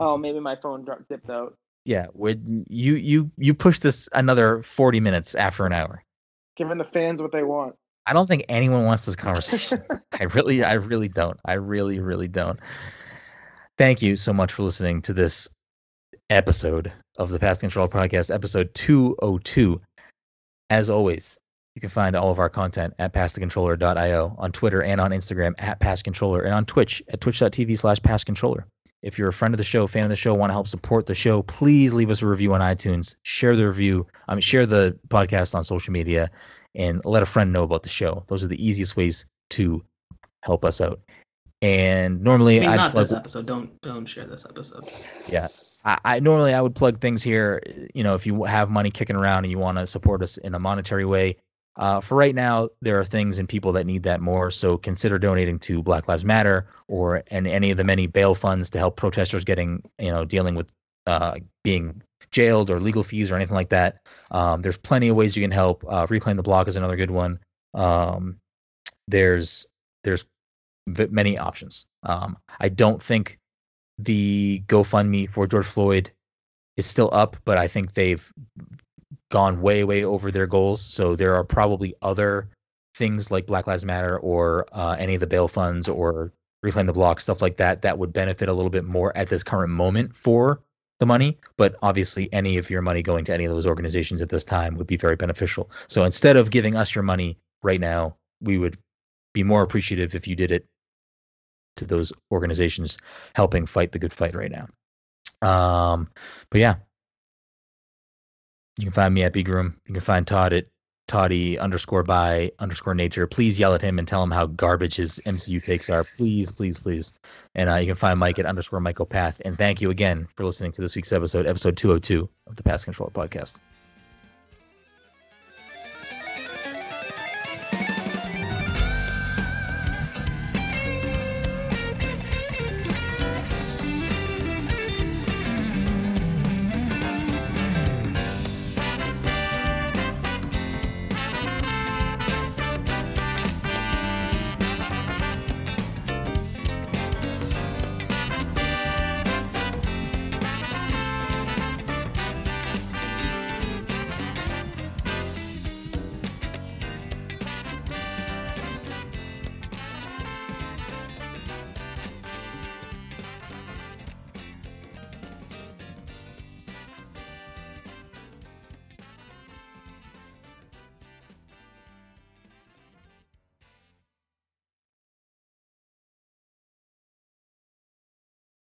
[SPEAKER 2] Oh, maybe my phone dropped, dipped out.
[SPEAKER 1] Yeah, would you you you push this another forty minutes after an hour?
[SPEAKER 2] Giving the fans what they want.
[SPEAKER 1] I don't think anyone wants this conversation. I really, I really don't. I really, really don't. Thank you so much for listening to this episode of the Pass Control Podcast, episode 202. As always, you can find all of our content at pastthecontroller.io on Twitter and on Instagram at pastcontroller and on Twitch at twitch.tv slash pastcontroller. If you're a friend of the show, fan of the show, want to help support the show, please leave us a review on iTunes. Share the review. I mean, share the podcast on social media and let a friend know about the show. Those are the easiest ways to help us out. And normally
[SPEAKER 3] I mean,
[SPEAKER 1] I'd
[SPEAKER 3] not
[SPEAKER 1] plug,
[SPEAKER 3] this episode. Don't don't share this episode.
[SPEAKER 1] Yeah. I, I normally I would plug things here. You know, if you have money kicking around and you want to support us in a monetary way. Uh, for right now, there are things and people that need that more. So consider donating to Black Lives Matter or and any of the many bail funds to help protesters getting you know dealing with uh, being jailed or legal fees or anything like that. Um, there's plenty of ways you can help. Uh, Reclaim the Block is another good one. Um, there's there's many options. Um, I don't think the GoFundMe for George Floyd is still up, but I think they've gone way way over their goals. So there are probably other things like Black Lives Matter or uh, any of the bail funds or Reclaim the Block stuff like that that would benefit a little bit more at this current moment for the money. But obviously, any of your money going to any of those organizations at this time would be very beneficial. So instead of giving us your money right now, we would be more appreciative if you did it to those organizations helping fight the good fight right now. Um, but yeah, you can find me at Big Room. You can find Todd at Toddy underscore by underscore nature. Please yell at him and tell him how garbage his MCU takes are. Please, please, please. And uh, you can find Mike at underscore Michael Path. And thank you again for listening to this week's episode, episode 202 of the Pass Control Podcast.